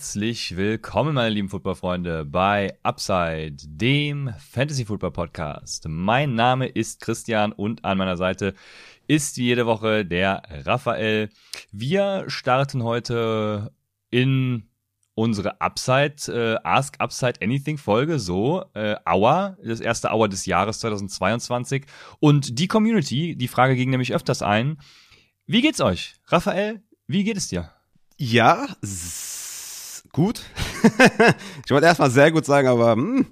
Herzlich willkommen, meine lieben Footballfreunde, bei Upside, dem Fantasy Football Podcast. Mein Name ist Christian und an meiner Seite ist wie jede Woche der Raphael. Wir starten heute in unsere Upside, äh, Ask Upside Anything Folge, so, äh, Hour, das erste Hour des Jahres 2022. Und die Community, die Frage ging nämlich öfters ein. Wie geht's euch? Raphael, wie geht es dir? Ja, gut. ich wollte erstmal sehr gut sagen, aber hm,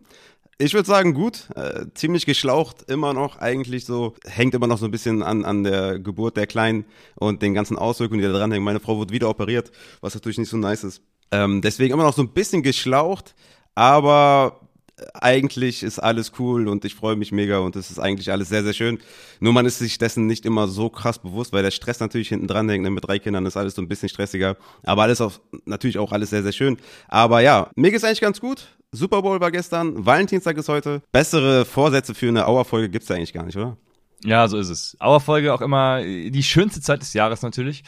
ich würde sagen gut. Äh, ziemlich geschlaucht, immer noch eigentlich so. Hängt immer noch so ein bisschen an, an der Geburt der Kleinen und den ganzen Auswirkungen, die da dran hängen. Meine Frau wurde wieder operiert, was natürlich nicht so nice ist. Ähm, deswegen immer noch so ein bisschen geschlaucht, aber eigentlich ist alles cool und ich freue mich mega und es ist eigentlich alles sehr, sehr schön. Nur man ist sich dessen nicht immer so krass bewusst, weil der Stress natürlich hinten dran hängt. Ne? Mit drei Kindern ist alles so ein bisschen stressiger. Aber alles auch, natürlich auch alles sehr, sehr schön. Aber ja, mir geht's eigentlich ganz gut. Super Bowl war gestern, Valentinstag ist heute. Bessere Vorsätze für eine Auerfolge gibt's ja eigentlich gar nicht, oder? Ja, so ist es. Auerfolge auch immer die schönste Zeit des Jahres natürlich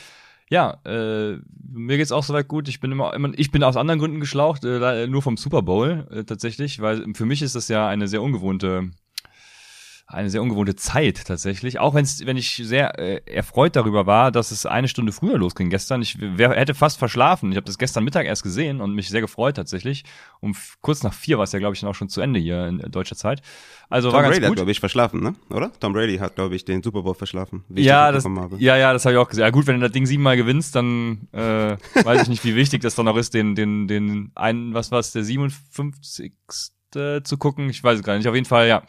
ja, äh, mir geht's auch soweit gut. Ich bin immer, immer ich bin aus anderen Gründen geschlaucht, äh, nur vom Super Bowl äh, tatsächlich, weil für mich ist das ja eine sehr ungewohnte eine sehr ungewohnte Zeit tatsächlich. Auch wenn's, wenn ich sehr äh, erfreut darüber war, dass es eine Stunde früher losging gestern. Ich wär, hätte fast verschlafen. Ich habe das gestern Mittag erst gesehen und mich sehr gefreut tatsächlich. Um kurz nach vier war es ja, glaube ich, dann auch schon zu Ende hier in deutscher Zeit. Also Tom war ganz Brady gut. hat, glaube ich, verschlafen, ne? Oder? Tom Brady hat, glaube ich, den Super Bowl verschlafen. Ja, das, ja, ja, das habe ich auch gesehen. Ja gut, wenn du das Ding siebenmal gewinnst, dann äh, weiß ich nicht, wie wichtig das dann noch ist, den, den, den einen, was war's, der 57. zu gucken. Ich weiß es gar nicht. Auf jeden Fall, ja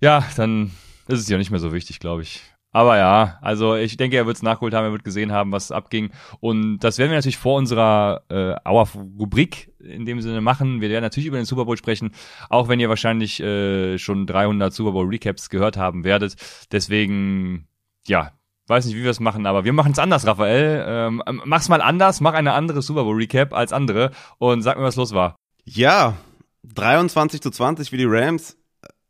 ja, dann ist es ja nicht mehr so wichtig, glaube ich. Aber ja, also ich denke, er wird es nachgeholt haben, er wird gesehen haben, was abging. Und das werden wir natürlich vor unserer äh, Hour-Rubrik in dem Sinne machen. Wir werden natürlich über den Super Bowl sprechen, auch wenn ihr wahrscheinlich äh, schon 300 Super Bowl Recaps gehört haben werdet. Deswegen, ja, weiß nicht, wie wir es machen, aber wir machen es anders, Raphael. Ähm, mach's mal anders, mach eine andere Super Bowl Recap als andere und sag mir, was los war. Ja, 23 zu 20 für die Rams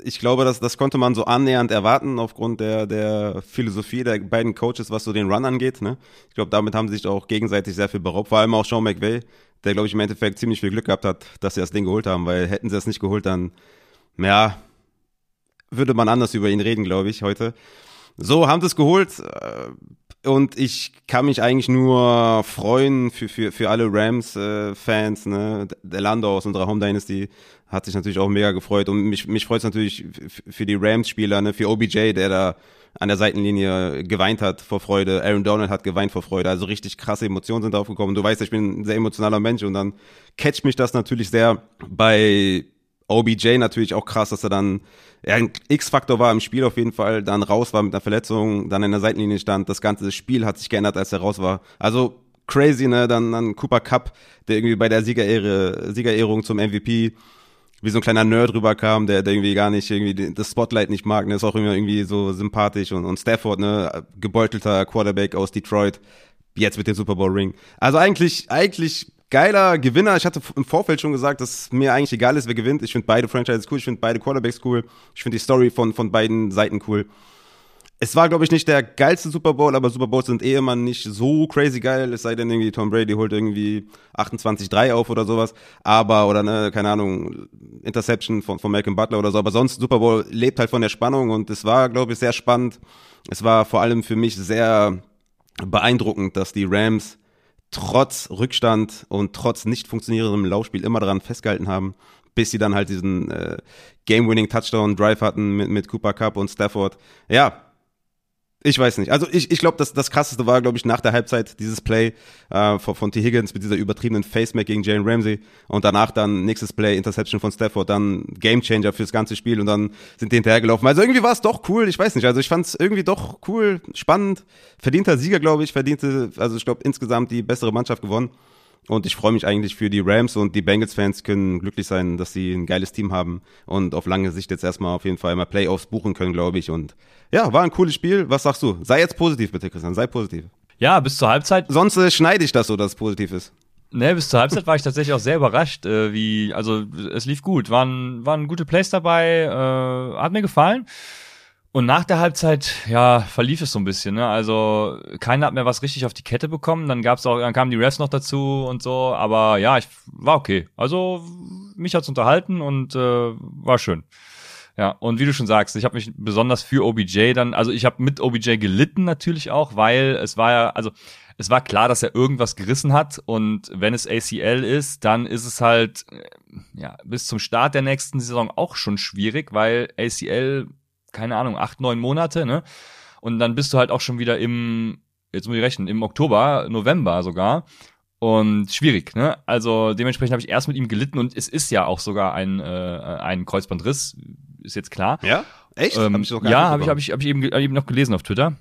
ich glaube, das, das konnte man so annähernd erwarten aufgrund der, der Philosophie der beiden Coaches, was so den Run angeht. Ne? Ich glaube, damit haben sie sich auch gegenseitig sehr viel beraubt. Vor allem auch Sean McVay, der, glaube ich, im Endeffekt ziemlich viel Glück gehabt hat, dass sie das Ding geholt haben, weil hätten sie das nicht geholt, dann, ja, würde man anders über ihn reden, glaube ich, heute. So, haben sie es geholt. Und ich kann mich eigentlich nur freuen für, für, für alle Rams-Fans. Äh, ne? Der Landau aus unserer Home Dynasty hat sich natürlich auch mega gefreut. Und mich, mich freut es natürlich für die Rams-Spieler, ne? für OBJ, der da an der Seitenlinie geweint hat vor Freude. Aaron Donald hat geweint vor Freude. Also richtig krasse Emotionen sind aufgekommen. Du weißt, ich bin ein sehr emotionaler Mensch und dann catcht mich das natürlich sehr bei OBJ natürlich auch krass, dass er dann ja, ein X-Faktor war im Spiel auf jeden Fall, dann raus war mit einer Verletzung, dann in der Seitenlinie stand. Das ganze Spiel hat sich geändert, als er raus war. Also crazy, ne? Dann, dann Cooper Cup, der irgendwie bei der Siegerehre, Siegerehrung zum MVP wie so ein kleiner Nerd rüberkam, der, der irgendwie gar nicht irgendwie das Spotlight nicht mag, ne, ist auch irgendwie so sympathisch und, und Stafford, ne, gebeutelter Quarterback aus Detroit, jetzt mit dem Super Bowl Ring. Also eigentlich, eigentlich geiler Gewinner. Ich hatte im Vorfeld schon gesagt, dass mir eigentlich egal ist, wer gewinnt. Ich finde beide Franchises cool, ich finde beide Quarterbacks cool, ich finde die Story von, von beiden Seiten cool. Es war, glaube ich, nicht der geilste Super Bowl, aber Super Bowls sind eh immer nicht so crazy geil, es sei denn irgendwie Tom Brady holt irgendwie 28-3 auf oder sowas. Aber, oder ne, keine Ahnung, Interception von, von Malcolm Butler oder so. Aber sonst, Super Bowl lebt halt von der Spannung und es war, glaube ich, sehr spannend. Es war vor allem für mich sehr beeindruckend, dass die Rams trotz Rückstand und trotz nicht funktionierendem Laufspiel immer daran festgehalten haben, bis sie dann halt diesen äh, Game-Winning-Touchdown-Drive hatten mit, mit Cooper Cup und Stafford. Ja, ich weiß nicht. Also ich, ich glaube, das, das krasseste war, glaube ich, nach der Halbzeit dieses Play äh, von, von T. Higgins mit dieser übertriebenen Face-Mac gegen Jalen Ramsey und danach dann nächstes Play, Interception von Stafford, dann Gamechanger fürs ganze Spiel und dann sind die hinterhergelaufen. Also irgendwie war es doch cool, ich weiß nicht. Also ich fand es irgendwie doch cool, spannend, verdienter Sieger, glaube ich, verdiente, also ich glaube insgesamt die bessere Mannschaft gewonnen. Und ich freue mich eigentlich für die Rams und die Bengals-Fans können glücklich sein, dass sie ein geiles Team haben und auf lange Sicht jetzt erstmal auf jeden Fall mal Playoffs buchen können, glaube ich. Und ja, war ein cooles Spiel. Was sagst du? Sei jetzt positiv bitte, Christian. Sei positiv. Ja, bis zur Halbzeit. Sonst äh, schneide ich das so, dass es positiv ist. Ne, bis zur Halbzeit war ich tatsächlich auch sehr überrascht, äh, wie, also es lief gut, waren, waren gute Plays dabei, äh, hat mir gefallen. Und nach der Halbzeit, ja, verlief es so ein bisschen. Ne? Also keiner hat mehr was richtig auf die Kette bekommen. Dann gab's auch, dann kamen die Refs noch dazu und so. Aber ja, ich war okay. Also mich hat's unterhalten und äh, war schön. Ja, und wie du schon sagst, ich habe mich besonders für OBJ dann, also ich habe mit OBJ gelitten natürlich auch, weil es war ja, also es war klar, dass er irgendwas gerissen hat und wenn es ACL ist, dann ist es halt ja bis zum Start der nächsten Saison auch schon schwierig, weil ACL keine Ahnung, acht, neun Monate, ne? Und dann bist du halt auch schon wieder im, jetzt muss ich rechnen, im Oktober, November sogar. Und schwierig, ne? Also dementsprechend habe ich erst mit ihm gelitten und es ist ja auch sogar ein, äh, ein Kreuzbandriss, ist jetzt klar. Ja? Echt? Ähm, hab ich ja, habe ich, hab ich, hab ich eben, eben noch gelesen auf Twitter.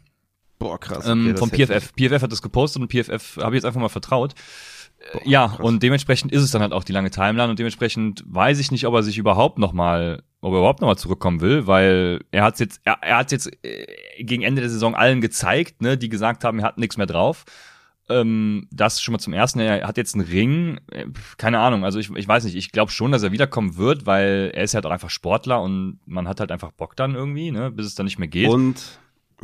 Boah, krass. Okay, ähm, vom PFF. PFF hat das gepostet und PFF habe ich jetzt einfach mal vertraut. Boah, ja, krass. und dementsprechend ist es dann halt auch die lange Timeline und dementsprechend weiß ich nicht, ob er sich überhaupt noch mal ob er überhaupt nochmal zurückkommen will, weil er hat jetzt, er, er hat jetzt äh, gegen Ende der Saison allen gezeigt, ne, die gesagt haben, er hat nichts mehr drauf. Ähm, das schon mal zum ersten. Er hat jetzt einen Ring, äh, keine Ahnung. Also ich, ich weiß nicht. Ich glaube schon, dass er wiederkommen wird, weil er ist halt auch einfach Sportler und man hat halt einfach Bock dann irgendwie, ne, bis es dann nicht mehr geht. Und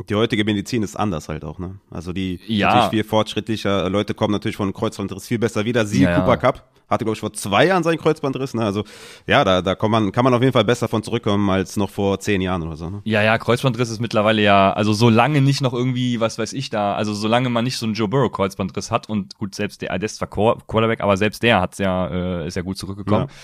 die heutige Medizin ist anders halt auch, ne? Also die ja. natürlich viel fortschrittlicher Leute kommen natürlich von Kreuzbandriss viel besser wieder. Sie, ja, Cooper Cup, hatte, glaube ich, vor zwei Jahren seinen Kreuzbandriss. Ne? Also ja, da, da kann, man, kann man auf jeden Fall besser von zurückkommen als noch vor zehn Jahren oder so. Ne? Ja, ja, Kreuzbandriss ist mittlerweile ja, also solange nicht noch irgendwie, was weiß ich da, also solange man nicht so einen Joe Burrow Kreuzbandriss hat und gut, selbst der, ist zwar Quarterback, aber selbst der hat's ja, äh, ist ja gut zurückgekommen. Ja.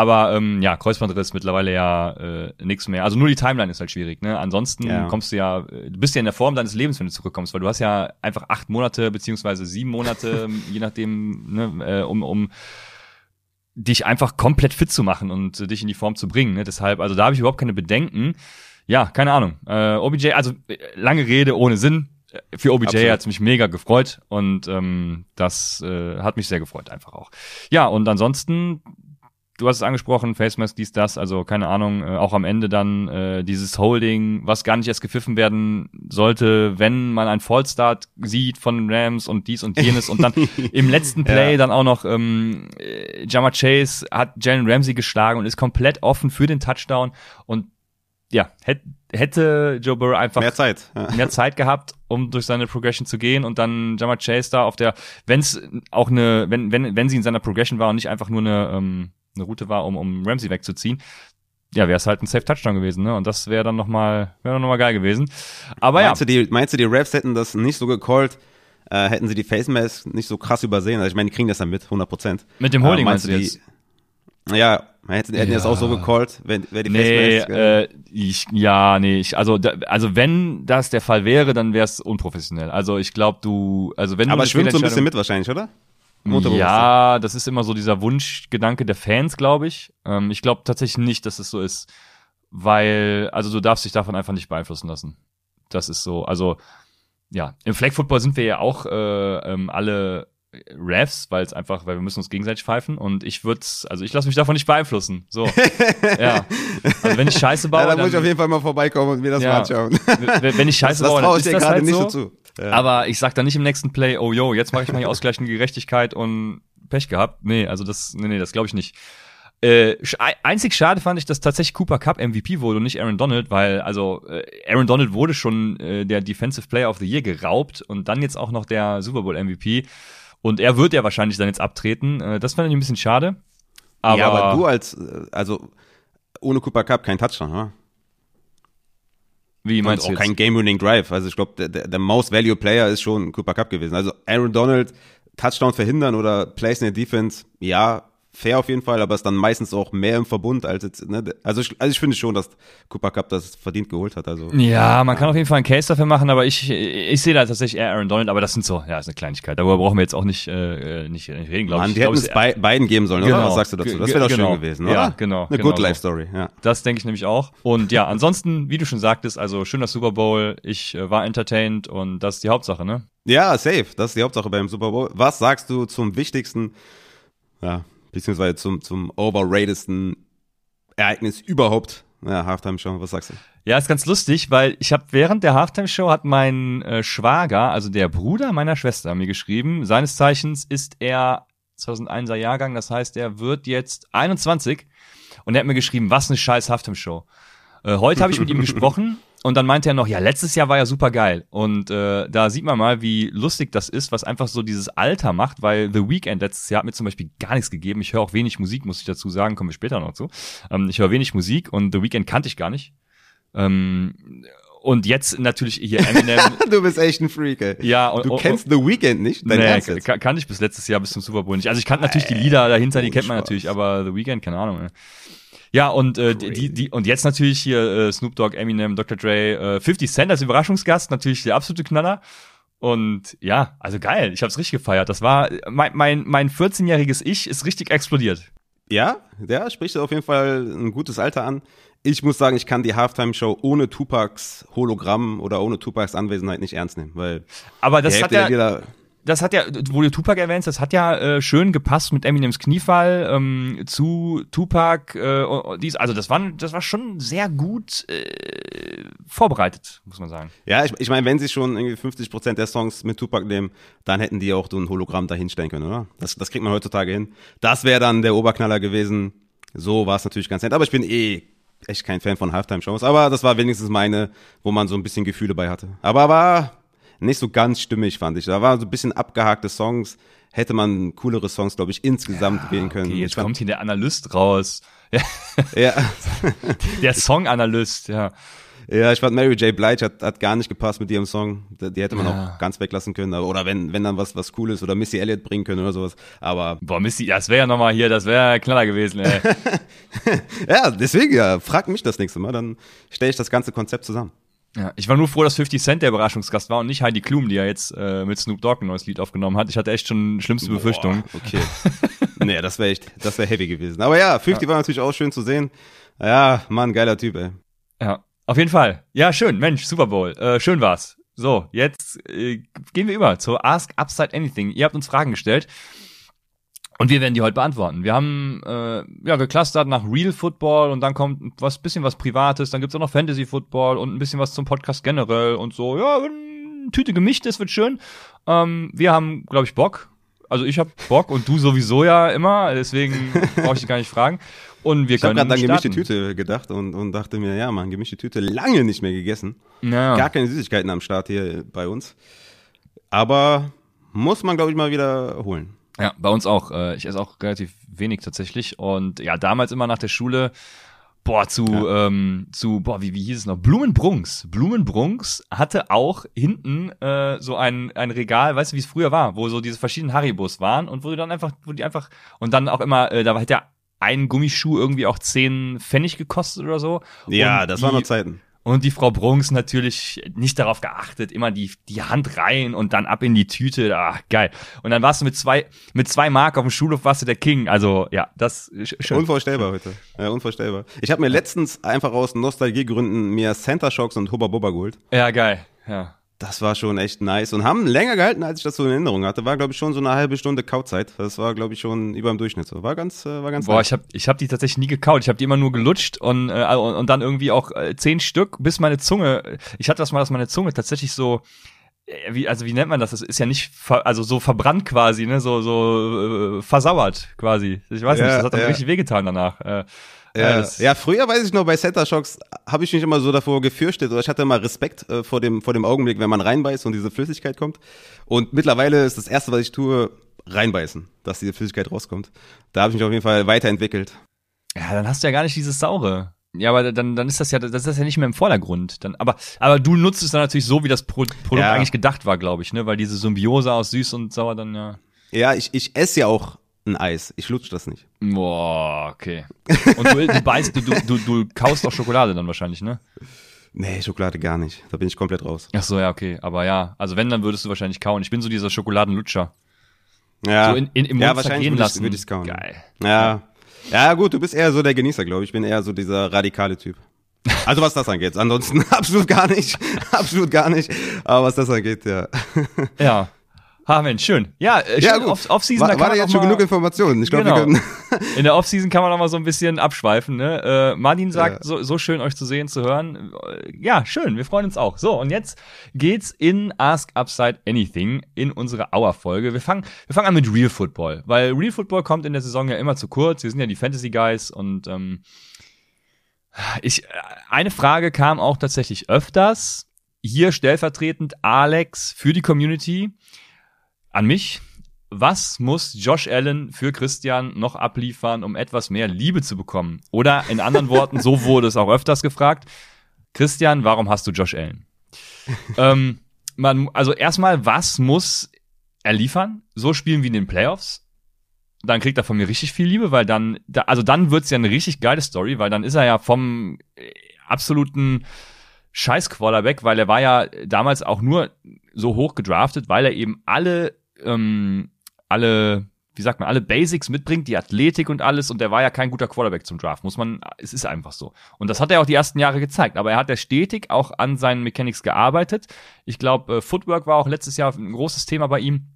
Aber ähm, ja, Kreuzbandriss mittlerweile ja äh, nichts mehr. Also nur die Timeline ist halt schwierig. Ne? Ansonsten ja. kommst du ja, du bist ja in der Form deines Lebens, wenn du zurückkommst, weil du hast ja einfach acht Monate beziehungsweise sieben Monate, je nachdem, ne, äh, um, um dich einfach komplett fit zu machen und äh, dich in die Form zu bringen. Ne? Deshalb, also da habe ich überhaupt keine Bedenken. Ja, keine Ahnung. Äh, OBJ, also äh, lange Rede ohne Sinn. Für OBJ hat es mich mega gefreut und ähm, das äh, hat mich sehr gefreut einfach auch. Ja, und ansonsten du hast es angesprochen, Face Mask, dies, das, also keine Ahnung, äh, auch am Ende dann äh, dieses Holding, was gar nicht erst gepfiffen werden sollte, wenn man einen Fallstart sieht von Rams und dies und jenes und dann im letzten Play ja. dann auch noch ähm, äh, Jama Chase hat Jalen Ramsey geschlagen und ist komplett offen für den Touchdown und ja, hätte hätte Joe Burrow einfach mehr Zeit, ja. mehr Zeit gehabt, um durch seine Progression zu gehen und dann Jama Chase da auf der, wenn es auch eine, wenn wenn wenn sie in seiner Progression war und nicht einfach nur eine ähm, eine Route war, um, um Ramsey wegzuziehen, ja, wäre es halt ein Safe Touchdown gewesen, ne? Und das wäre dann nochmal, wäre dann noch mal geil gewesen. Aber meinst ja. Du die, meinst du, die Refs hätten das nicht so gecallt, äh, hätten sie die Face Mask nicht so krass übersehen? Also ich meine, die kriegen das dann mit, 100 Prozent. Mit dem Holding äh, meinst, meinst du jetzt? Die, ja, hätten, hätten ja. das auch so gecallt, wenn, wenn die nee, Face Mask. Äh, ich, ja, nee, ich, also, da, also wenn das der Fall wäre, dann wäre es unprofessionell. Also ich glaube, du, also wenn Aber du schwimmt so ein bisschen mit wahrscheinlich, oder? Ja, das ist immer so dieser Wunschgedanke der Fans, glaube ich. Ähm, ich glaube tatsächlich nicht, dass es so ist, weil, also du darfst dich davon einfach nicht beeinflussen lassen. Das ist so, also ja, im Flag Football sind wir ja auch äh, ähm, alle Refs, weil es einfach, weil wir müssen uns gegenseitig pfeifen und ich würde, also ich lasse mich davon nicht beeinflussen. So, ja. Also wenn ich Scheiße baue, ja, dann, dann muss ich auf jeden Fall mal vorbeikommen und mir das ja, mal anschauen. Wenn ich Scheiße das, das baue, dann ist das halt nicht so. so zu. Ja. Aber ich sag dann nicht im nächsten Play, oh yo, jetzt mache ich mal hier ausgleichende Gerechtigkeit und Pech gehabt. Nee, also das, nee, nee, das glaube ich nicht. Äh, einzig schade fand ich, dass tatsächlich Cooper Cup MVP wurde und nicht Aaron Donald, weil also äh, Aaron Donald wurde schon äh, der Defensive Player of the Year geraubt und dann jetzt auch noch der Super Bowl MVP und er wird ja wahrscheinlich dann jetzt abtreten. Äh, das fand ich ein bisschen schade. Aber ja, aber du als äh, also ohne Cooper Cup kein Touchdown, oder? Wie meinst und du? Auch kein Game-Winning Drive. Also ich glaube, der, der, der Most Value Player ist schon Cooper Cup gewesen. Also Aaron Donald, Touchdown verhindern oder Plays in der Defense, ja, fair auf jeden Fall, aber ist dann meistens auch mehr im Verbund als jetzt, ne? Also ich, also ich finde schon, dass Cooper Cup das verdient geholt hat. Also ja, man kann auf jeden Fall einen Case dafür machen, aber ich, ich sehe da tatsächlich eher Aaron Donald, aber das sind so, ja, ist eine Kleinigkeit. Darüber brauchen wir jetzt auch nicht, äh, nicht, nicht reden, glaube ich. Die hätten es bei, beiden geben sollen, genau. oder? Was sagst du dazu? Das wäre doch genau. schön gewesen, oder? Ja, genau. Eine genau Good Life Story, ja. Das denke ich nämlich auch. Und ja, ansonsten, wie du schon sagtest, also schöner Super Bowl. Ich äh, war entertained und das ist die Hauptsache, ne? Ja, safe. Das ist die Hauptsache beim Super Bowl. Was sagst du zum wichtigsten, ja, beziehungsweise zum, zum overratedsten Ereignis überhaupt? Ja, Halftime Show, was sagst du? Ja, ist ganz lustig, weil ich habe während der Halftime Show hat mein äh, Schwager, also der Bruder meiner Schwester, mir geschrieben. Seines Zeichens ist er 2001er Jahrgang, das heißt, er wird jetzt 21 und er hat mir geschrieben, was eine scheiß Halftime Show. Äh, heute habe ich mit ihm gesprochen und dann meinte er noch, ja, letztes Jahr war ja super geil. Und äh, da sieht man mal, wie lustig das ist, was einfach so dieses Alter macht, weil The Weeknd letztes Jahr hat mir zum Beispiel gar nichts gegeben. Ich höre auch wenig Musik, muss ich dazu sagen, kommen wir später noch zu. Ähm, ich höre wenig Musik und The Weeknd kannte ich gar nicht. Ähm, und jetzt natürlich hier Eminem. du bist echt ein Freak, ey. Ja, und, du und, kennst The Weeknd nicht? Dein nee, kann, kann ich bis letztes Jahr bis zum Super Bowl nicht. Also ich kannte natürlich die Lieder dahinter, die kennt man natürlich, aber The Weeknd, keine Ahnung. Ey. Ja, und äh, die, die, und jetzt natürlich hier äh, Snoop Dogg, Eminem, Dr. Dre, äh, 50 Cent als Überraschungsgast, natürlich der absolute Knaller. Und ja, also geil, ich hab's richtig gefeiert. Das war mein mein mein 14-jähriges Ich ist richtig explodiert. Ja, der spricht auf jeden Fall ein gutes Alter an. Ich muss sagen, ich kann die Halftime Show ohne Tupacs Hologramm oder ohne Tupacs Anwesenheit nicht ernst nehmen, weil Aber das hat ja das hat ja, wo du Tupac erwähnst, das hat ja äh, schön gepasst mit Eminems Kniefall ähm, zu Tupac. Äh, dies, also das war, das war schon sehr gut äh, vorbereitet, muss man sagen. Ja, ich, ich meine, wenn sie schon irgendwie 50 Prozent der Songs mit Tupac nehmen, dann hätten die auch so ein Hologramm dahinstellen können, oder? Das, das kriegt man heutzutage hin. Das wäre dann der Oberknaller gewesen. So war es natürlich ganz nett. Aber ich bin eh echt kein Fan von Halftime-Shows. Aber das war wenigstens meine, wo man so ein bisschen Gefühle bei hatte. Aber war nicht so ganz stimmig, fand ich. Da waren so ein bisschen abgehakte Songs. Hätte man coolere Songs, glaube ich, insgesamt ja, wählen können. Okay, jetzt kommt hier der Analyst raus. Ja. ja. der Song-Analyst, ja. Ja, ich fand Mary J. Blige hat, hat gar nicht gepasst mit ihrem Song. Die hätte man ja. auch ganz weglassen können. Oder wenn, wenn dann was, was Cooles oder Missy Elliott bringen können oder sowas. Aber. Boah, Missy, das wäre ja nochmal hier, das wäre Knaller gewesen, ey. ja, deswegen, ja, frag mich das nächste Mal, dann stelle ich das ganze Konzept zusammen. Ja, ich war nur froh, dass 50 Cent der Überraschungsgast war und nicht Heidi Klum, die ja jetzt äh, mit Snoop Dogg ein neues Lied aufgenommen hat. Ich hatte echt schon schlimmste Befürchtungen. Okay. nee, das wäre echt, das wäre heavy gewesen. Aber ja, 50 ja. war natürlich auch schön zu sehen. Ja, Mann, geiler Typ, ey. Ja, auf jeden Fall. Ja, schön. Mensch, Super Bowl. Äh, schön war's. So, jetzt äh, gehen wir über zur Ask Upside Anything. Ihr habt uns Fragen gestellt. Und wir werden die heute beantworten. Wir haben äh, ja geclustert nach Real Football und dann kommt was bisschen was Privates, dann gibt's auch noch Fantasy Football und ein bisschen was zum Podcast generell und so. Ja, Tüte gemischt, das wird schön. Ähm, wir haben, glaube ich, Bock. Also ich habe Bock und du sowieso ja immer, deswegen brauche ich dich gar nicht fragen. Und wir ich habe gerade an gemischte Tüte gedacht und, und dachte mir, ja, man, gemischte Tüte lange nicht mehr gegessen. Ja. Gar keine Süßigkeiten am Start hier bei uns. Aber muss man, glaube ich, mal wieder holen. Ja, bei uns auch. Äh, ich esse auch relativ wenig tatsächlich. Und ja, damals immer nach der Schule, boah, zu, ja. ähm, zu, boah, wie, wie hieß es noch? Blumenbrunks. Blumenbrunks hatte auch hinten äh, so ein, ein Regal, weißt du, wie es früher war, wo so diese verschiedenen Haribos waren und wo du dann einfach, wo die einfach, und dann auch immer, äh, da war halt ja ein Gummischuh irgendwie auch zehn Pfennig gekostet oder so. Ja, und das waren noch Zeiten. Und die Frau Brunks natürlich nicht darauf geachtet, immer die, die Hand rein und dann ab in die Tüte. Ah, geil. Und dann warst du mit zwei, mit zwei Mark auf dem Schulhof, warst du der King. Also, ja, das schön. Unvorstellbar heute. Ja, unvorstellbar. Ich habe mir letztens einfach aus Nostalgiegründen mir Center Shocks und Hubba Bubba geholt. Ja, geil. Ja das war schon echt nice und haben länger gehalten, als ich das so in Erinnerung hatte. War, glaube ich, schon so eine halbe Stunde Kauzeit. Das war, glaube ich, schon über dem Durchschnitt so. War ganz, äh, war ganz Boah, nice. ich habe ich hab die tatsächlich nie gekaut. Ich habe die immer nur gelutscht und, äh, und, und dann irgendwie auch äh, zehn Stück, bis meine Zunge, ich hatte das mal, dass meine Zunge tatsächlich so, äh, wie, also wie nennt man das? Das ist ja nicht, ver, also so verbrannt quasi, ne, so, so äh, versauert quasi. Ich weiß ja, nicht, das hat dann ja. richtig wehgetan danach. Äh, ja, ja, früher weiß ich noch, bei Center Shocks habe ich mich immer so davor gefürchtet oder ich hatte immer Respekt äh, vor, dem, vor dem Augenblick, wenn man reinbeißt und diese Flüssigkeit kommt. Und mittlerweile ist das Erste, was ich tue, reinbeißen, dass diese Flüssigkeit rauskommt. Da habe ich mich auf jeden Fall weiterentwickelt. Ja, dann hast du ja gar nicht dieses Saure. Ja, aber dann, dann ist das ja, das ist das ja nicht mehr im Vordergrund. Dann, aber, aber du nutzt es dann natürlich so, wie das Pro Produkt ja. eigentlich gedacht war, glaube ich, ne? Weil diese Symbiose aus süß und sauer dann ja. Ja, ich, ich esse ja auch ein Eis. Ich lutsch das nicht. Boah, okay. Und du, du beißt, du, du, du kaust auch Schokolade dann wahrscheinlich, ne? Nee, Schokolade gar nicht. Da bin ich komplett raus. Ach so, ja, okay. Aber ja, also wenn, dann würdest du wahrscheinlich kauen. Ich bin so dieser Schokoladenlutscher. Ja. So in, in, im Mund ja, wahrscheinlich würde ich, würd ich's kauen. Geil. Ja. Ja, gut, du bist eher so der Genießer, glaube ich. Ich bin eher so dieser radikale Typ. Also was das angeht. Ansonsten absolut gar nicht. absolut gar nicht. Aber was das angeht, ja. Ja. Ah, Mensch, schön. Ja, äh, Ja, schön. gut. Off- Offseason, War, da kann war man jetzt schon genug Informationen. Ich glaube, Genau. wir können. In der Offseason kann man auch mal so ein bisschen abschweifen. Ne? Äh, Martin sagt, Ja. so, so schön euch zu sehen, zu hören. Äh, Ja, schön, wir freuen uns auch. So, und jetzt geht's in Ask Upside Anything in unsere Hour-Folge. Wir fangen, wir fangen an mit Real Football, weil Real Football kommt in der Saison ja immer zu kurz. Wir sind ja die Fantasy Guys und ähm, ich, äh, eine Frage kam auch tatsächlich öfters. Hier stellvertretend Alex für die Community an mich. Was muss Josh Allen für Christian noch abliefern, um etwas mehr Liebe zu bekommen? Oder in anderen Worten, so wurde es auch öfters gefragt. Christian, warum hast du Josh Allen? ähm, man, also erstmal, was muss er liefern? So spielen wie in den Playoffs. Dann kriegt er von mir richtig viel Liebe, weil dann, da, also dann wird's ja eine richtig geile Story, weil dann ist er ja vom äh, absoluten Scheiß-Quarterback, weil er war ja damals auch nur so hoch gedraftet, weil er eben alle, ähm, alle, wie sagt man, alle Basics mitbringt, die Athletik und alles, und er war ja kein guter Quarterback zum Draft, muss man, es ist einfach so. Und das hat er auch die ersten Jahre gezeigt, aber er hat ja stetig auch an seinen Mechanics gearbeitet. Ich glaube, äh, Footwork war auch letztes Jahr ein großes Thema bei ihm.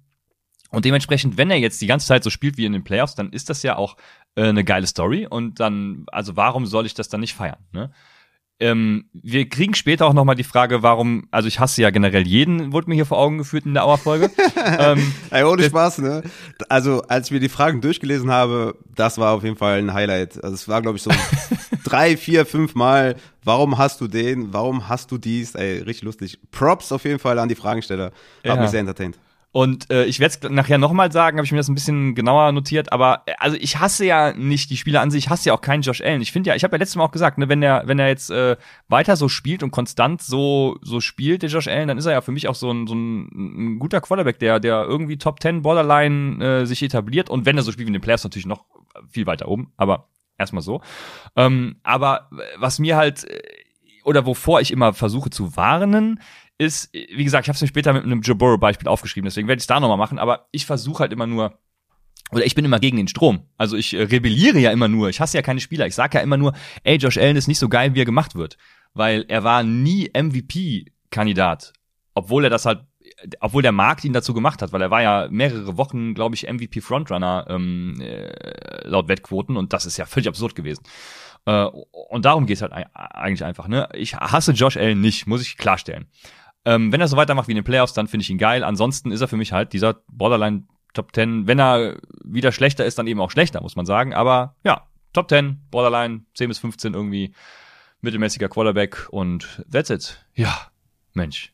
Und dementsprechend, wenn er jetzt die ganze Zeit so spielt wie in den Playoffs, dann ist das ja auch äh, eine geile Story. Und dann, also warum soll ich das dann nicht feiern? Ne? Ähm, wir kriegen später auch noch mal die Frage, warum, also ich hasse ja generell jeden, wurde mir hier vor Augen geführt in der Auerfolge. ähm, Ey, ohne Spaß, ne? Also, als ich mir die Fragen durchgelesen habe, das war auf jeden Fall ein Highlight. Also, es war, glaube ich, so drei, vier, fünf Mal. Warum hast du den? Warum hast du dies? Ey, richtig lustig. Props auf jeden Fall an die Fragensteller. Hat Ja. mich sehr entertained. Und äh, ich werde es nachher nochmal sagen, habe ich mir das ein bisschen genauer notiert, aber äh, also ich hasse ja nicht die Spieler an sich, ich hasse ja auch keinen Josh Allen. Ich finde ja, ich habe ja letztes Mal auch gesagt, ne, wenn er wenn er jetzt äh, weiter so spielt und konstant so so spielt, der Josh Allen, dann ist er ja für mich auch so ein so ein, ein guter Quarterback, der der irgendwie Top 10 Borderline äh, sich etabliert und wenn er so spielt wie in den Playoffs natürlich noch viel weiter oben, aber erstmal so. Ähm, aber was mir halt äh, oder wovor ich immer versuche zu warnen, ist, wie gesagt, ich habe es mir später mit einem Joe Beispiel aufgeschrieben, deswegen werde ich es da nochmal machen, aber ich versuche halt immer nur, oder ich bin immer gegen den Strom. Also ich äh, rebelliere ja immer nur. Ich hasse ja keine Spieler. Ich sage ja immer nur, ey, Josh Allen ist nicht so geil, wie er gemacht wird. Weil er war nie MVP-Kandidat. Obwohl er das halt, obwohl der Markt ihn dazu gemacht hat, weil er war ja mehrere Wochen, glaube ich, MVP-Frontrunner ähm, äh, laut Wettquoten und das ist ja völlig absurd gewesen. Äh, und darum geht's halt ei- eigentlich einfach. Ne? Ich hasse Josh Allen nicht, muss ich klarstellen. Ähm, wenn er so weitermacht wie in den Playoffs, dann finde ich ihn geil. Ansonsten ist er für mich halt dieser Borderline Top 10. Wenn er wieder schlechter ist, dann eben auch schlechter, muss man sagen. Aber ja, Top 10, Borderline 10 bis 15 irgendwie mittelmäßiger Quarterback und that's it. Ja, Mensch.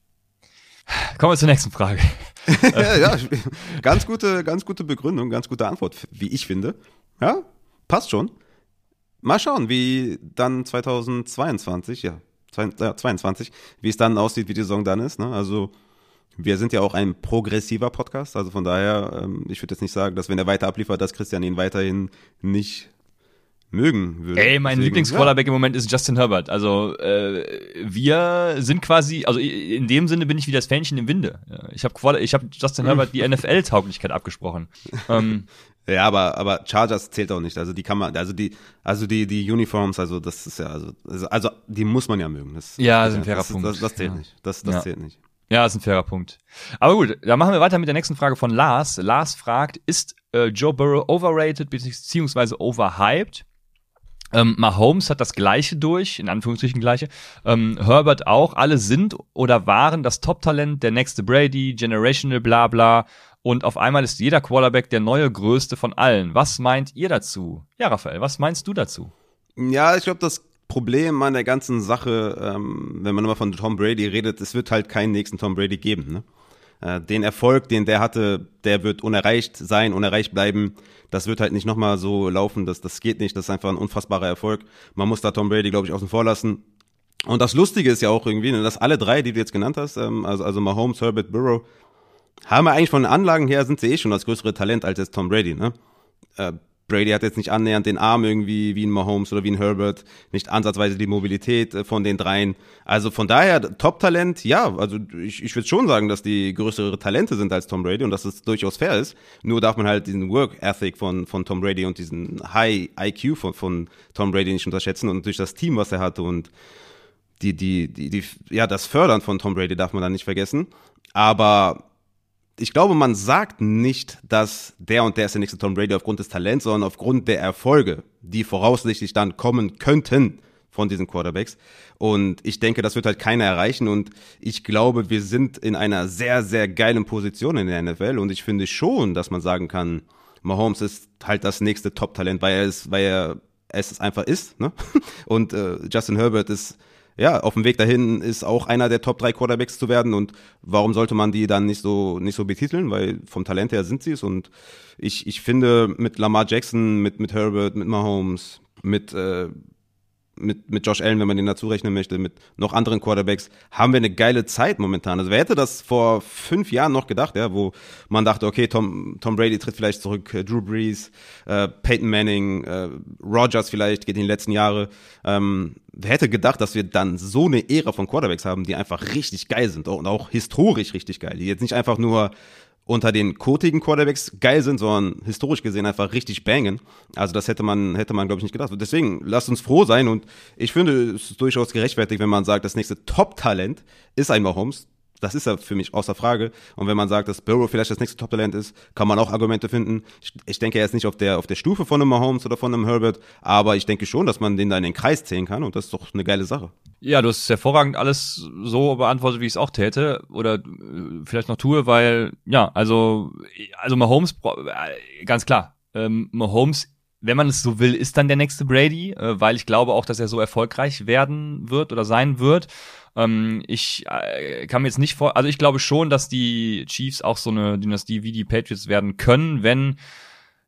Kommen wir zur nächsten Frage. ja, ja, ganz gute, ganz gute Begründung, ganz gute Antwort, wie ich finde. Ja, passt schon. Mal schauen, wie dann 2022, ja, 22, wie es dann aussieht, wie die Saison dann ist. Ne? Also wir sind ja auch ein progressiver Podcast, also von daher, ähm, ich würde jetzt nicht sagen, dass wenn er weiter abliefert, dass Christian ihn weiterhin nicht mögen würde. Ey, mein Lieblingsquarterback im Moment ist Justin Herbert. Also äh, wir sind quasi, also in dem Sinne bin ich wie das Fähnchen im Winde. Ja, Ich habe ich hab Justin Herbert die NFL-Tauglichkeit abgesprochen. ähm, Ja, aber aber Chargers zählt auch nicht. Also die kann man, also die, also die die Uniforms, also das ist ja also also, also die muss man ja mögen. Das, Ja, das ist ein fairer das, Punkt. Das, das zählt Ja. nicht. Das das Ja. zählt nicht. Ja, ist ein fairer Punkt. Aber gut, dann machen wir weiter mit der nächsten Frage von Lars. Lars fragt, ist äh, Joe Burrow overrated beziehungsweise overhyped? Ähm, Mahomes hat das Gleiche durch, in Anführungsstrichen Gleiche. Ähm, Herbert auch. Alle sind oder waren das Top-Talent, der nächste Brady, Generational, bla bla. Und auf einmal ist jeder Quarterback der neue Größte von allen. Was meint ihr dazu? Ja, Raphael, was meinst du dazu? Ja, ich glaube, das Problem an der ganzen Sache, ähm, wenn man immer von Tom Brady redet, es wird halt keinen nächsten Tom Brady geben. Ne? Äh, den Erfolg, den der hatte, der wird unerreicht sein, unerreicht bleiben. Das wird halt nicht nochmal so laufen, das, das geht nicht, das ist einfach ein unfassbarer Erfolg. Man muss da Tom Brady, glaube ich, außen vor lassen. Und das Lustige ist ja auch irgendwie, ne, dass alle drei, die du jetzt genannt hast, ähm, also, also Mahomes, Herbert, Burrow, haben wir eigentlich von den Anlagen her, sind sie eh schon das größere Talent als jetzt Tom Brady, ne? Äh, Brady hat jetzt nicht annähernd den Arm irgendwie wie ein Mahomes oder wie ein Herbert, nicht ansatzweise die Mobilität äh, von den dreien. Also von daher, Top-Talent, ja, also ich, ich würde schon sagen, dass die größere Talente sind als Tom Brady und dass es durchaus fair ist. Nur darf man halt diesen Work-Ethic von, von Tom Brady und diesen High IQ von, von Tom Brady nicht unterschätzen und durch das Team, was er hatte und die, die, die, die, ja, das Fördern von Tom Brady darf man dann nicht vergessen. Aber ich glaube, man sagt nicht, dass der und der ist der nächste Tom Brady aufgrund des Talents, sondern aufgrund der Erfolge, die voraussichtlich dann kommen könnten von diesen Quarterbacks. Und ich denke, das wird halt keiner erreichen. Und ich glaube, wir sind in einer sehr, sehr geilen Position in der NFL. Und ich finde schon, dass man sagen kann, Mahomes ist halt das nächste Top-Talent, weil er es, weil er es einfach ist. Ne? Und äh, Justin Herbert ist ja, auf dem Weg dahin ist auch einer der Top 3 Quarterbacks zu werden und warum sollte man die dann nicht so, nicht so betiteln, weil vom Talent her sind sie es und ich, ich finde mit Lamar Jackson, mit, mit Herbert, mit Mahomes, mit äh, mit, mit Josh Allen, wenn man den dazu rechnen möchte, mit noch anderen Quarterbacks, haben wir eine geile Zeit momentan. Also wer hätte das vor fünf Jahren noch gedacht, ja, wo man dachte, okay, Tom, Tom Brady tritt vielleicht zurück, äh, Drew Brees, äh, Peyton Manning, äh, Rogers vielleicht geht in die letzten Jahre. Ähm, wer hätte gedacht, dass wir dann so eine Ära von Quarterbacks haben, die einfach richtig geil sind und auch historisch richtig geil, die jetzt nicht einfach nur unter den kotigen Quarterbacks geil sind, sondern historisch gesehen einfach richtig bangen. Also das hätte man, hätte man, glaube ich, nicht gedacht. Deswegen, lasst uns froh sein und ich finde, es ist durchaus gerechtfertigt, wenn man sagt, das nächste Top-Talent ist ein Mahomes. Das ist ja für mich außer Frage. Und wenn man sagt, dass Burrow vielleicht das nächste Top-Talent ist, kann man auch Argumente finden. Ich, ich, denke, er ist nicht auf der, auf der Stufe von einem Mahomes oder von einem Herbert, aber ich denke schon, dass man den da in den Kreis zählen kann und das ist doch eine geile Sache. Ja, du hast hervorragend alles so beantwortet, wie ich es auch täte oder äh, vielleicht noch tue, weil, ja, also, also Mahomes, äh, ganz klar, ähm, Mahomes wenn man es so will, ist dann der nächste Brady, äh, weil ich glaube auch, dass er so erfolgreich werden wird oder sein wird. Ähm, ich äh, kann mir jetzt nicht vor, also ich glaube schon, dass die Chiefs auch so eine Dynastie wie die Patriots werden können, wenn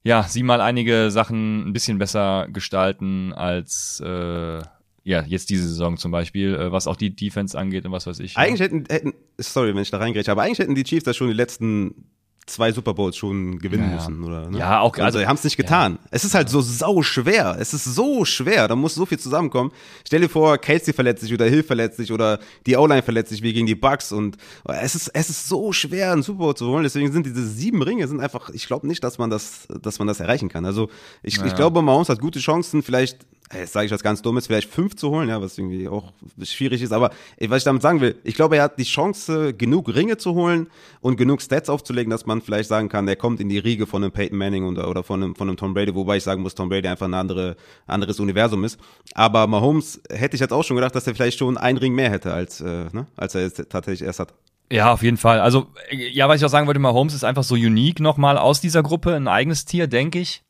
ja sie mal einige Sachen ein bisschen besser gestalten als äh, ja, jetzt diese Saison zum Beispiel, äh, was auch die Defense angeht und was weiß ich. Eigentlich ja. hätten, hätten, sorry, wenn ich da reingrätsche, aber eigentlich hätten die Chiefs das schon die letzten zwei Super Bowls schon gewinnen ja, müssen, oder? Ne? Ja, auch. Also, also haben es nicht getan. Ja. Es ist halt so sau schwer. Es ist so schwer. Da muss so viel zusammenkommen. Stell dir vor, Casey verletzt sich oder Hill verletzt sich oder die O-Line verletzt sich wie gegen die Bucks und es ist, es ist so schwer, einen Super Bowl zu holen. Deswegen sind diese sieben Ringe sind einfach, ich glaube nicht, dass man das, dass man das erreichen kann. Also, ich, ja. ich glaube, Mahomes hat gute Chancen, vielleicht jetzt sage ich was ganz Dummes, vielleicht fünf zu holen, ja, was irgendwie auch schwierig ist. Aber was ich damit sagen will, ich glaube, er hat die Chance, genug Ringe zu holen und genug Stats aufzulegen, dass man vielleicht sagen kann, er kommt in die Riege von einem Peyton Manning oder, oder von, einem, von einem Tom Brady, wobei ich sagen muss, Tom Brady einfach ein andere, anderes Universum ist. Aber Mahomes hätte ich jetzt auch schon gedacht, dass er vielleicht schon einen Ring mehr hätte, als, äh, ne, als er jetzt tatsächlich erst hat. Ja, auf jeden Fall. Also, ja, was ich auch sagen wollte, Mahomes ist einfach so unique nochmal aus dieser Gruppe, ein eigenes Tier, denke ich.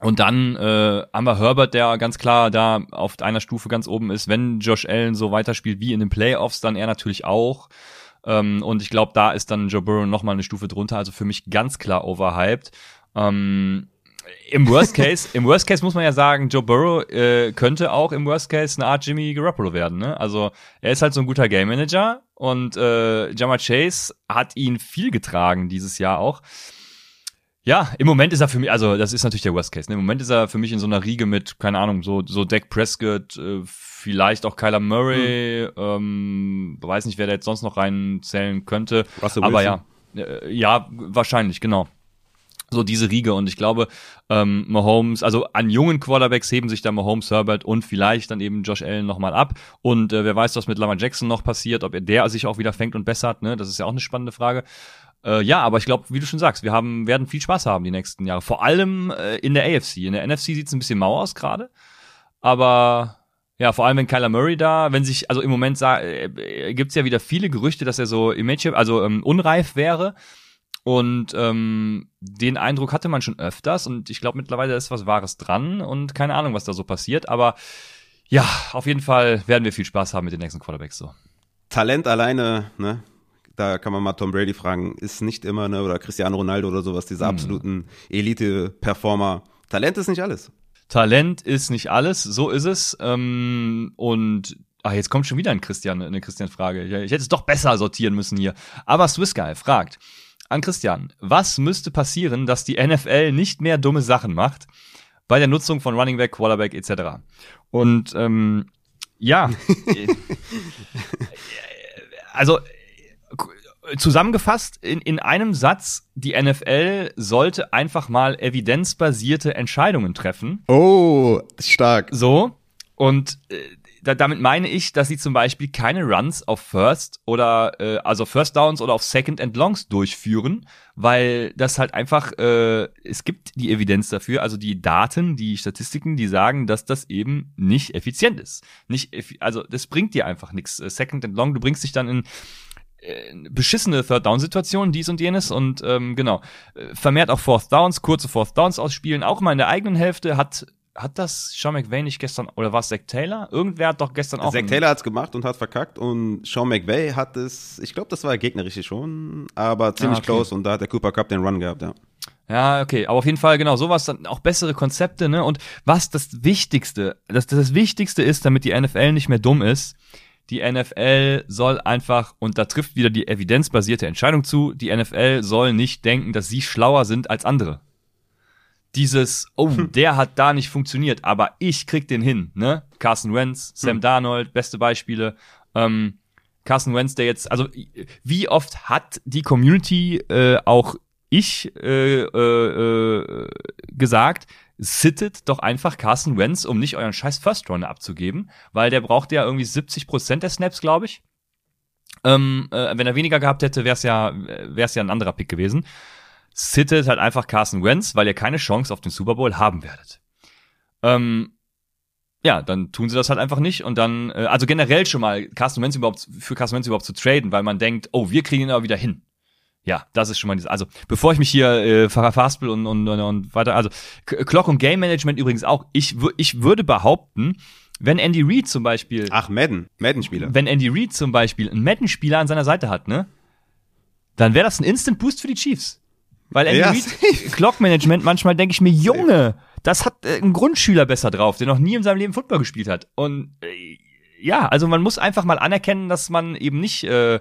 Und dann äh, haben wir Herbert, der ganz klar da auf einer Stufe ganz oben ist. Wenn Josh Allen so weiterspielt wie in den Playoffs, dann er natürlich auch. Ähm, und ich glaube, da ist dann Joe Burrow noch mal eine Stufe drunter. Also für mich ganz klar overhyped. Ähm, im Worst Case, im Worst Case muss man ja sagen, Joe Burrow äh, könnte auch im Worst Case eine Art Jimmy Garoppolo werden. Ne? Also er ist halt so ein guter Game Manager und äh, Jamar Chase hat ihn viel getragen dieses Jahr auch. Ja, im Moment ist er für mich, also das ist natürlich der Worst Case. Ne? Im Moment ist er für mich in so einer Riege mit, keine Ahnung, so so Dak Prescott, äh, vielleicht auch Kyler Murray, mhm. ähm, weiß nicht, wer da jetzt sonst noch reinzählen könnte. Russell Aber Wilson. ja, äh, ja, wahrscheinlich, genau. So diese Riege und ich glaube, ähm, Mahomes, also an jungen Quarterbacks heben sich da Mahomes, Herbert und vielleicht dann eben Josh Allen nochmal ab. Und äh, wer weiß, was mit Lamar Jackson noch passiert, ob er der sich auch wieder fängt und bessert, ne? Das ist ja auch eine spannende Frage. Äh, ja, aber ich glaube, wie du schon sagst, wir haben, werden viel Spaß haben die nächsten Jahre. Vor allem äh, in der AFC. In der NFC sieht es ein bisschen mau aus gerade. Aber ja, vor allem wenn Kyler Murray da, wenn sich, also im Moment äh, gibt es ja wieder viele Gerüchte, dass er so Image, also ähm, unreif wäre. Und ähm, den Eindruck hatte man schon öfters und ich glaube mittlerweile ist was Wahres dran und keine Ahnung, was da so passiert. Aber ja, auf jeden Fall werden wir viel Spaß haben mit den nächsten Quarterbacks so. Talent alleine, ne? Da kann man mal Tom Brady fragen, ist nicht immer, ne, oder Cristiano Ronaldo oder sowas, diese hm. absoluten Elite-Performer. Talent ist nicht alles. Talent ist nicht alles, so ist es. Ähm, und ach, jetzt kommt schon wieder ein Christian, eine Christian-Frage. Ich, ich hätte es doch besser sortieren müssen hier. Aber Swiss Guy fragt, an Christian. Was müsste passieren, dass die NFL nicht mehr dumme Sachen macht bei der Nutzung von Running Back, Quarterback etc.? Und ähm, ja, also zusammengefasst in, in einem Satz, die NFL sollte einfach mal evidenzbasierte Entscheidungen treffen. Oh, stark. So. Und äh, da, damit meine ich, dass sie zum Beispiel keine Runs auf First oder äh, also First Downs oder auf Second and Longs durchführen, weil das halt einfach äh, es gibt die Evidenz dafür, also die Daten, die Statistiken, die sagen, dass das eben nicht effizient ist. Nicht also das bringt dir einfach nichts. Äh, Second and Long, du bringst dich dann in beschissene Third-Down-Situationen, dies und jenes und ähm, genau. Äh, vermehrt auch Fourth Downs, kurze Fourth Downs ausspielen, auch mal in der eigenen Hälfte hat hat das Sean McVay nicht gestern, oder war es Zach Taylor? Irgendwer hat doch gestern auch. Zach Taylor hat's gemacht und hat verkackt und Sean McVay hat es, ich glaube, das war gegnerisch schon, aber ziemlich ah, okay. close und da hat der Cooper Cup den Run gehabt, ja. Ja, okay, aber auf jeden Fall genau sowas dann auch bessere Konzepte, ne? Und was das Wichtigste, das das Wichtigste ist, damit die NFL nicht mehr dumm ist, die NFL soll einfach und da trifft wieder die evidenzbasierte Entscheidung zu, die NFL soll nicht denken, dass sie schlauer sind als andere dieses, oh, hm. der hat da nicht funktioniert, aber ich krieg den hin, ne? Carson Wentz, Sam hm. Darnold, beste Beispiele. Ähm, Carson Wentz, der jetzt, also wie oft hat die Community äh, auch ich äh, äh, äh, gesagt, sittet doch einfach Carson Wentz, um nicht euren scheiß First Runner abzugeben, weil der braucht ja irgendwie 70 Prozent der Snaps, glaube ich. Ähm, äh, wenn er weniger gehabt hätte, wäre es ja, wär's ja ein anderer Pick gewesen sittet halt einfach Carson Wentz, weil ihr keine Chance auf den Super Bowl haben werdet. Ähm, ja, dann tun sie das halt einfach nicht und dann, äh, also generell schon mal Carson Wentz überhaupt, für Carson Wentz überhaupt zu traden, weil man denkt, oh, wir kriegen ihn aber wieder hin. Ja, das ist schon mal, also bevor ich mich hier äh, verhaspel und, und, und weiter, also Clock und Game Management übrigens auch, ich, ich würde behaupten, wenn Andy Reid zum Beispiel. Ach, Madden, Madden-Spieler. Wenn Andy Reid zum Beispiel einen Madden-Spieler an seiner Seite hat, ne? Dann wäre das ein Instant Boost für die Chiefs. Weil Andy ja, Reid, Clock-Management, manchmal denke ich mir, Junge, das hat äh, ein Grundschüler besser drauf, der noch nie in seinem Leben Football gespielt hat. Und äh, ja, also man muss einfach mal anerkennen, dass man eben nicht äh,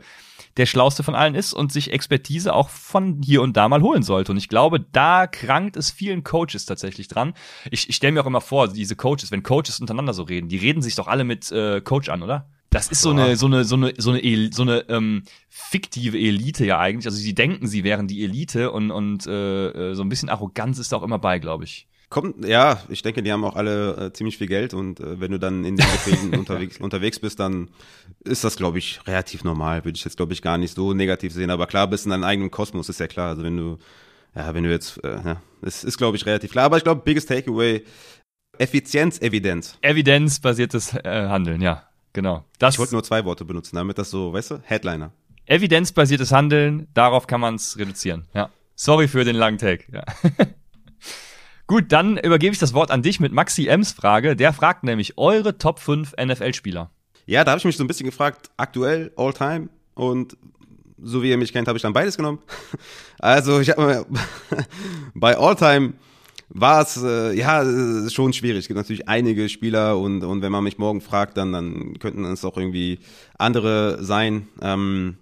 der Schlauste von allen ist und sich Expertise auch von hier und da mal holen sollte. Und ich glaube, da krankt es vielen Coaches tatsächlich dran. Ich, ich stelle mir auch immer vor, diese Coaches, wenn Coaches untereinander so reden, die reden sich doch alle mit äh, Coach an, oder? Das ist so eine, so eine, so eine, so eine, so eine ähm, fiktive Elite ja eigentlich. Also sie denken, sie wären die Elite und, und äh, äh so ein bisschen Arroganz ist da auch immer bei, glaube ich. Kommt, ja, ich denke, die haben auch alle äh, ziemlich viel Geld und äh, wenn du dann in den Gefäßen unterwegs, unterwegs bist, dann ist das, glaube ich, relativ normal. Würde ich jetzt, glaube ich, gar nicht so negativ sehen. Aber klar, bist in deinem eigenen Kosmos, ist ja klar. Also wenn du, ja, wenn du jetzt, äh, ja, es ist, glaube ich, relativ klar. Aber ich glaube, biggest Takeaway, Effizienz, Evidenz. Evidenzbasiertes äh, Handeln, ja. Genau. Das ich wollte nur zwei Worte benutzen, damit das so, weißt du, Headliner. Evidenzbasiertes Handeln, darauf kann man es reduzieren. Ja. Sorry für den langen Take. Ja. Gut, dann übergebe ich das Wort an dich mit Maxi Ems Frage. Der fragt nämlich eure Top 5 NFL-Spieler. Ja, da habe ich mich so ein bisschen gefragt, aktuell, all time und so wie ihr mich kennt, habe ich dann beides genommen. Also ich habe bei all time war es äh, ja schon schwierig. Es gibt natürlich einige Spieler und, und wenn man mich morgen fragt, dann, dann könnten es auch irgendwie andere sein. Ähm,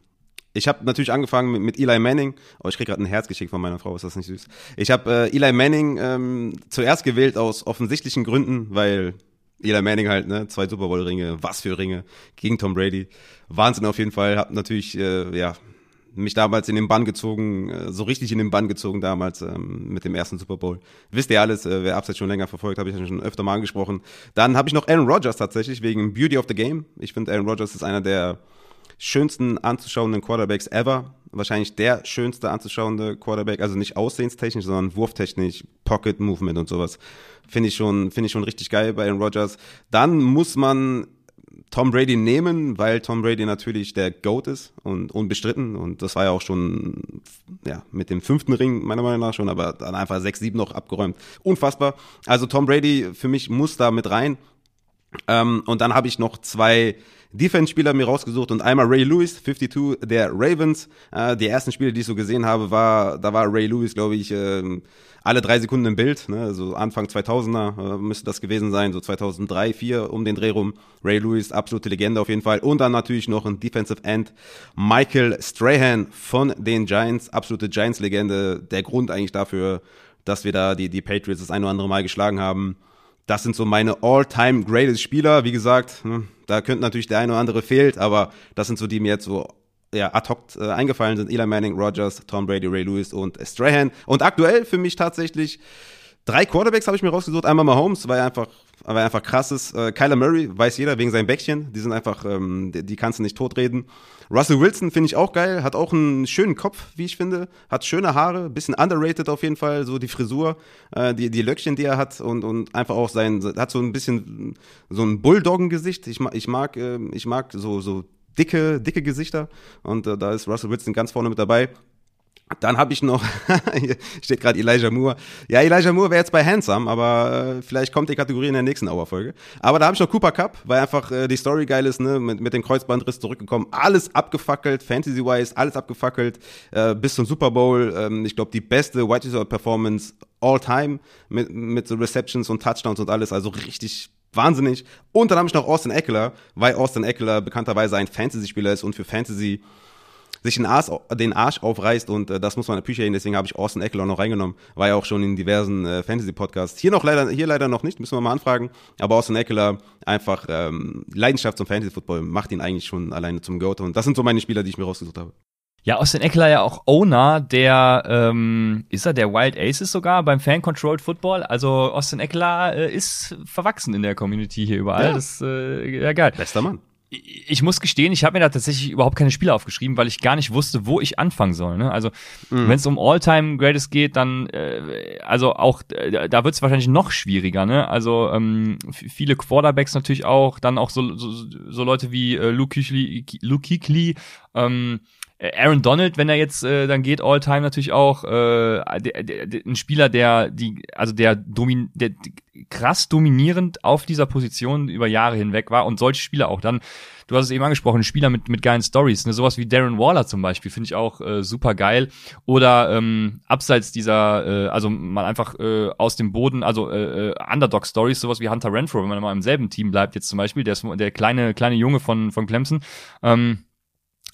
ich habe natürlich angefangen mit, mit Eli Manning. Oh, ich krieg gerade ein Herz geschickt von meiner Frau, ist das nicht süß? Ich habe äh, Eli Manning ähm, zuerst gewählt aus offensichtlichen Gründen, weil Eli Manning halt, ne, zwei Super Bowl Ringe, was für Ringe gegen Tom Brady. Wahnsinn auf jeden Fall. Hab natürlich äh, ja mich damals in den Bann gezogen, äh, so richtig in den Bann gezogen damals ähm, mit dem ersten Super Bowl. Wisst ihr alles, äh, wer Upside schon länger verfolgt, habe ich schon öfter mal angesprochen. Dann habe ich noch Aaron Rodgers tatsächlich wegen Beauty of the Game. Ich finde Aaron Rodgers ist einer der schönsten anzuschauenden Quarterbacks ever. Wahrscheinlich der schönste anzuschauende Quarterback, also nicht aussehenstechnisch, sondern wurftechnisch, Pocket Movement und sowas. Finde ich schon, finde ich schon richtig geil bei Aaron Rodgers. Dann muss man Tom Brady nehmen, weil Tom Brady natürlich der GOAT ist und unbestritten. Und das war ja auch schon ja, mit dem fünften Ring, meiner Meinung nach schon, aber dann einfach sechs, sieben noch abgeräumt. Unfassbar. Also Tom Brady für mich muss da mit rein. Ähm, und dann habe ich noch zwei Defense-Spieler mir rausgesucht und einmal Ray Lewis, 52 der Ravens. Äh, die ersten Spiele, die ich so gesehen habe, war, da war Ray Lewis, glaube ich, äh, alle drei Sekunden im Bild, ne? so Anfang 2000er äh, müsste das gewesen sein, so 2003, 2004 um den Dreh rum. Ray Lewis, absolute Legende auf jeden Fall. Und dann natürlich noch ein Defensive End, Michael Strahan von den Giants, absolute Giants-Legende. Der Grund eigentlich dafür, dass wir da die, die Patriots das ein oder andere Mal geschlagen haben. Das sind so meine all-time greatest Spieler. Wie gesagt, ne, da könnte natürlich der eine oder andere fehlt, aber das sind so die mir jetzt so ja, ad hoc äh, eingefallen sind. Eli Manning, Rogers, Tom Brady, Ray Lewis und Strahan. Und aktuell für mich tatsächlich drei Quarterbacks habe ich mir rausgesucht. Einmal Mahomes, weil er einfach, weil er einfach krass ist. Äh, Kyler Murray, weiß jeder, wegen seinem Bäckchen. Die sind einfach, ähm, die, die kannst du nicht totreden. Russell Wilson finde ich auch geil, hat auch einen schönen Kopf, wie ich finde, hat schöne Haare, bisschen underrated auf jeden Fall, so die Frisur, äh, die, die Löckchen, die er hat und, und einfach auch sein, hat so ein bisschen so ein Bulldoggen-Gesicht. Ich, ich mag, äh, ich mag so, so dicke, dicke Gesichter und äh, da ist Russell Wilson ganz vorne mit dabei. Dann habe ich noch, hier steht gerade Elijah Moore. Ja, Elijah Moore wäre jetzt bei Handsome, aber äh, vielleicht kommt die Kategorie in der nächsten Hour-Folge. Aber da habe ich noch Cooper Cup, weil einfach äh, die Story geil ist, ne? mit, mit dem Kreuzbandriss zurückgekommen. Alles abgefackelt, Fantasy-wise, alles abgefackelt, äh, bis zum Super Bowl. Ähm, ich glaube, die beste White Receiver-Performance all time mit, mit so Receptions und Touchdowns und alles. Also richtig wahnsinnig. Und dann habe ich noch Austin Eckler, weil Austin Eckler bekannterweise ein Fantasy-Spieler ist und für Fantasy sich den Arsch, den Arsch aufreißt und äh, das muss man appreciaten. Deswegen habe ich Austin Eckler noch reingenommen. War ja auch schon in diversen äh, Fantasy-Podcasts. Hier noch leider, hier leider noch nicht, müssen wir mal anfragen. Aber Austin Eckler einfach ähm, Leidenschaft zum Fantasy-Football macht ihn eigentlich schon alleine zum Goat. Und das sind so meine Spieler, die ich mir rausgesucht habe. Ja, Austin Eckler ja auch Owner der, ähm, ist er der Wild Aces sogar beim Fan-Controlled Football? Also Austin Eckler äh, ist verwachsen in der Community hier überall. Ja. Das äh, ja geil. Bester Mann ich muss gestehen, ich habe mir da tatsächlich überhaupt keine Spiele aufgeschrieben, weil ich gar nicht wusste, wo ich anfangen soll. Ne? Also mhm. wenn es um All-Time Greatest geht, dann äh, also auch äh, da wird es wahrscheinlich noch schwieriger. Ne? Also ähm, viele Quarterbacks natürlich auch, dann auch so, so, so Leute wie äh, Luke Kuechly, Luke Kuechly ähm, Aaron Donald, wenn er jetzt äh, dann geht, All-Time natürlich auch äh, der, der, ein Spieler, der die also der, domin, der krass dominierend auf dieser Position über Jahre hinweg war und solche Spieler auch dann. Du hast es eben angesprochen, Spieler mit mit geilen Stories, ne, sowas wie Darren Waller zum Beispiel finde ich auch äh, super geil. Oder ähm, abseits dieser, äh, also mal einfach äh, aus dem Boden, also äh, äh, Underdog Stories, sowas wie Hunter Renfro, wenn man mal im selben Team bleibt jetzt zum Beispiel, der ist der kleine kleine Junge von von Clemson. Ähm,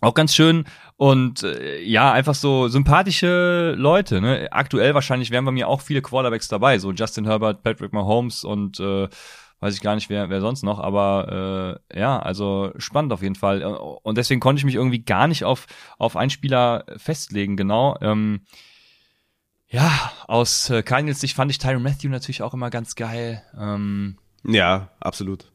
auch ganz schön und äh, ja, einfach so sympathische Leute. Ne? Aktuell wahrscheinlich wären bei mir auch viele Quarterbacks dabei, so Justin Herbert, Patrick Mahomes und äh, weiß ich gar nicht, wer, wer sonst noch, aber äh, ja, also spannend auf jeden Fall. Und deswegen konnte ich mich irgendwie gar nicht auf, auf einen Spieler festlegen, genau. Ähm, ja, aus äh, Cardinals Sicht fand ich Tyron Matthew natürlich auch immer ganz geil. Ähm, ja, absolut.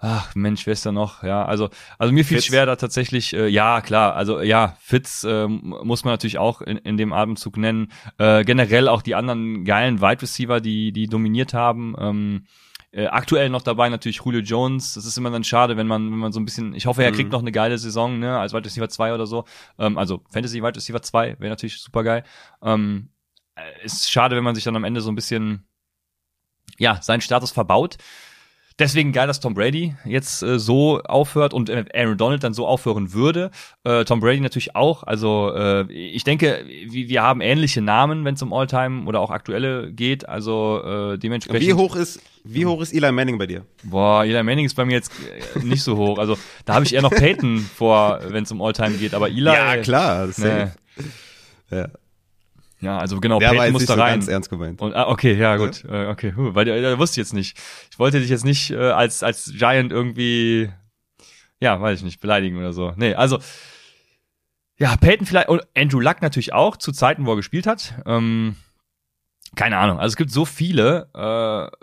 Ach Mensch, wer ist da noch? Ja, also also mir fiel schwer da tatsächlich. Äh, ja, klar. Also ja, Fitz äh, muss man natürlich auch in, in dem Atemzug nennen. Äh, generell auch die anderen geilen Wide Receiver, die die dominiert haben. Ähm, äh, aktuell noch dabei natürlich Julio Jones. Das ist immer dann schade, wenn man wenn man so ein bisschen. Ich hoffe, er kriegt mhm. noch eine geile Saison, ne, als Wide Receiver 2 oder so. Ähm, also Fantasy Wide Receiver 2 wäre natürlich super geil. Ähm, äh, ist schade, wenn man sich dann am Ende so ein bisschen ja seinen Status verbaut. Deswegen geil, dass Tom Brady jetzt äh, so aufhört und äh, Aaron Donald dann so aufhören würde. Äh, Tom Brady natürlich auch. Also äh, ich denke, wir, wir haben ähnliche Namen, wenn es um Alltime oder auch aktuelle geht. Also äh, dementsprechend. Wie hoch ist wie hoch ist Eli Manning bei dir? Boah, Eli Manning ist bei mir jetzt äh, nicht so hoch. Also da habe ich eher noch Peyton vor, wenn es um Alltime geht. Aber Eli. Ja klar. Das nee. Ja. Ja, also genau, Der Peyton muss da rein. ganz ernst gemeint. Und, ah, okay, ja, gut. Ja? Äh, okay, huh, weil der, der wusste ich jetzt nicht. Ich wollte dich jetzt nicht äh, als, als Giant irgendwie, ja, weiß ich nicht, beleidigen oder so. Nee, also, ja, Peyton vielleicht, und Andrew Luck natürlich auch, zu Zeiten, wo er gespielt hat. Ähm, keine Ahnung, also es gibt so viele, äh,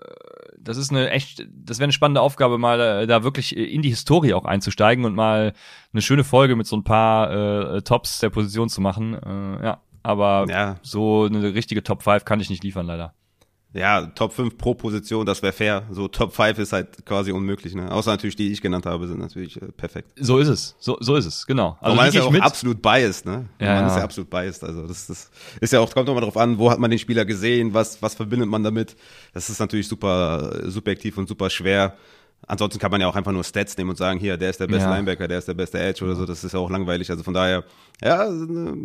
das ist eine echt, das wäre eine spannende Aufgabe, mal äh, da wirklich in die Historie auch einzusteigen und mal eine schöne Folge mit so ein paar äh, Tops der Position zu machen. Äh, ja, aber ja. so eine richtige Top 5 kann ich nicht liefern, leider. Ja, Top 5 pro Position, das wäre fair. So Top 5 ist halt quasi unmöglich, ne? Außer natürlich die, die ich genannt habe, sind natürlich äh, perfekt. So ist es. So, so ist es, genau. Also man ist ja auch mit. absolut biased, ne? Ja, man ist ja absolut biased. Also das, das ist ja auch, kommt immer drauf an, wo hat man den Spieler gesehen, was, was verbindet man damit. Das ist natürlich super subjektiv und super schwer. Ansonsten kann man ja auch einfach nur Stats nehmen und sagen, hier, der ist der beste Ja. Linebacker, der ist der beste Edge oder so. Das ist ja auch langweilig. Also von daher, ja, äh,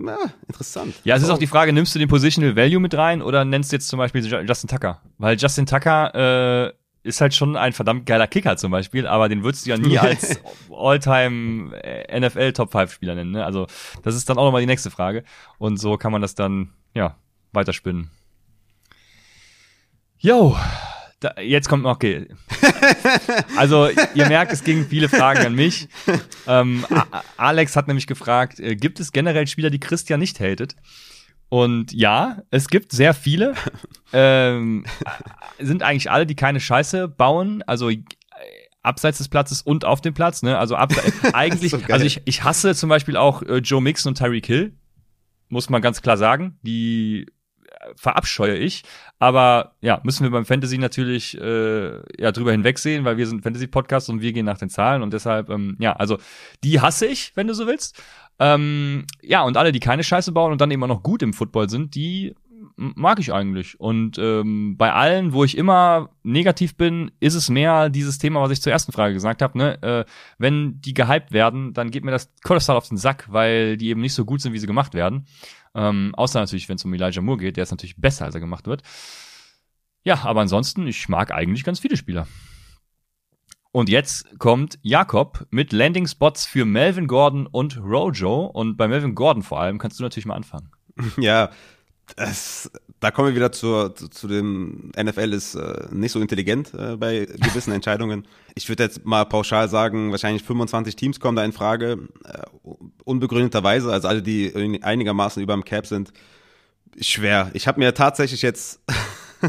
ja interessant. Ja, es ist auch die Frage, nimmst du den Positional Value mit rein oder nennst du jetzt zum Beispiel Ju- Justin Tucker? Weil Justin Tucker äh, ist halt schon ein verdammt geiler Kicker zum Beispiel, aber den würdest du ja nie als All-Time äh, NFL Top 5 Spieler nennen. Ne? Also das ist dann auch nochmal die nächste Frage. Und so kann man das dann, ja, weiterspinnen. Yo, da, jetzt kommt noch, okay. Also, ihr merkt, es gingen viele Fragen an mich. Ähm, Alex hat nämlich gefragt, äh, gibt es generell Spieler, die Christian nicht hatet? Und ja, es gibt sehr viele. ähm, äh, sind eigentlich alle, die keine Scheiße bauen. Also äh, abseits des Platzes und auf dem Platz. Ne? Also eigentlich, so also ich, ich hasse zum Beispiel auch äh, Joe Mixon und Tyreek Hill. Muss man ganz klar sagen. Die verabscheue ich. Aber ja, müssen wir beim Fantasy natürlich äh, ja drüber hinwegsehen, weil wir sind Fantasy-Podcast und wir gehen nach den Zahlen und deshalb, ähm, ja, also die hasse ich, wenn du so willst. Ähm, ja, und alle, die keine Scheiße bauen und dann eben auch noch gut im Football sind, die mag ich eigentlich. Und ähm, bei allen, wo ich immer negativ bin, ist es mehr dieses Thema, was ich zur ersten Frage gesagt habe. Ne? Äh, wenn die gehypt werden, dann geht mir das kolossal auf den Sack, weil die eben nicht so gut sind, wie sie gemacht werden. Ähm, außer natürlich, wenn es um Elijah Moore geht, der ist natürlich besser, als er gemacht wird. Ja, aber ansonsten, ich mag eigentlich ganz viele Spieler. Und jetzt kommt Jakob mit Landing Spots für Melvin Gordon und Rojo. Und bei Melvin Gordon vor allem kannst du natürlich mal anfangen. Ja, das, da kommen wir wieder zur, zu, zu dem NFL ist äh, nicht so intelligent äh, bei gewissen Entscheidungen. Ich würde jetzt mal pauschal sagen, wahrscheinlich 25 Teams kommen da in Frage, äh, unbegründeterweise, also alle, die einigermaßen über dem Cap sind. Schwer. Ich habe mir tatsächlich jetzt,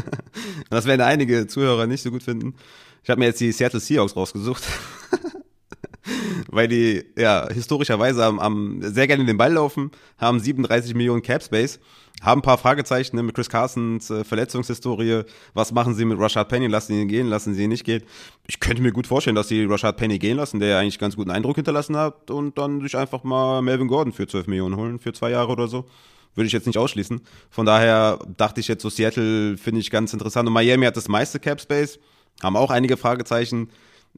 das werden einige Zuhörer nicht so gut finden, ich habe mir jetzt die Seattle Seahawks rausgesucht. weil die ja historischerweise am, am sehr gerne den Ball laufen, haben 37 Millionen Cap Space, haben ein paar Fragezeichen ne, mit Chris Carsons äh, Verletzungshistorie. Was machen sie mit Rashad Penny? Lassen sie ihn gehen? Lassen sie ihn nicht gehen? Ich könnte mir gut vorstellen, dass sie Rashad Penny gehen lassen, der ja eigentlich ganz guten Eindruck hinterlassen hat und dann sich einfach mal Melvin Gordon für 12 Millionen holen, für zwei Jahre oder so. Würde ich jetzt nicht ausschließen. Von daher dachte ich jetzt so Seattle finde ich ganz interessant und Miami hat das meiste Cap Space, haben auch einige Fragezeichen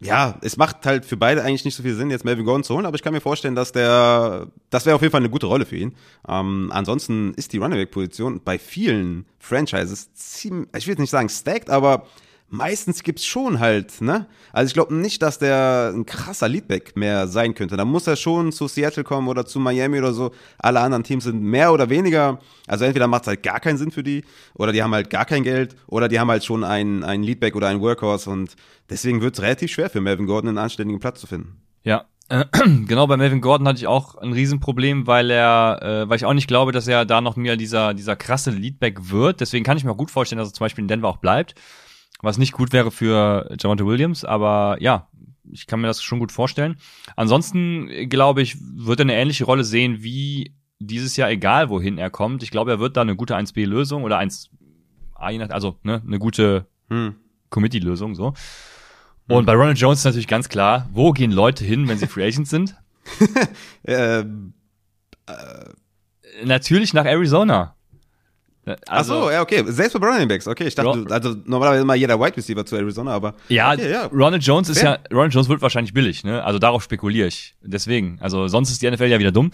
ja, es macht halt für beide eigentlich nicht so viel Sinn, jetzt Melvin Gordon zu holen, aber ich kann mir vorstellen, dass der, das wäre auf jeden Fall eine gute Rolle für ihn. Ähm, ansonsten ist die Running-Back-Position bei vielen Franchises ziemlich, ich will jetzt nicht sagen stacked, aber meistens gibt's schon halt, ne? Also ich glaube nicht, dass der ein krasser Leadback mehr sein könnte. Da muss er schon zu Seattle kommen oder zu Miami oder so. Alle anderen Teams sind mehr oder weniger, also entweder macht's halt gar keinen Sinn für die, oder die haben halt gar kein Geld, oder die haben halt schon einen, einen Leadback oder einen Workhorse und deswegen wird's relativ schwer für Melvin Gordon einen anständigen Platz zu finden. Ja, genau bei Melvin Gordon hatte ich auch ein Riesenproblem, weil er, äh, weil ich auch nicht glaube, dass er da noch mehr dieser dieser krasse Leadback wird. Deswegen kann ich mir auch gut vorstellen, dass er zum Beispiel in Denver auch bleibt, was nicht gut wäre für Javante Williams. Aber ja, ich kann mir das schon gut vorstellen. Ansonsten äh, glaube ich, wird er eine ähnliche Rolle sehen wie dieses Jahr, egal wohin er kommt. Ich glaube, er wird da eine gute 1B-Lösung oder 1 A, je nach- also ne, eine gute Hm. Committee-Lösung so. Und bei Ronald Jones ist natürlich ganz klar, wo gehen Leute hin, wenn sie Free Agents sind? Ähm, Natürlich nach Arizona. Ach Also, so, ja, okay. Selbst bei Running Backs, okay. Ich dachte, du- also normalerweise immer jeder Wide Receiver zu Arizona, aber. ja, okay, ja. Ronald Jones ist Fair. ja, Ronald Jones wird wahrscheinlich billig, ne? Also darauf spekuliere ich. Deswegen. Also sonst ist die NFL ja wieder dumm.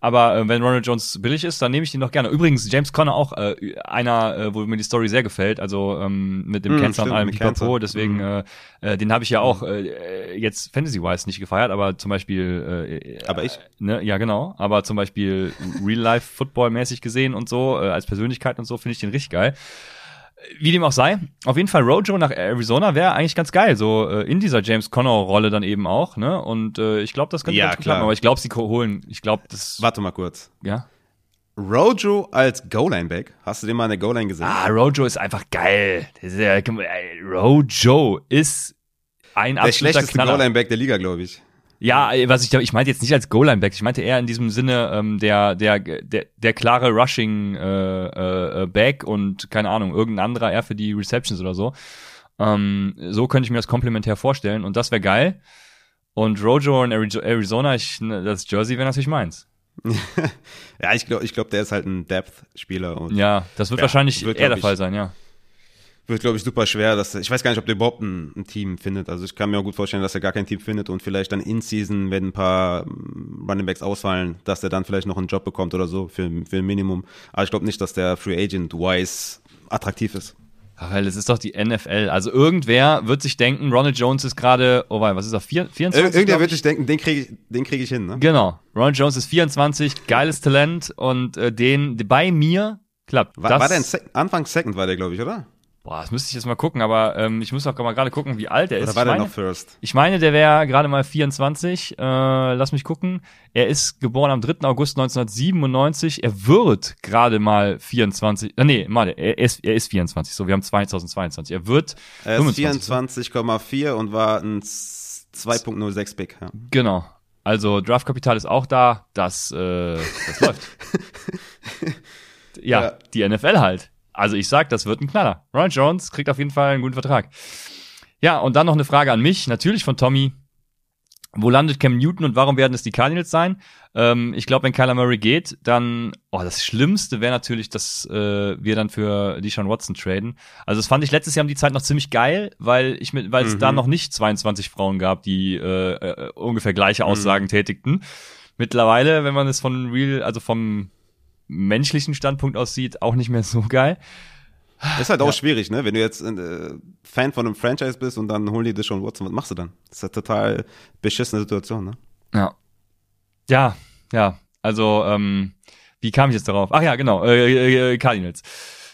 Aber äh, wenn Ronald Jones billig ist, dann nehme ich den doch gerne. Übrigens, James Conner auch äh, einer, äh, wo mir die Story sehr gefällt, also ähm, mit dem Mm, Cancer und stimmt, allem mit Pipapo, deswegen, Mm. äh, äh, den habe ich ja auch äh, jetzt Fantasy-wise nicht gefeiert, aber zum Beispiel äh, Aber ich? Ne, ja, genau. Aber zum Beispiel Real-Life-Football-mäßig gesehen und so, äh, als Persönlichkeit und so, finde ich den richtig geil. Wie dem auch sei, auf jeden Fall Rojo nach Arizona wäre eigentlich ganz geil, so äh, in dieser James Connor-Rolle dann eben auch, ne? Und äh, ich glaube, das könnte Ja, ganz gut klar. klappen, aber ich glaube, sie holen, ich glaube, das, Warte mal kurz. ja. Rojo als Goal-Line-Back. Hast du den mal in der Goal-Line gesehen? Ah, Rojo ist einfach geil. Ist äh, Rojo ist ein der absoluter schlechteste Knaller. Goal-Line-Back der Liga, glaube ich. Ja, äh, was ich ich meinte jetzt nicht als Goal-Line-Back, ich meinte eher in diesem Sinne ähm, der der der der klare Rushing äh, äh, Back und keine Ahnung irgendein anderer eher für die Receptions oder so. Ähm, so könnte ich mir das komplementär vorstellen und das wäre geil. Und Rojo in Ari- Arizona, ich, ne, das Jersey wäre natürlich meins. Ja, ich glaube, ich glaub, der ist halt ein Depth-Spieler. und Ja, das wird Ja, wahrscheinlich wird, eher der Fall sein, ja. Wird, glaube ich, super schwer. Dass, ich weiß gar nicht, ob der überhaupt ein, ein, Team findet. Also ich kann mir auch gut vorstellen, dass er gar kein Team findet und vielleicht dann in Season, wenn ein paar ähm, Running Backs ausfallen, dass er dann vielleicht noch einen Job bekommt oder so für, für ein Minimum. Aber ich glaube nicht, dass der Free Agent wise attraktiv ist. Ach, weil es ist doch die NFL. Also irgendwer wird sich denken, Ronald Jones ist gerade, oh wei, was ist er, 24? Irgendwer wird sich denken, den kriege ich, den krieg ich hin, ne? Genau. Ronald Jones ist 24, geiles Talent und äh, den bei mir klappt. War, war der Anfang Second war der, glaube ich, oder? Boah, das müsste ich jetzt mal gucken, aber ähm, ich muss auch mal gerade gucken, wie alt er ist. Oder war ich der meine, noch First? Ich meine, der wäre gerade mal 24. Äh, lass mich gucken. Er ist geboren am 3. August 1997. Er wird gerade mal 24. Äh, nee, warte, er ist, er ist 24. So, wir haben 2022. Er wird Er ist 24,4 und war ein 2.06 Big. Ja. Genau. Also Draftkapital ist auch da. Das, äh, das läuft. Ja, ja, die NFL halt. Also ich sag, das wird ein Knaller. Ron Jones kriegt auf jeden Fall einen guten Vertrag. Ja, und dann noch eine Frage an mich, natürlich von Tommy. Wo landet Cam Newton und warum werden es die Cardinals sein? Ähm, ich glaube, wenn Kyler Murray geht, dann, oh, das Schlimmste wäre natürlich, dass äh, wir dann für Deshaun Watson traden. Also das fand ich letztes Jahr um die Zeit noch ziemlich geil, weil ich mit, weil mhm. es da noch nicht 22 Frauen gab, die äh, äh, ungefähr gleiche mhm. Aussagen mhm. tätigten. Mittlerweile, wenn man es von Real, also vom menschlichen Standpunkt aussieht, auch nicht mehr so geil. Das ist halt auch ja. schwierig, ne? Wenn du jetzt äh, Fan von einem Franchise bist und dann holen die schon Watson, was machst du dann? Das ist eine total beschissene Situation, ne? Ja. Ja, ja. Also, ähm, wie kam ich jetzt darauf? Ach ja, genau, äh, äh, Cardinals.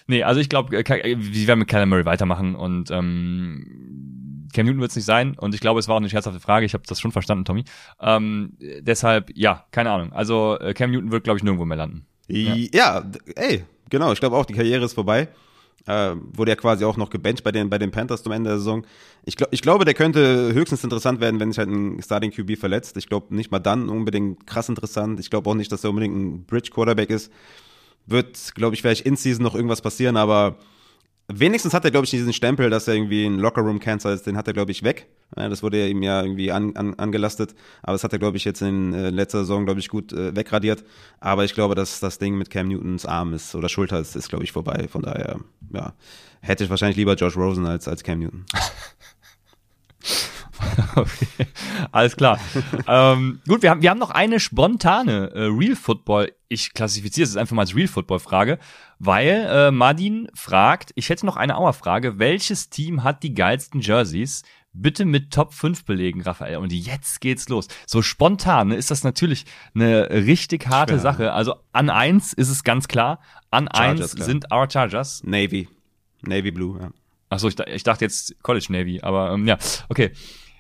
Nee, also ich glaube, äh, wir werden mit Kyler Murray weitermachen und ähm, Cam Newton wird es nicht sein und ich glaube, es war auch eine scherzhafte Frage. Ich habe das schon verstanden, Tommy. Ähm, deshalb, ja, keine Ahnung. Also äh, Cam Newton wird, glaube ich, nirgendwo mehr landen. Ja, ja ey, genau. Ich glaube auch, die Karriere ist vorbei. Äh, wurde ja quasi auch noch gebencht bei den, bei den Panthers zum Ende der Saison. Ich, glaub, ich glaube, der könnte höchstens interessant werden, wenn sich halt ein Starting QB verletzt. Ich glaube nicht mal dann unbedingt krass interessant. Ich glaube auch nicht, dass er unbedingt ein Bridge Quarterback ist. Wird, glaube ich, vielleicht in Season noch irgendwas passieren, aber Wenigstens hat er, glaube ich, diesen Stempel, dass er irgendwie ein Lockerroom-Cancer ist, den hat er, glaube ich, weg. Das wurde ihm ja irgendwie an, an, angelastet. Aber das hat er, glaube ich, jetzt in äh, letzter Saison, glaube ich, gut äh, wegradiert. Aber ich glaube, dass das Ding mit Cam Newtons Arm ist oder Schulter ist, ist glaube ich, vorbei. Von daher, ja, hätte ich wahrscheinlich lieber Josh Rosen als, als Cam Newton. okay, alles klar. ähm, gut, wir haben, wir haben noch eine spontane äh, Real Football. Ich klassifiziere es einfach mal als Real Football Frage, weil äh, Madin fragt, ich hätte noch eine Auerfrage, welches Team hat die geilsten Jerseys? Bitte mit Top 5 belegen, Raphael. Und jetzt geht's los. So spontan ne, ist das natürlich eine richtig harte Schwer. Sache. Also an eins ist es ganz klar. An Chargers, eins sind Our Chargers. Navy. Navy Blue, ja. Achso, ich, ich dachte jetzt College Navy, aber ähm, ja, okay.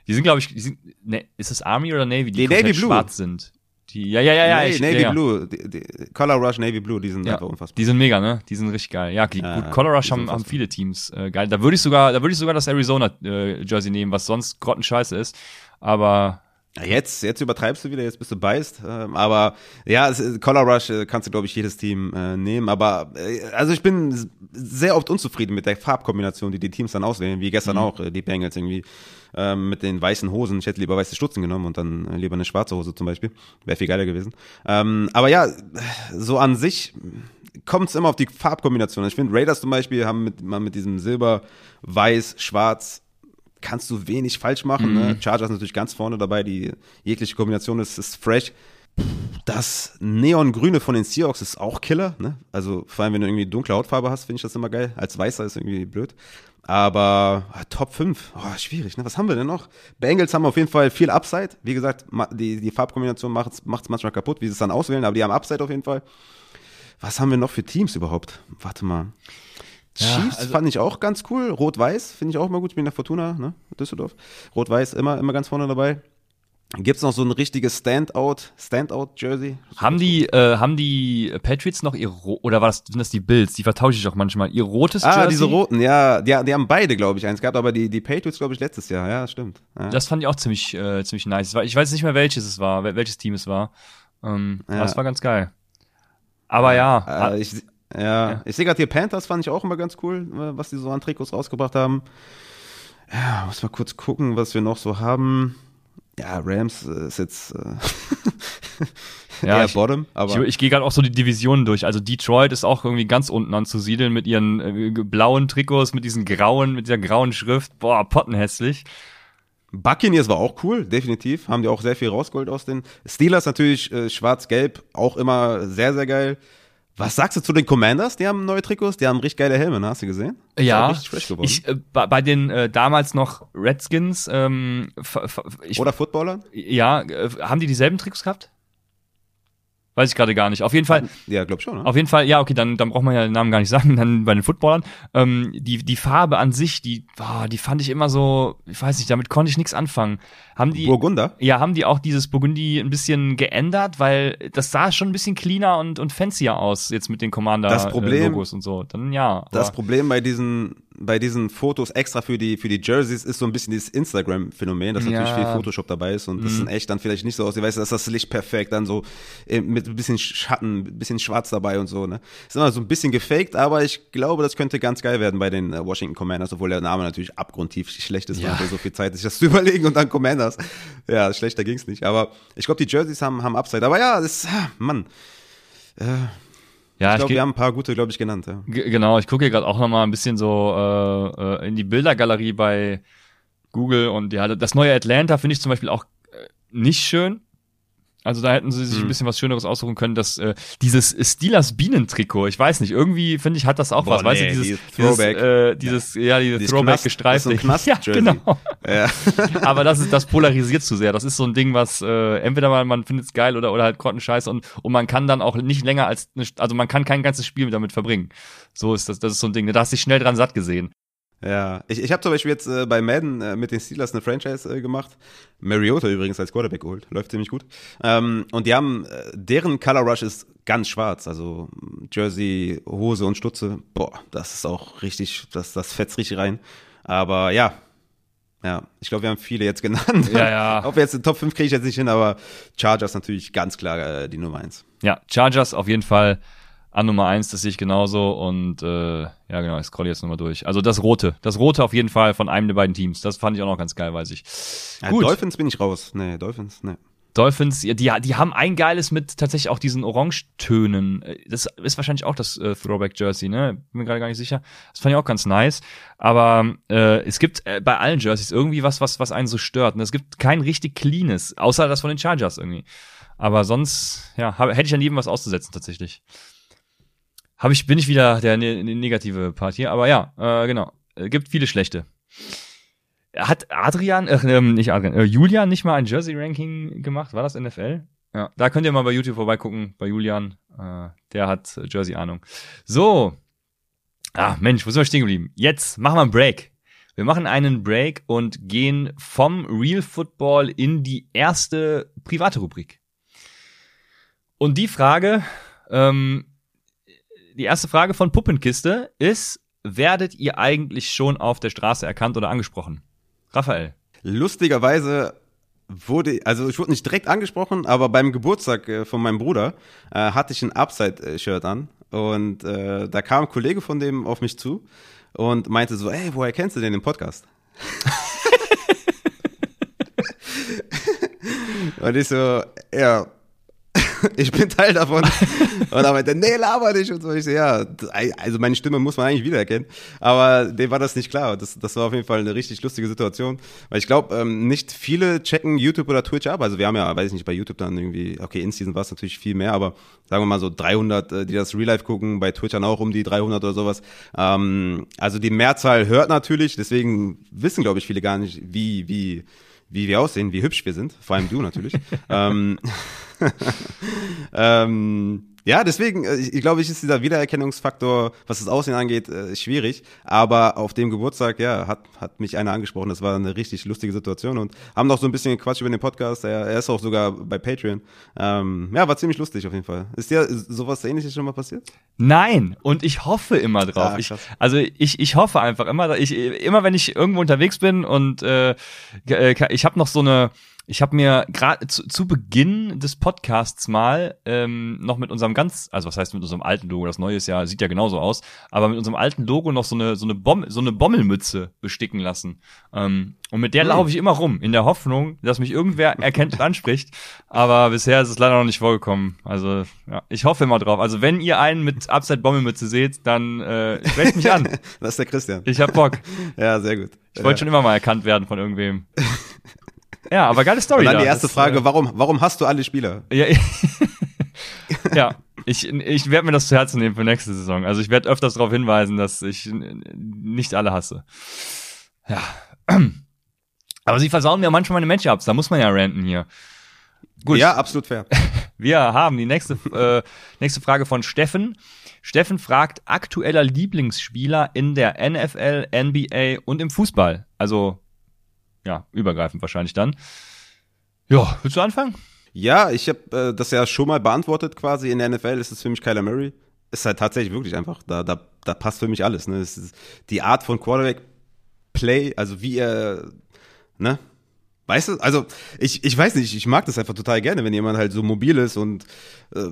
Die sind, glaube ich, die sind, ne, ist es Army oder Navy, die, die Navy Blue. schwarz sind? Die, ja, ja, ja, ja. Nee, ich, Navy ja, Blue, die, die, Color Rush, Navy Blue, die sind ja, einfach unfassbar. Die sind mega, ne? Die sind richtig geil. Ja, ja gut, Color Rush haben, haben viele Teams äh, geil. Da würde ich sogar, da würde ich sogar das Arizona äh, Jersey nehmen, was sonst grottenscheiße ist. Aber Jetzt, jetzt übertreibst du wieder, jetzt bist du beißt. Ähm, aber ja, es, Color Rush äh, kannst du, glaube ich, jedes Team äh, nehmen. Aber äh, also ich bin sehr oft unzufrieden mit der Farbkombination, die die Teams dann auswählen, wie gestern mhm. auch äh, die Bengals irgendwie ähm, mit den weißen Hosen. Ich hätte lieber weiße Stutzen genommen und dann äh, lieber eine schwarze Hose zum Beispiel. Wäre viel geiler gewesen. Ähm, aber ja, so an sich kommt es immer auf die Farbkombination. Ich finde, Raiders zum Beispiel haben mit, mal mit diesem Silber, Weiß, Schwarz kannst du wenig falsch machen. Ne? Mhm. Ne? Chargers natürlich ganz vorne dabei, die jegliche Kombination ist, ist fresh. Das Neongrüne von den Seahawks ist auch Killer. Ne? Also vor allem, wenn du irgendwie dunkle Hautfarbe hast, finde ich das immer geil. Als Weißer ist irgendwie blöd. Aber ah, Top 5, oh, schwierig. Ne? Was haben wir denn noch? Bengals haben auf jeden Fall viel Upside. Wie gesagt, die, die Farbkombination macht es manchmal kaputt, wie sie es dann auswählen, aber die haben Upside auf jeden Fall. Was haben wir noch für Teams überhaupt? Warte mal. Ja, Chiefs also fand ich auch ganz cool. Rot-Weiß finde ich auch immer gut. Ich bin in der Fortuna, ne? Düsseldorf. Rot-Weiß immer, immer ganz vorne dabei. Gibt es noch so ein richtiges Standout, Standout-Jersey? Haben die, äh, haben die Patriots noch ihr oder war das, sind das die Bills? Die vertausche ich auch manchmal. Ihr rotes Jersey? Ah, diese roten, ja, die, die haben beide, glaube ich, eins gehabt, aber die, die Patriots, glaube ich, letztes Jahr, ja, stimmt. Ja. Das fand ich auch ziemlich, äh, ziemlich nice. Ich weiß nicht mehr, welches es war, welches Team es war. Ähm, ja. Aber es war ganz geil. Aber ja. Äh, ich, ja, ja. ich sehe gerade hier Panthers fand ich auch immer ganz cool, äh, was die so an Trikots rausgebracht haben. Ja, muss mal kurz gucken, was wir noch so haben. Ja, Rams äh, ist jetzt. Äh Ja, ich- Bottom, Ich, aber ich gehe gerade auch so die Divisionen durch. Also Detroit ist auch irgendwie ganz unten anzusiedeln mit ihren äh, blauen Trikots, mit diesen grauen, mit dieser grauen Schrift. Boah, pottenhässlich. Buccaneers war auch cool, definitiv. Haben die auch sehr viel rausgeholt aus den Steelers natürlich äh, schwarz-gelb, auch immer sehr, sehr geil. Was sagst du zu den Commanders? Die haben neue Trikots, die haben richtig geile Helme, ne? hast du gesehen? Ist Ja, richtig fresh geworden. ich äh, bei, bei den äh, damals noch Redskins, ähm, ich, Oder Footballer? ja, äh, haben die dieselben Trikots gehabt? Weiß ich gerade gar nicht. Auf jeden Fall, Ja, glaub schon. Ne? Auf jeden Fall, ja, okay, dann, dann braucht man ja den Namen gar nicht sagen, dann bei den Footballern. Ähm, die, die Farbe an sich, die, boah, die fand ich immer so, ich weiß nicht, damit konnte ich nichts anfangen. Haben die, Burgunder? ja, haben die auch dieses Burgundy ein bisschen geändert, weil das sah schon ein bisschen cleaner und, und fancier aus, jetzt mit den Commander-Logos und so. Dann ja. Das Problem bei diesen, bei diesen Fotos extra für die, für die Jerseys ist so ein bisschen dieses Instagram-Phänomen, dass natürlich Ja. viel Photoshop dabei ist und das Mhm. in echt dann vielleicht nicht so aussieht. Weißt du, dass das Licht perfekt dann so äh, mit ein bisschen Schatten, ein bisschen schwarz dabei und so, ne? Ist immer so ein bisschen gefaked, aber ich glaube, das könnte ganz geil werden bei den äh, Washington Commanders, obwohl der Name natürlich abgrundtief schlecht ist. Ja. Hatte so viel Zeit, sich das zu überlegen und dann Commanders. Ja, schlechter ging's nicht. Aber ich glaube, die Jerseys haben, haben Upside. Aber ja, das, ah, Mann. Äh, ja, ich glaube, wir haben ein paar gute, glaube ich, genannt. Ja. Genau, ich gucke hier gerade auch noch mal ein bisschen so äh, äh, in die Bildergalerie bei Google und ja, das neue Atlanta finde ich zum Beispiel auch äh, nicht schön. Also da hätten sie sich Hm. ein bisschen was Schöneres aussuchen können. Das äh, dieses Steelers Bienentrikot, ich weiß nicht, irgendwie finde ich hat das auch Boah, was, weißt du, nee, dieses dieses dieses Throwback. äh, dieses ja, diese Dieses Throwback Knast- gestreift. so ja, genau. Ja. Aber das ist das polarisiert zu sehr. Das ist so ein Ding, was äh, entweder man, man findet es geil oder oder halt Grottenscheiß und und man kann dann auch nicht länger als eine, also man kann kein ganzes Spiel damit verbringen. So ist das. Das ist so ein Ding. Da hast du dich schnell dran satt gesehen. Ja, ich, ich habe zum Beispiel jetzt äh, bei Madden äh, mit den Steelers eine Franchise äh, gemacht. Mariota übrigens als Quarterback geholt, läuft ziemlich gut. Ähm, und die haben, äh, deren Color Rush ist ganz schwarz, also Jersey, Hose und Stutze. Boah, das ist auch richtig, das, das fetzt richtig rein. Aber ja, ja, ich glaube, wir haben viele jetzt genannt. Ja, ja. Ob wir jetzt den Top 5 kriege ich jetzt nicht hin, aber Chargers natürlich ganz klar äh, die Nummer 1. Ja, Chargers auf jeden Fall an Nummer eins, das sehe ich genauso. Und äh, ja, genau, ich scroll jetzt nochmal durch. Also das Rote. Das Rote auf jeden Fall von einem der beiden Teams. Das fand ich auch noch ganz geil, weiß ich. Ja, Gut. Dolphins bin ich raus. Nee, Dolphins, nee. Dolphins, ja, die, die haben ein geiles mit tatsächlich auch diesen Orangetönen. Das ist wahrscheinlich auch das äh, Throwback Jersey, ne? Bin mir gerade gar nicht sicher. Das fand ich auch ganz nice. Aber äh, es gibt äh, bei allen Jerseys irgendwie was, was, was einen so stört. Und es gibt kein richtig cleanes, außer das von den Chargers irgendwie. Aber sonst, ja, hab, hätte ich an jedem was auszusetzen tatsächlich. Habe ich, bin ich wieder der ne, ne negative Part hier, aber ja, äh, genau. Äh, gibt viele schlechte. Hat Adrian, äh, nicht Adrian, äh, Julian nicht mal ein Jersey-Ranking gemacht? War das NFL? Ja, da könnt ihr mal bei YouTube vorbeigucken, bei Julian. Äh, der hat äh, Jersey-Ahnung. So. Ah, Mensch, wo sind wir stehen geblieben? Jetzt machen wir einen Break. Wir machen einen Break und gehen vom Real Football in die erste private Rubrik. Und die Frage, ähm, die erste Frage von Puppenkiste ist, werdet ihr eigentlich schon auf der Straße erkannt oder angesprochen? Raphael. Lustigerweise wurde, also ich wurde nicht direkt angesprochen, aber beim Geburtstag äh, von meinem Bruder äh, hatte ich ein Upside-Shirt an und äh, da kam ein Kollege von dem auf mich zu und meinte so, ey, woher kennst du den im Podcast? und ich so, ja, ich bin Teil davon. Und er meinte, nee, laber nicht. Und so, ich so, ja, also meine Stimme muss man eigentlich wiedererkennen. Aber dem war das nicht klar. Das, das war auf jeden Fall eine richtig lustige Situation. Weil ich glaube, ähm, nicht viele checken YouTube oder Twitch ab. Also wir haben ja, weiß ich nicht, bei YouTube dann irgendwie, okay, in-Season war es natürlich viel mehr, aber sagen wir mal so 300, äh, die das Real Life gucken, bei Twitch dann auch um die 300 oder sowas. Ähm, also die Mehrzahl hört natürlich, deswegen wissen, glaube ich, viele gar nicht, wie, wie, wie wir aussehen, wie hübsch wir sind. Vor allem du natürlich. ähm, ähm, ja, deswegen, äh, ich, glaube, ich ist dieser Wiedererkennungsfaktor, was das Aussehen angeht, äh, schwierig. Aber auf dem Geburtstag, ja, hat, hat mich einer angesprochen. Das war eine richtig lustige Situation und haben noch so ein bisschen Quatsch über den Podcast. Er, er ist auch sogar bei Patreon. Ähm, ja, war ziemlich lustig auf jeden Fall. Ist dir sowas ähnliches schon mal passiert? Nein, und ich hoffe immer drauf. Ah, ich, also ich, ich hoffe einfach immer, ich, immer wenn ich irgendwo unterwegs bin und äh, äh, ich habe noch so eine ich habe mir gerade zu, zu Beginn des Podcasts mal ähm, noch mit unserem ganz, also was heißt mit unserem alten Logo, das neue ist ja, sieht ja genauso aus, aber mit unserem alten Logo noch so eine so eine Bom so eine Bommelmütze besticken lassen. Ähm, und mit der laufe ich immer rum, in der Hoffnung, dass mich irgendwer erkennt und anspricht. Aber bisher ist es leider noch nicht vorgekommen. Also ja, ich hoffe immer drauf. Also wenn ihr einen mit Upside Bommelmütze seht, dann äh, sprecht mich an. Das ist der Christian. Ich hab Bock. Ja, sehr gut. Ich wollte schon immer mal erkannt werden von irgendwem. Ja, aber geile Story. Und dann da. die erste Das, Frage, äh, warum, warum hast du alle Spieler? Ja, ja. ich, ich werde mir das zu Herzen nehmen für nächste Saison. Also ich werde öfters darauf hinweisen, dass ich nicht alle hasse. Ja. Aber sie versauen mir manchmal meine Matchups, da muss man ja ranten hier. Gut, Ja, absolut fair. wir haben die nächste, äh, nächste Frage von Steffen. Steffen fragt, aktueller Lieblingsspieler in der NFL, NBA und im Fußball. Also, ja, übergreifend wahrscheinlich dann. Ja, willst du anfangen? Ja, ich habe äh, das ja schon mal beantwortet quasi. In der NFL ist es für mich Kyler Murray. Ist halt tatsächlich wirklich einfach, da, da, da passt für mich alles. Ne? Die Art von Quarterback-Play, also wie er, ne? Weißt du, also ich, ich weiß nicht, ich mag das einfach total gerne, wenn jemand halt so mobil ist und äh,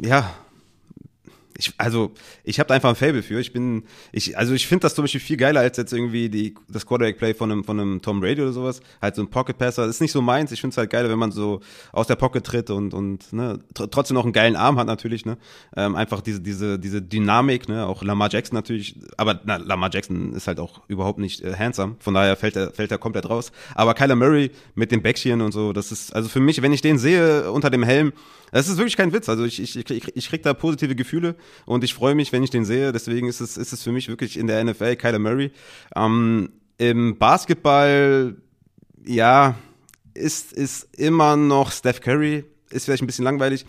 ja, ich, also ich habe einfach ein Fable für. Ich bin, ich, also ich finde das zum Beispiel viel geiler als jetzt irgendwie die, das Quarterback-Play von einem, von einem Tom Brady oder sowas. Halt so ein Pocket-Passer. Ist nicht so meins. Ich finde es halt geiler, wenn man so aus der Pocket tritt und, und ne, tr trotzdem noch einen geilen Arm hat natürlich. Ne? Ähm, einfach diese, diese, diese Dynamik. Ne? Auch Lamar Jackson natürlich. Aber na, Lamar Jackson ist halt auch überhaupt nicht äh, handsome. Von daher fällt er, fällt er komplett raus. Aber Kyler Murray mit dem Bäckchen und so, das ist, also für mich, wenn ich den sehe unter dem Helm, das ist wirklich kein Witz. Also ich, ich, ich, ich krieg da positive Gefühle und ich freue mich, wenn ich den sehe. Deswegen ist es, ist es für mich wirklich in der NFL Kyler Murray. Ähm, Im Basketball, ja, ist, ist immer noch Steph Curry. Ist vielleicht ein bisschen langweilig.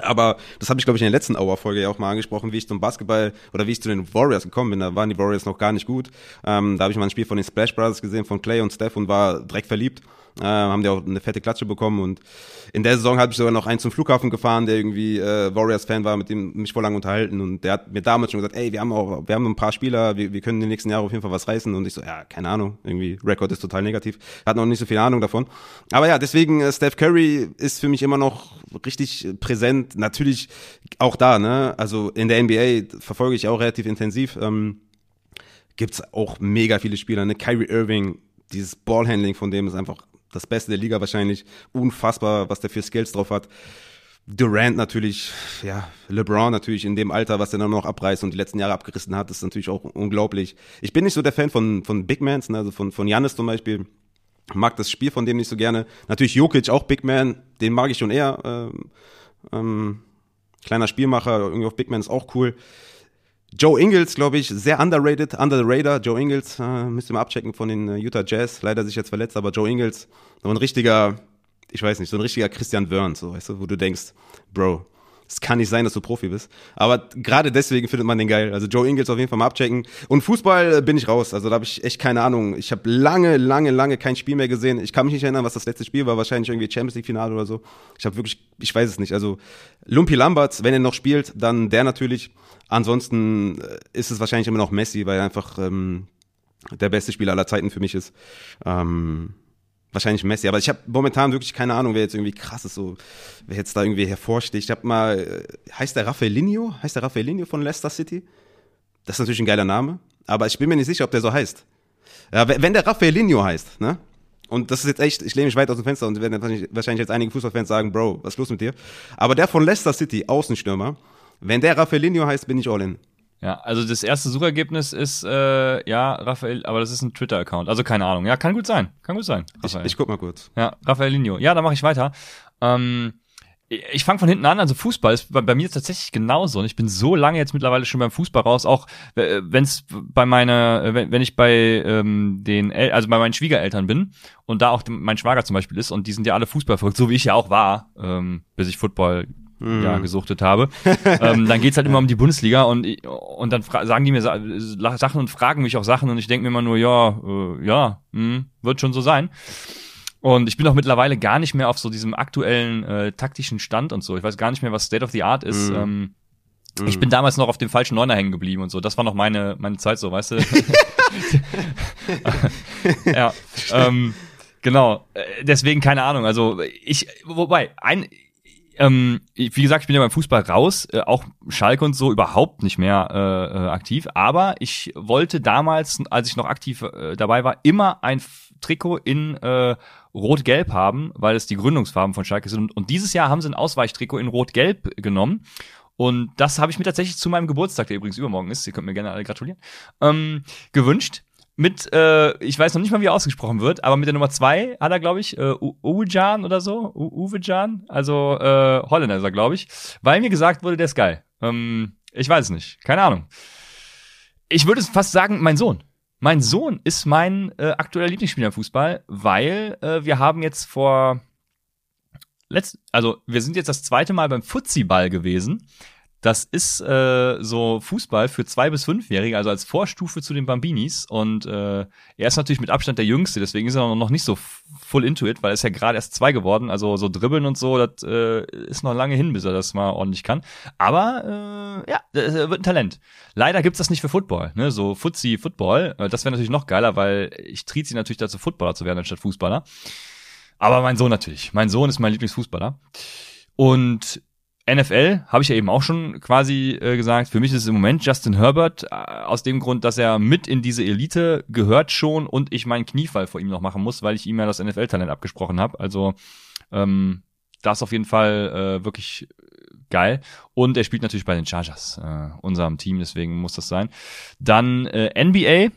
Aber das habe ich, glaube ich, in der letzten Hour-Folge ja auch mal angesprochen, wie ich zum Basketball oder wie ich zu den Warriors gekommen bin. Da waren die Warriors noch gar nicht gut. Ähm, da habe ich mal ein Spiel von den Splash Brothers gesehen, von Clay und Steph und war direkt verliebt. Äh, haben die auch eine fette Klatsche bekommen und in der Saison habe ich sogar noch einen zum Flughafen gefahren, der irgendwie äh, Warriors-Fan war, mit dem mich voll lang unterhalten und der hat mir damals schon gesagt, ey, wir haben auch, wir haben ein paar Spieler, wir, wir können in den nächsten Jahren auf jeden Fall was reißen und ich so, ja, keine Ahnung, irgendwie, Rekord ist total negativ, hat noch nicht so viel Ahnung davon. Aber ja, deswegen, äh, Steph Curry ist für mich immer noch richtig präsent, natürlich auch da, ne, also in der NBA verfolge ich auch relativ intensiv, ähm, gibt's auch mega viele Spieler, ne, Kyrie Irving, dieses Ballhandling von dem ist einfach das Beste der Liga wahrscheinlich. Unfassbar, was der für Skills drauf hat. Durant natürlich, ja, LeBron natürlich in dem Alter, was er dann noch abreißt und die letzten Jahre abgerissen hat, ist natürlich auch unglaublich. Ich bin nicht so der Fan von, von Big Mans, ne, also von, von Giannis zum Beispiel. Mag das Spiel von dem nicht so gerne. Natürlich Jokic, auch Big Man, den mag ich schon eher. Ähm, ähm, kleiner Spielmacher, irgendwie auf Big Man ist auch cool. Joe Ingles, glaube ich, sehr underrated, under the radar. Joe Ingles, äh, müsst ihr mal abchecken von den äh, Utah Jazz. Leider sich jetzt verletzt, aber Joe Ingles, so ein richtiger, ich weiß nicht, so ein richtiger Christian Wörn, so, weißt du, wo du denkst, Bro, es kann nicht sein, dass du Profi bist. Aber gerade deswegen findet man den geil. Also Joe Ingles auf jeden Fall mal abchecken. Und Fußball äh, bin ich raus. Also da habe ich echt keine Ahnung. Ich habe lange, lange, lange kein Spiel mehr gesehen. Ich kann mich nicht erinnern, was das letzte Spiel war. Wahrscheinlich irgendwie Champions League Finale oder so. Ich habe wirklich, ich weiß es nicht. Also Lumpi Lamberts, wenn er noch spielt, dann der natürlich. Ansonsten äh, ist es wahrscheinlich immer noch Messi, weil er einfach ähm, der beste Spieler aller Zeiten für mich ist. Ähm, wahrscheinlich Messi, aber ich habe momentan wirklich keine Ahnung, wer jetzt irgendwie krass ist, so wer jetzt da irgendwie hervorsticht. Ich habe mal, äh, heißt der Raffaellinho? Heißt der Raffaellinho von Leicester City? Das ist natürlich ein geiler Name, aber ich bin mir nicht sicher, ob der so heißt. Ja, wenn der Raffaellinho heißt, ne? Und das ist jetzt echt, ich lehne mich weit aus dem Fenster und werden wahrscheinlich, wahrscheinlich jetzt einige Fußballfans sagen, Bro, was ist los mit dir? Aber der von Leicester City, Außenstürmer, wenn der Raffaellinho heißt, bin ich all in. Ja, also das erste Suchergebnis ist, äh, ja, Raphael, aber das ist ein Twitter-Account. Also keine Ahnung. Ja, kann gut sein. Kann gut sein. Ich, Raphael. ich guck mal kurz. Ja, Raffaelinho. Ja, dann mache ich weiter. Ähm, ich fange von hinten an, also Fußball ist bei, bei mir tatsächlich genauso. Und ich bin so lange jetzt mittlerweile schon beim Fußball raus, auch wenn es bei meiner, äh, wenn, wenn ich bei ähm, den, El also bei meinen Schwiegereltern bin und da auch mein Schwager zum Beispiel ist und die sind ja alle Fußball verrückt, so wie ich ja auch war, ähm, bis ich Football ja, gesuchtet habe, ähm, dann geht's halt immer um die Bundesliga und, und dann sagen die mir Sa Sachen und fragen mich auch Sachen und ich denke mir immer nur, ja, äh, ja, mh, wird schon so sein. Und ich bin auch mittlerweile gar nicht mehr auf so diesem aktuellen äh, taktischen Stand und so. Ich weiß gar nicht mehr, was State of the Art ist. Mhm. Ähm, Ich bin damals noch auf dem falschen Neuner hängen geblieben und so. Das war noch meine, meine Zeit so, weißt du? ja. Ähm, Genau. Äh, deswegen keine Ahnung. Also ich, wobei, ein, ähm, wie gesagt, ich bin ja beim Fußball raus, äh, auch Schalke und so überhaupt nicht mehr äh, äh aktiv. Aber ich wollte damals, als ich noch aktiv äh, dabei war, immer ein Trikot in äh, Rot-Gelb haben, weil es die Gründungsfarben von Schalke sind. Und, und dieses Jahr haben sie ein Ausweichtrikot in Rot-Gelb genommen. Und das habe ich mir tatsächlich zu meinem Geburtstag, der übrigens übermorgen ist, ihr könnt mir gerne alle gratulieren, ähm, gewünscht mit, äh, ich weiß noch nicht mal, wie er ausgesprochen wird, aber mit der Nummer zwei hat er, glaube ich, äh, Uwejan oder so, Uwejan, also äh, Holländer ist er, glaube ich, weil mir gesagt wurde, der ist geil. Ähm, ich weiß es nicht, keine Ahnung. Ich würde fast sagen, mein Sohn. Mein Sohn ist mein äh, aktueller Lieblingsspieler im Fußball, weil äh, wir haben jetzt vor letzt, also wir sind jetzt das zweite Mal beim Futsiball gewesen. Das ist äh, so Fußball für zwei bis fünfjährige, also als Vorstufe zu den Bambinis. Und äh, er ist natürlich mit Abstand der Jüngste, deswegen ist er noch nicht so full into it, weil er ist ja gerade erst zwei geworden. Also so dribbeln und so, das äh, ist noch lange hin, bis er das mal ordentlich kann. Aber äh, ja, das wird ein Talent. Leider gibt's das nicht für Football, ne? So Futsi, Football. Äh, das wäre natürlich noch geiler, weil ich triet sie natürlich dazu, Footballer zu werden anstatt Fußballer. Aber mein Sohn natürlich. Mein Sohn ist mein Lieblingsfußballer. Und NFL habe ich ja eben auch schon quasi äh, gesagt, für mich ist es im Moment Justin Herbert, äh, aus dem Grund, dass er mit in diese Elite gehört schon und ich meinen Kniefall vor ihm noch machen muss, weil ich ihm ja das NFL-Talent abgesprochen habe. Also ähm, das auf jeden Fall äh, wirklich geil. Und er spielt natürlich bei den Chargers, äh, unserem Team, deswegen muss das sein. Dann äh, NBA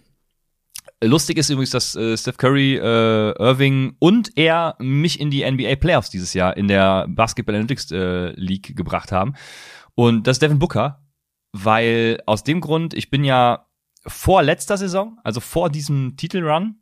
Lustig ist übrigens, dass äh, Steph Curry, äh, Irving und er mich in die NBA Playoffs dieses Jahr in der Basketball Analytics äh, League gebracht haben. Und das ist Devin Booker, weil aus dem Grund, ich bin ja vor letzter Saison, also vor diesem Titelrun,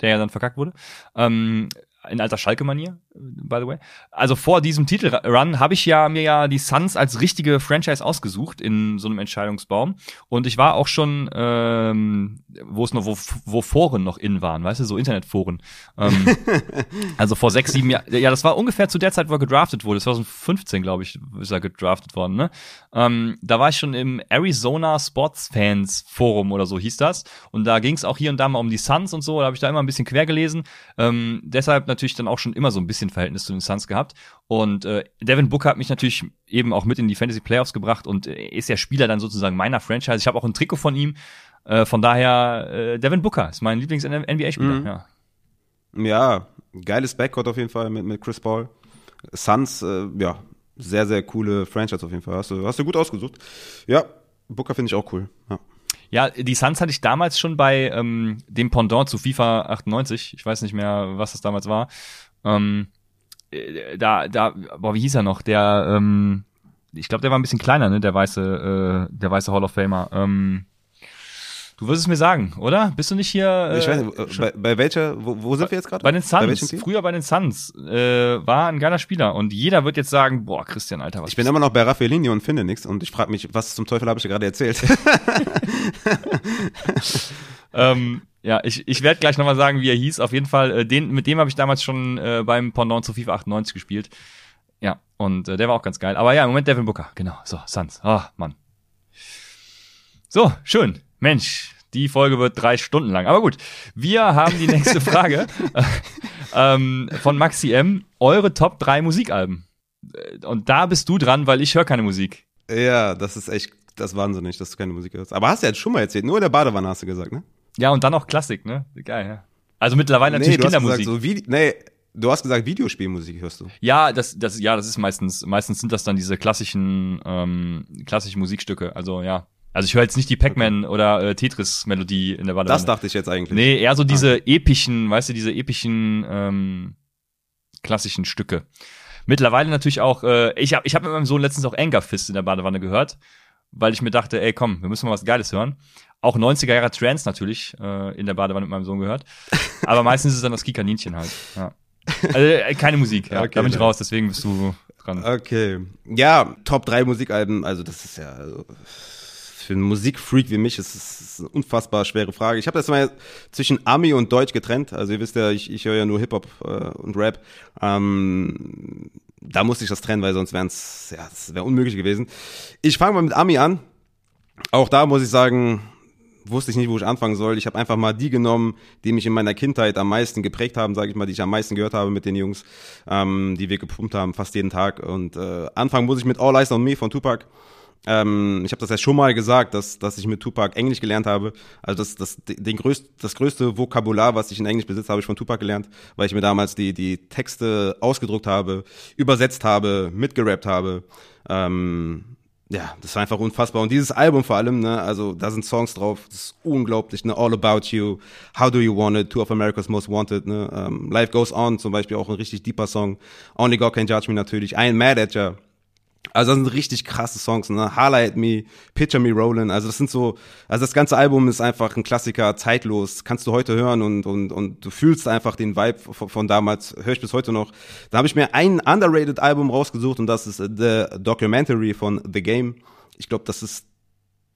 der ja dann verkackt wurde, ähm, in alter Schalke-Manier, by the way. Also vor diesem Titelrun habe ich ja mir ja die Suns als richtige Franchise ausgesucht in so einem Entscheidungsbaum. Und ich war auch schon, ähm, wo es noch, wo, wo Foren noch in waren, weißt du, so Internetforen. Ähm, also vor sechs, sieben Jahren. Ja, das war ungefähr zu der Zeit, wo er gedraftet wurde. 2015, glaube ich, ist er gedraftet worden, ne? Ähm, da war ich schon im Arizona Sports Fans Forum oder so hieß das. Und da ging es auch hier und da mal um die Suns und so. Da habe ich da immer ein bisschen quer gelesen. Ähm, deshalb natürlich dann auch schon immer so ein bisschen Verhältnis zu den Suns gehabt. Und äh, Devin Booker hat mich natürlich eben auch mit in die Fantasy Playoffs gebracht und äh, ist ja Spieler dann sozusagen meiner Franchise. Ich habe auch ein Trikot von ihm. Äh, von daher, äh, Devin Booker ist mein Lieblings-NBA-Spieler. Mhm. Ja. ja, geiles Backcourt auf jeden Fall mit, mit Chris Paul. Suns, äh, ja, sehr, sehr coole Franchise auf jeden Fall. Hast du, hast du gut ausgesucht. Ja, Booker finde ich auch cool. Ja. Ja, die Suns hatte ich damals schon bei ähm, dem Pendant zu FIFA 98. Ich weiß nicht mehr, was das damals war. Ähm, äh, da, da, boah, wie hieß er noch? Der, ähm, ich glaube, der war ein bisschen kleiner, ne? Der weiße, äh, der weiße Hall of Famer. Ähm, Du wirst es mir sagen, oder? Bist du nicht hier? Äh, ich weiß nicht, bei, bei welcher, wo, wo sind wir jetzt gerade? Bei den Suns. Bei früher bei den Suns. Äh, war ein geiler Spieler. Und jeder wird jetzt sagen, boah, Christian, Alter, was Ich bin immer noch bei Raffaellini und finde nichts. Und ich frage mich, was zum Teufel habe ich dir gerade erzählt? ähm, ja, ich, ich werde gleich nochmal sagen, wie er hieß. Auf jeden Fall, äh, den, mit dem habe ich damals schon äh, beim Pendant zu FIFA 98 gespielt. Ja, und äh, der war auch ganz geil. Aber ja, im Moment Devin Booker, genau. So, Suns. Oh, Mann. So, schön. Mensch, die Folge wird drei Stunden lang. Aber gut, wir haben die nächste Frage ähm, von Maxi M. Eure Top 3 Musikalben. Und da bist du dran, weil ich höre keine Musik. Ja, das ist echt, das ist wahnsinnig, dass du keine Musik hörst. Aber hast du jetzt schon mal erzählt, nur in der Badewanne hast du gesagt, ne? Ja, und dann auch Klassik, ne? Geil, ja. Also mittlerweile natürlich nee, Kindermusik. Gesagt, so wie, nee, du hast gesagt, Videospielmusik hörst du. Ja, das, das, ja, das ist meistens, meistens sind das dann diese klassischen, ähm, klassischen Musikstücke. Also ja, also ich höre jetzt nicht die Pac-Man okay. oder äh, Tetris-Melodie in der Badewanne. Das dachte ich jetzt eigentlich. Nee, eher so diese ah. epischen, weißt du, diese epischen ähm, klassischen Stücke. Mittlerweile natürlich auch, äh, ich habe ich hab mit meinem Sohn letztens auch Anger Fist in der Badewanne gehört, weil ich mir dachte, ey komm, wir müssen mal was Geiles hören. Auch 90er Jahre Trance natürlich äh, in der Badewanne mit meinem Sohn gehört. Aber meistens ist es dann das Kikaninchen halt. Ja. Also äh, keine Musik, ja. Okay, da bin ich raus, deswegen bist du dran. Okay. Ja, Top 3 Musikalben, also das ist ja. Also für einen Musikfreak wie mich ist es eine unfassbar schwere Frage. Ich habe das mal zwischen Ami und Deutsch getrennt. Also ihr wisst ja, ich, ich höre ja nur Hip-Hop äh, und Rap. Ähm, da musste ich das trennen, weil sonst wäre es, ja, das wäre unmöglich gewesen. Ich fange mal mit Ami an. Auch da muss ich sagen, wusste ich nicht, wo ich anfangen soll. Ich habe einfach mal die genommen, die mich in meiner Kindheit am meisten geprägt haben, sage ich mal, die ich am meisten gehört habe mit den Jungs, ähm, die wir gepumpt haben, fast jeden Tag. Und äh, anfangen muss ich mit All Eyes on Me von Tupac. Ähm, ich habe das ja schon mal gesagt, dass, dass ich mit Tupac Englisch gelernt habe. Also das, das, den größt, das größte Vokabular, was ich in Englisch besitze, habe ich von Tupac gelernt, weil ich mir damals die, die Texte ausgedruckt habe, übersetzt habe, mitgerappt habe. Ähm, ja, das war einfach unfassbar. Und dieses Album vor allem, ne, also da sind Songs drauf, das ist unglaublich, ne, All About You, How Do You Want It, Two of America's Most Wanted, ne, um, Life Goes On zum Beispiel auch ein richtig deeper Song, Only God Can Judge Me natürlich, Ain't Mad At Ya, also das sind richtig krasse Songs, ne? Highlight Me, Picture Me Rollin', also das sind so, also das ganze Album ist einfach ein Klassiker, zeitlos, kannst du heute hören und, und, und du fühlst einfach den Vibe von, von damals, höre ich bis heute noch. Da habe ich mir ein underrated Album rausgesucht und das ist The Documentary von The Game. Ich glaube, das ist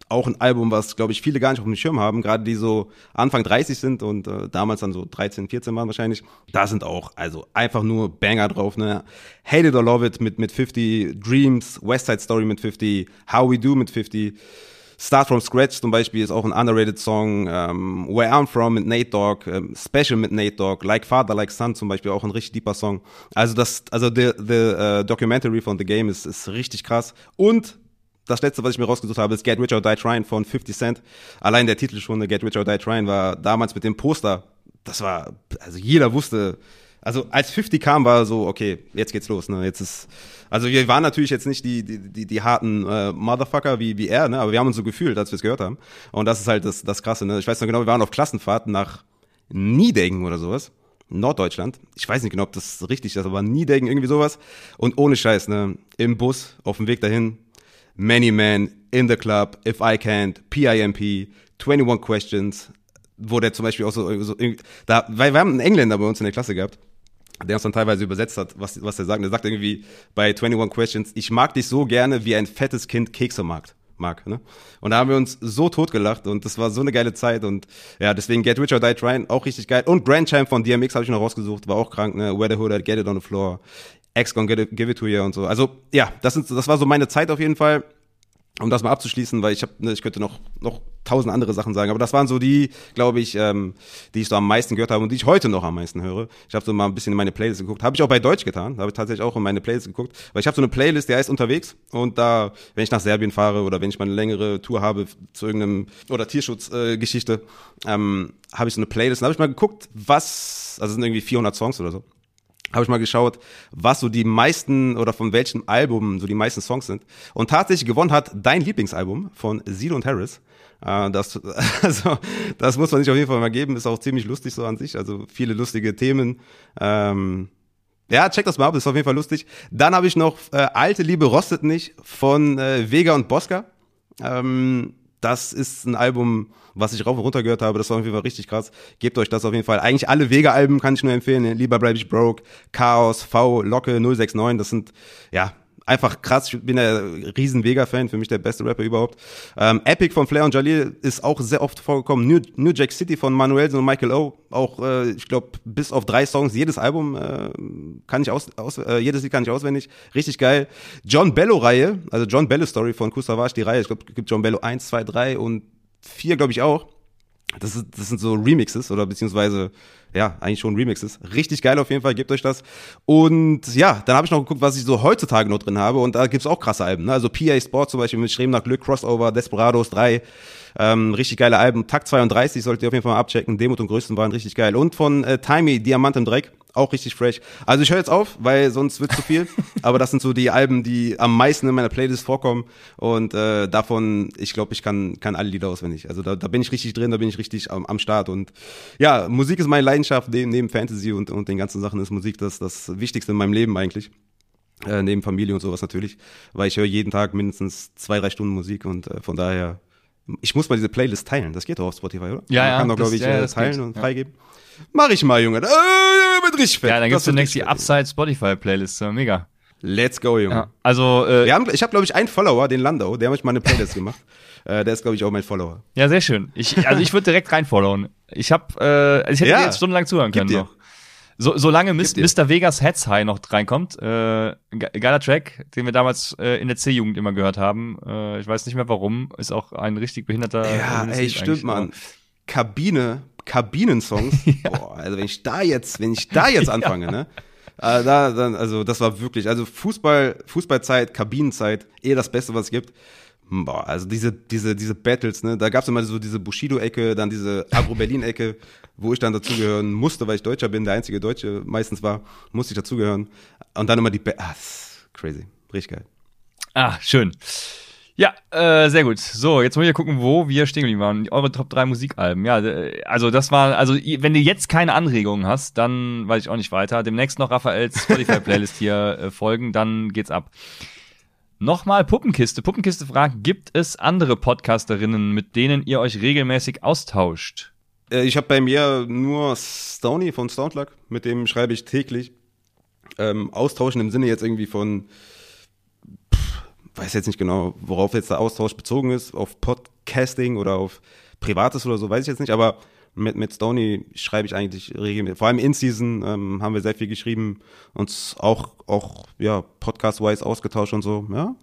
auch ein Album, was, glaube ich, viele gar nicht auf dem Schirm haben, gerade die so Anfang 30 sind und äh, damals dann so 13, 14 waren wahrscheinlich. Da sind auch, also einfach nur Banger drauf, ne? Hate It or Love It mit, mit 50, Dreams, West Side Story mit 50, How We Do mit 50, Start From Scratch zum Beispiel ist auch ein underrated Song, ähm, Where I'm From mit Nate Dogg, ähm, Special mit Nate Dogg, Like Father, Like Son zum Beispiel auch ein richtig deeper Song. Also das, also the, the uh, Documentary von The Game ist, ist richtig krass und das letzte, was ich mir rausgesucht habe, ist Get Rich or Die Trying von 50 Cent. Allein der Titel schon, Get Rich or Die Trying, war damals mit dem Poster, das war, also jeder wusste, also als 50 kam, war so, okay, jetzt geht's los, ne, jetzt ist, also wir waren natürlich jetzt nicht die, die, die, die harten äh, Motherfucker wie, wie er, ne, aber wir haben uns so gefühlt, als wir es gehört haben. Und das ist halt das, das Krasse, ne. Ich weiß noch genau, wir waren auf Klassenfahrt nach Niedengen oder sowas. Norddeutschland. Ich weiß nicht genau, ob das richtig ist, aber Niedengen, irgendwie sowas. Und ohne Scheiß, ne, im Bus, auf dem Weg dahin, Many Men, In the Club, If I Can't, PIMP, 21 Questions, wo der zum Beispiel auch so, so da, weil wir haben einen Engländer bei uns in der Klasse gehabt, der uns dann teilweise übersetzt hat, was, was er sagt. Der sagt irgendwie bei 21 Questions, ich mag dich so gerne, wie ein fettes Kind Kekse mag. Mag, ne? Und da haben wir uns so totgelacht und das war so eine geile Zeit und ja, deswegen Get Rich or Die Trying, auch richtig geil. Und Grand Champ von DMX habe ich noch rausgesucht, war auch krank, ne? Where the Hood, Get It on the Floor. X gonna it, give it to you und so. Also ja, das, sind, das war so meine Zeit auf jeden Fall. Um das mal abzuschließen, weil ich habe, ne, ich könnte noch noch tausend andere Sachen sagen, aber das waren so die, glaube ich, ähm, die ich so am meisten gehört habe und die ich heute noch am meisten höre. Ich habe so mal ein bisschen in meine Playlist geguckt, habe ich auch bei Deutsch getan, habe ich tatsächlich auch in meine Playlist geguckt, weil ich habe so eine Playlist, die heißt unterwegs und da, wenn ich nach Serbien fahre oder wenn ich mal eine längere Tour habe zu irgendeinem oder Tierschutzgeschichte, äh, ähm, habe ich so eine Playlist. Da habe ich mal geguckt, was, also sind irgendwie 400 Songs oder so habe ich mal geschaut, was so die meisten oder von welchem Album so die meisten Songs sind. Und tatsächlich gewonnen hat dein Lieblingsalbum von Seal und Harris. Äh, das, also, das muss man sich auf jeden Fall mal geben. Ist auch ziemlich lustig so an sich. Also viele lustige Themen. Ähm, ja, check das mal ab, ist auf jeden Fall lustig. Dann habe ich noch äh, Alte Liebe rostet nicht von äh, Vega und Bosca. Ähm, das ist ein Album, was ich rauf und runter gehört habe. Das war auf jeden Fall richtig krass. Gebt euch das auf jeden Fall. Eigentlich alle Vega-Alben kann ich nur empfehlen. Lieber bleib ich broke, Chaos, V, Locke, 069. Das sind, ja, einfach krass. Ich bin der riesen Vega-Fan, für mich der beste Rapper überhaupt. Ähm, Epic von Flair und Jalil ist auch sehr oft vorgekommen. New, New Jack City von Manuelsen und Michael O. Auch, äh, ich glaube, bis auf drei Songs. Jedes Album äh, kann ich aus, aus äh, jedes Lied kann ich auswendig. Richtig geil. John Bello-Reihe, also John Bello Story von Kusavage, die Reihe. Ich glaube, gibt John Bello 1, 2, 3 und 4, glaube ich, auch. Das, ist, das sind so Remixes oder beziehungsweise ja, eigentlich schon Remixes. Richtig geil auf jeden Fall, gebt euch das. Und ja, dann habe ich noch geguckt, was ich so heutzutage noch drin habe. Und da gibt's auch krasse Alben. Ne? Also PA Sport zum Beispiel mit Streben nach Glück, Crossover, Desperados 3. Ähm, richtig geile Alben. Takt 32 solltet ihr auf jeden Fall mal abchecken. Demut und Größten waren richtig geil. Und von äh, Timey, Diamant im Dreck auch richtig fresh. Also ich höre jetzt auf, weil sonst wird zu viel. aber das sind so die Alben, die am meisten in meiner Playlist vorkommen. Und äh, davon, ich glaube, ich kann, kann alle Lieder auswendig. Also da, da bin ich richtig drin, da bin ich richtig am, am Start. Und ja, Musik ist meine Leidenschaft. Neben, neben Fantasy und, und den ganzen Sachen ist Musik das, das Wichtigste in meinem Leben eigentlich. Äh, neben Familie und sowas natürlich. Weil ich höre jeden Tag mindestens zwei, drei Stunden Musik und äh, von daher ich muss mal diese Playlist teilen. Das geht doch auf Spotify, oder? Ja, Man ja. kann doch, glaube ich, ja, äh, das teilen geht. und Ja. freigeben. Mach ich mal, Junge. Äh, wird richtig fett. Ja, dann gibt's demnächst die. Upside Spotify Playlist. Ja, Mega. Let's go, Junge. Ja. Also, äh, haben, ich habe, glaube ich, einen Follower, den Landau, der hat mich mal eine Playlist gemacht. Äh, der ist, glaube ich, auch mein Follower. Ja, sehr schön. Ich, also ich würde direkt reinfollowen. Ich habe, äh, also ich hätte Ja. jetzt stundenlang zuhören können noch. So, solange Mis- Mr. Vegas Heads High noch reinkommt, äh, ge- geiler Track, den wir damals äh, in der C-Jugend immer gehört haben. Äh, ich weiß nicht mehr warum, ist auch ein richtig behinderter. Ja, äh, ey, stimmt, Mann. Kabine, Kabinensongs. Boah, also wenn ich da jetzt, wenn ich da jetzt anfange, ne? Äh, da, dann, also das war wirklich, also Fußball, Fußballzeit, Kabinenzeit, eh das Beste, was es gibt. Boah, also diese, diese, diese Battles, ne? Da gab's immer so diese Bushido-Ecke, dann diese Agro-Berlin-Ecke, wo ich dann dazugehören musste, weil ich Deutscher bin, der einzige Deutsche meistens war, musste ich dazugehören. Und dann immer die, ba ah, crazy, richtig geil. Ah, schön. Ja, äh, sehr gut. So, jetzt wollen wir gucken, wo wir stehen geblieben waren. Eure Top 3 Musikalben. Ja, äh, also das war, also wenn du jetzt keine Anregungen hast, dann weiß ich auch nicht weiter. Demnächst noch Raphaels Spotify-Playlist hier äh, folgen, dann geht's ab. Nochmal Puppenkiste. Puppenkiste fragt, gibt es andere Podcasterinnen, mit denen ihr euch regelmäßig austauscht? Äh, Ich habe bei mir nur Stony von Soundluck, mit dem schreibe ich täglich. Ähm, austauschen im Sinne jetzt irgendwie von, pff, weiß jetzt nicht genau, worauf jetzt der Austausch bezogen ist, auf Podcasting oder auf Privates oder so, weiß ich jetzt nicht, aber mit, mit Stony schreibe ich eigentlich regelmäßig. Vor allem in Season ähm, haben wir sehr viel geschrieben, uns auch, auch ja, podcast-wise ausgetauscht und so, ja.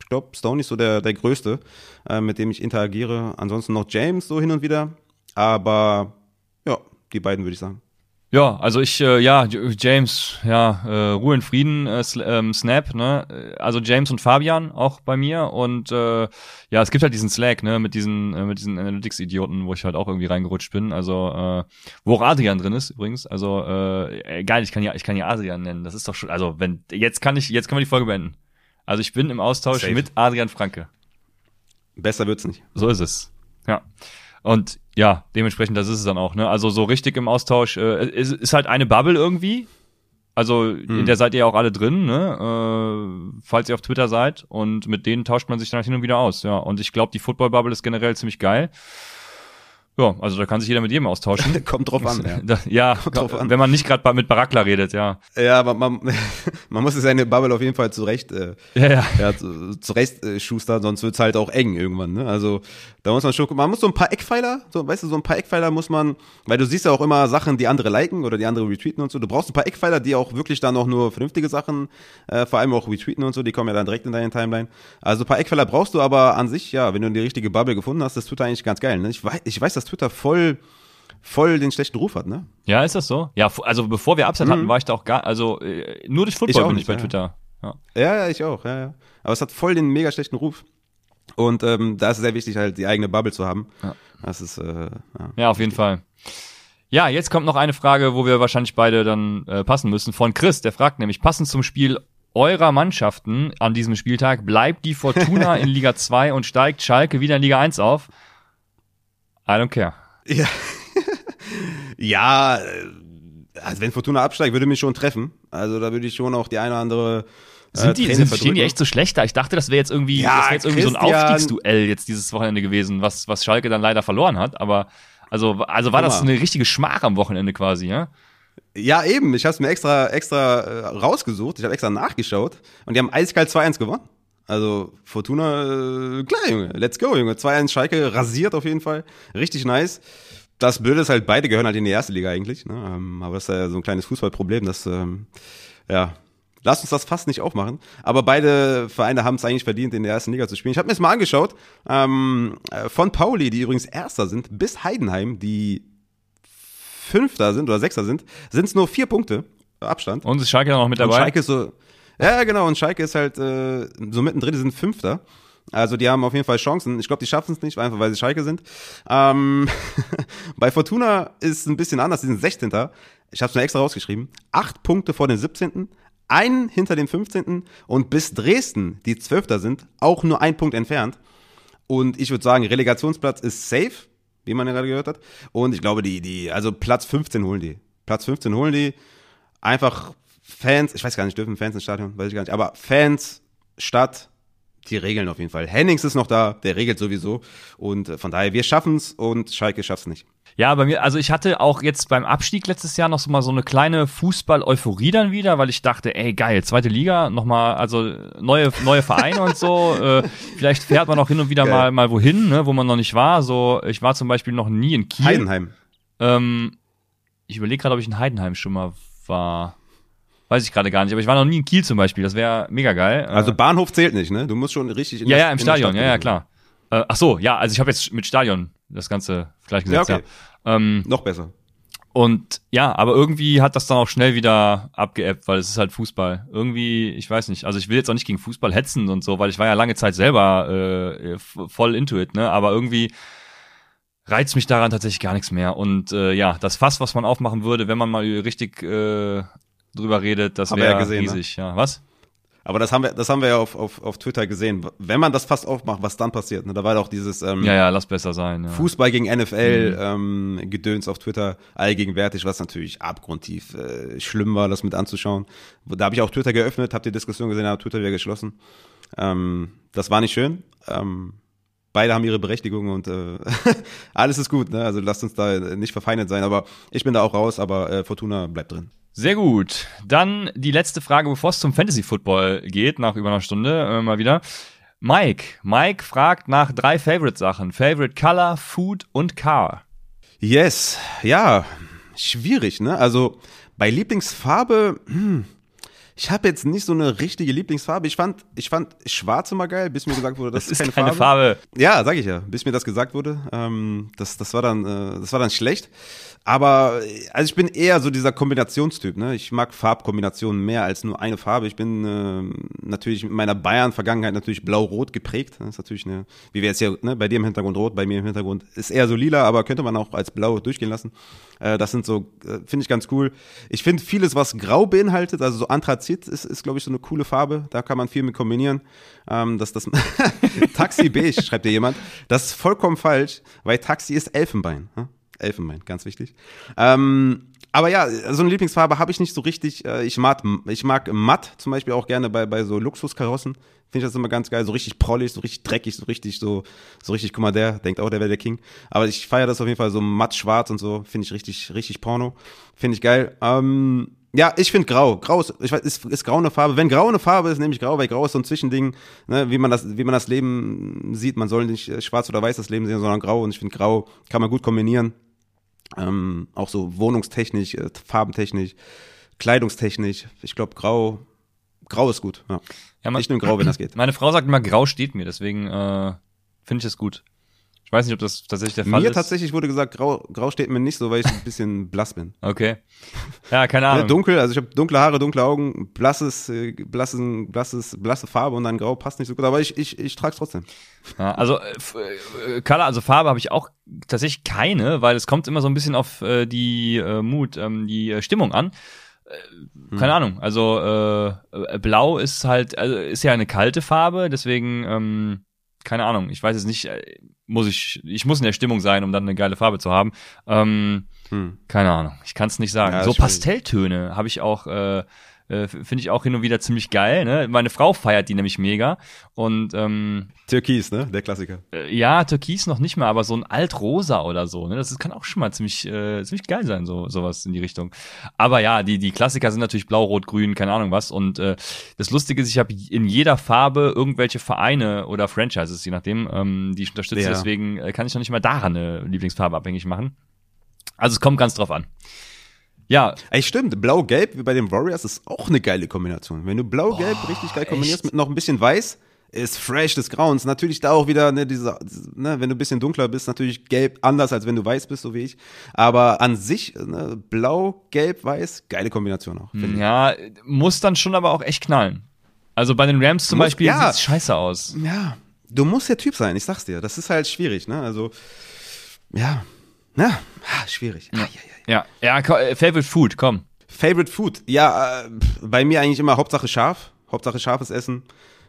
Ich glaube, Stony ist so der, der Größte, äh, mit dem ich interagiere. Ansonsten noch James so hin und wieder. Aber ja, die beiden würde ich sagen. Ja, also ich, äh, ja, James, ja, äh, Ruhe in Frieden, äh, ähm, Snap, ne? Äh, Also James und Fabian auch bei mir und äh, ja, es gibt halt diesen Slack, ne, mit diesen, äh, mit diesen Analytics-Idioten, wo ich halt auch irgendwie reingerutscht bin. Also, äh, wo auch Adrian drin ist übrigens. Also, äh, geil, ich kann ja, ich kann ja Adrian nennen. Das ist doch schon, also wenn, jetzt kann ich, jetzt können wir die Folge beenden. Also ich bin im Austausch Safe. mit Adrian Franke. Besser wird's nicht. So ist es. Ja. Und ja, dementsprechend, das ist es dann auch, ne? Also so richtig im Austausch, äh, ist, ist halt eine Bubble irgendwie. Also in der seid ihr ja auch alle drin, ne? Äh, falls ihr auf Twitter seid. Und mit denen tauscht man sich dann hin und wieder aus, ja. Und ich glaube, die Football-Bubble ist generell ziemlich geil. Ja, also da kann sich jeder mit jedem austauschen. Kommt drauf an, ja. Da, ja, drauf an. wenn man nicht gerade mit Barakla redet, ja. Ja, aber man, man muss seine Bubble auf jeden Fall zurecht, äh, Ja, ja. ja, zu- zurecht äh, schustern, sonst wird's halt auch eng irgendwann. Ne? Also da muss man schon, man muss so ein paar Eckpfeiler, so, weißt du, so ein paar Eckpfeiler muss man, weil du siehst ja auch immer Sachen, die andere liken oder die andere retweeten und so. Du brauchst ein paar Eckpfeiler, die auch wirklich dann auch nur vernünftige Sachen, äh, vor allem auch retweeten und so, die kommen ja dann direkt in deine Timeline. Also ein paar Eckpfeiler brauchst du, aber an sich, ja, wenn du die richtige Bubble gefunden hast, ist Twitter eigentlich ganz geil. Ne? Ich, weiß, ich weiß, dass Twitter voll voll den schlechten Ruf hat, ne? Ja, ist das so? Ja, also bevor wir Upset hatten, war ich da auch gar, also äh, nur durch Football Ich auch bin nicht, ich bei ja. Twitter. Ja. Ja, ja, ich auch, ja, ja. Aber es hat voll den mega schlechten Ruf. Und ähm, da ist es sehr wichtig, halt die eigene Bubble zu haben. Ja. Das ist, äh, ja. Ja, auf jeden Fall. Ja, jetzt kommt noch eine Frage, wo wir wahrscheinlich beide dann äh, passen müssen. Von Chris, der fragt nämlich, passend zum Spiel eurer Mannschaften an diesem Spieltag, bleibt die Fortuna in Liga 2 und steigt Schalke wieder in Liga 1 auf? I don't care. Ja. ja, äh, also wenn Fortuna absteigt, würde mich schon treffen. Also da würde ich schon auch die eine oder andere. äh, Sind die, Träne sind, stehen die echt so schlecht da? Ich dachte, das wäre jetzt irgendwie, Ja, das wäre jetzt irgendwie so ein. Aufstiegsduell jetzt dieses Wochenende gewesen, was, was Schalke dann leider verloren hat. Aber also, also war das eine richtige Schmach am Wochenende quasi, ja? Ja, eben. Ich habe es mir extra, extra äh, rausgesucht. Ich habe extra nachgeschaut. Und die haben eiskalt 2-1 gewonnen. Also Fortuna, äh, klar, Junge. Let's go, Junge. 2-1 Schalke rasiert auf jeden Fall. Richtig nice. Das Blöde ist halt, beide gehören halt in die erste Liga eigentlich. Ne? Ähm, aber das ist ja so ein kleines Fußballproblem, dass, ähm, ja, Lass uns das fast nicht aufmachen. Aber beide Vereine haben es eigentlich verdient, in der ersten Liga zu spielen. Ich habe mir das mal angeschaut. Ähm, äh, von Pauli, die übrigens Erster sind, bis Heidenheim, die Fünfter sind oder Sechster sind, sind es nur vier Punkte Abstand. Und ist Schalke noch mit Und dabei? Schalke ist so, ja genau, und Schalke ist halt äh, so mittendrin, die sind Fünfter. Also die haben auf jeden Fall Chancen. Ich glaube, die schaffen es nicht, einfach weil sie Schalke sind. Ähm, bei Fortuna ist es ein bisschen anders, die sind 16. Ich habe es mir extra rausgeschrieben. Acht Punkte vor den 17., einen hinter dem 15. und bis Dresden, die 12. sind, auch nur ein Punkt entfernt. Und ich würde sagen, Relegationsplatz ist safe, wie man ja gerade gehört hat. Und ich glaube, die, die, also Platz 15 holen die. Platz 15 holen die. Einfach Fans, ich weiß gar nicht, dürfen Fans ins Stadion, weiß ich gar nicht, aber Fans, Stadt, die regeln auf jeden Fall. Hennings ist noch da, der regelt sowieso. Und äh, von daher, wir schaffen's und Schalke schafft's nicht. Ja, bei mir, also ich hatte auch jetzt beim Abstieg letztes Jahr noch so mal so eine kleine Fußball-Euphorie dann wieder, weil ich dachte, ey geil, zweite Liga, nochmal, also neue, neue Vereine und so. Äh, vielleicht fährt man auch hin und wieder Geil. mal, mal wohin, ne, wo man noch nicht war. So, ich war zum Beispiel noch nie in Kiel. Heidenheim. Ähm, ich überlege gerade, ob ich in Heidenheim schon mal war. Weiß ich gerade gar nicht, aber ich war noch nie in Kiel zum Beispiel. Das wäre mega geil. Also Bahnhof zählt nicht, ne? Du musst schon richtig in ja, ja, im Stadion, ja, ja, klar. Äh, ach so, ja, also ich habe jetzt mit Stadion das Ganze gleichgesetzt, Ja, ja. okay. Ähm, sein. Noch besser. und ja, aber irgendwie hat das dann auch schnell wieder abgeebbt, weil es ist halt Fußball. Irgendwie, ich weiß nicht, also ich will jetzt auch nicht gegen Fußball hetzen und so, weil ich war ja lange Zeit selber äh, voll into it, ne? Aber irgendwie reizt mich daran tatsächlich gar nichts mehr. Und äh, ja, das Fass, was man aufmachen würde, wenn man mal richtig äh, drüber redet, das ja wäre gesehen, ne? riesig. Ja, was? Aber das haben wir, das haben wir ja auf, auf, auf Twitter gesehen. Wenn man das fast aufmacht, was dann passiert, ne? Da war doch dieses ähm, Ja, ja, lass besser sein. Ja. Fußball gegen NFL, Mhm. ähm, Gedöns auf Twitter, allgegenwärtig, was natürlich abgrundtief äh, schlimm war, das mit anzuschauen. Da habe ich auch Twitter geöffnet, habe die Diskussion gesehen, aber Twitter wieder geschlossen. Ähm, das war nicht schön. Ähm, beide haben ihre Berechtigung und äh, alles ist gut. Ne? Also lasst uns da nicht verfeindet sein. Aber ich bin da auch raus, aber äh, Fortuna bleibt drin. Sehr gut. Dann die letzte Frage, bevor es zum Fantasy Football geht, nach über einer Stunde äh, mal wieder. Mike. Mike fragt nach drei Favorite-Sachen. Favorite Color, Food und Car. Yes, ja, schwierig, ne? Also bei Lieblingsfarbe, hm, ich habe jetzt nicht so eine richtige Lieblingsfarbe. Ich fand, ich fand Schwarz immer geil, bis mir gesagt wurde, das, Das ist keine Farbe. Ja, sag ich ja, bis mir das gesagt wurde. Ähm, das, das war dann, äh, das war dann schlecht. Aber also ich bin eher so dieser Kombinationstyp. Ne? Ich mag Farbkombinationen mehr als nur eine Farbe. Ich bin äh, natürlich mit meiner Bayern-Vergangenheit natürlich blau-rot geprägt. Das ist natürlich eine, wie wir jetzt hier, ne, bei dir im Hintergrund rot, bei mir im Hintergrund ist eher so lila, aber könnte man auch als blau durchgehen lassen. Äh, das sind so, äh, finde ich ganz cool. Ich finde vieles, was grau beinhaltet, also so Anthrazit ist, ist glaube ich, so eine coole Farbe. Da kann man viel mit kombinieren. Ähm, das, das Taxi beige, schreibt dir jemand. Das ist vollkommen falsch, weil Taxi ist Elfenbein. Hm? Elfenbein, ganz wichtig. Ähm, aber ja, so eine Lieblingsfarbe habe ich nicht so richtig. Äh, Ich mag, ich mag matt zum Beispiel auch gerne bei, bei so Luxuskarossen. Finde ich das immer ganz geil. So richtig prollig, so richtig dreckig, so richtig, so, so richtig, guck mal, der denkt auch, der wäre der King. Aber ich feiere das auf jeden Fall so matt schwarz und so. Finde ich richtig, richtig Porno. Finde ich geil. Ähm, ja, ich finde grau. Grau ist, ich weiß, ist, ist grau eine Farbe. Wenn grau eine Farbe ist, nehme ich grau, weil grau ist so ein Zwischending, ne, wie man das, wie man das Leben sieht. Man soll nicht äh, schwarz oder weiß das Leben sehen, sondern grau. Und ich finde grau kann man gut kombinieren. Ähm, auch so wohnungstechnisch, äh, farbentechnisch, kleidungstechnisch. Ich glaube, grau, grau ist gut. Ja. Ja, man- ich nehme grau, wenn das geht. Meine Frau sagt immer, grau steht mir, deswegen äh, finde ich es gut. Ich weiß nicht, ob das tatsächlich der Fall Mir ist. tatsächlich wurde gesagt, grau, grau steht mir nicht so, weil ich ein bisschen blass bin. Okay. Ja, keine Ne, Ahnung. dunkel, also ich habe dunkle Haare, dunkle Augen, blasses, äh, blasses, blasses, blasse Farbe und dann grau passt nicht so gut, aber ich, ich, ich trage es trotzdem. Ja, also äh, äh, Color, also Farbe habe ich auch tatsächlich keine, weil es kommt immer so ein bisschen auf äh, die äh, Mut, ähm, die äh, Stimmung an. Keine Ahnung. Also äh, Blau ist halt, also ist ja eine kalte Farbe, deswegen ähm, keine Ahnung. Ich weiß jetzt nicht, äh, muss ich, ich muss in der Stimmung sein, um dann eine geile Farbe zu haben. Ähm, Hm. keine Ahnung. Ich kann es nicht sagen. Ja, so. Pastelltöne habe ich auch. Äh, äh, Finde ich auch hin und wieder ziemlich geil. Ne? Meine Frau feiert die nämlich mega. Und ähm, Türkis, ne? Der Klassiker. äh, ja, Türkis noch nicht mal, aber so ein Altrosa oder so, ne? Das kann auch schon mal ziemlich, äh, ziemlich geil sein, so sowas in die Richtung. Aber ja, die die Klassiker sind natürlich blau, rot, grün, keine Ahnung was. Und äh, das Lustige ist, ich habe in jeder Farbe irgendwelche Vereine oder Franchises, je nachdem, ähm, die ich unterstütze. Ja. Deswegen äh, kann ich noch nicht mal daran eine Lieblingsfarbe abhängig machen. Also es kommt ganz drauf an. Ja, Ey, stimmt, blau-gelb wie bei den Warriors ist auch eine geile Kombination. Wenn du blau-gelb richtig geil kombinierst echt? mit noch ein bisschen weiß, ist fresh des Grauens. Natürlich da auch wieder, ne, diese, ne, wenn du ein bisschen dunkler bist, natürlich gelb anders, als wenn du weiß bist, so wie ich. Aber an sich, ne, blau, gelb, weiß, geile Kombination auch. finde ich. ja, muss dann schon aber auch echt knallen. Also bei den Rams zum Muss- Beispiel ja. sieht's scheiße aus. Ja, du musst der Typ sein, ich sag's dir. Das ist halt schwierig, ne? Also, ja, na, ah, schwierig. Ah, ja, ja. Ja, ja, äh, Favorite Food, komm. Favorite Food? Ja, äh, bei mir eigentlich immer Hauptsache scharf. Hauptsache scharfes Essen.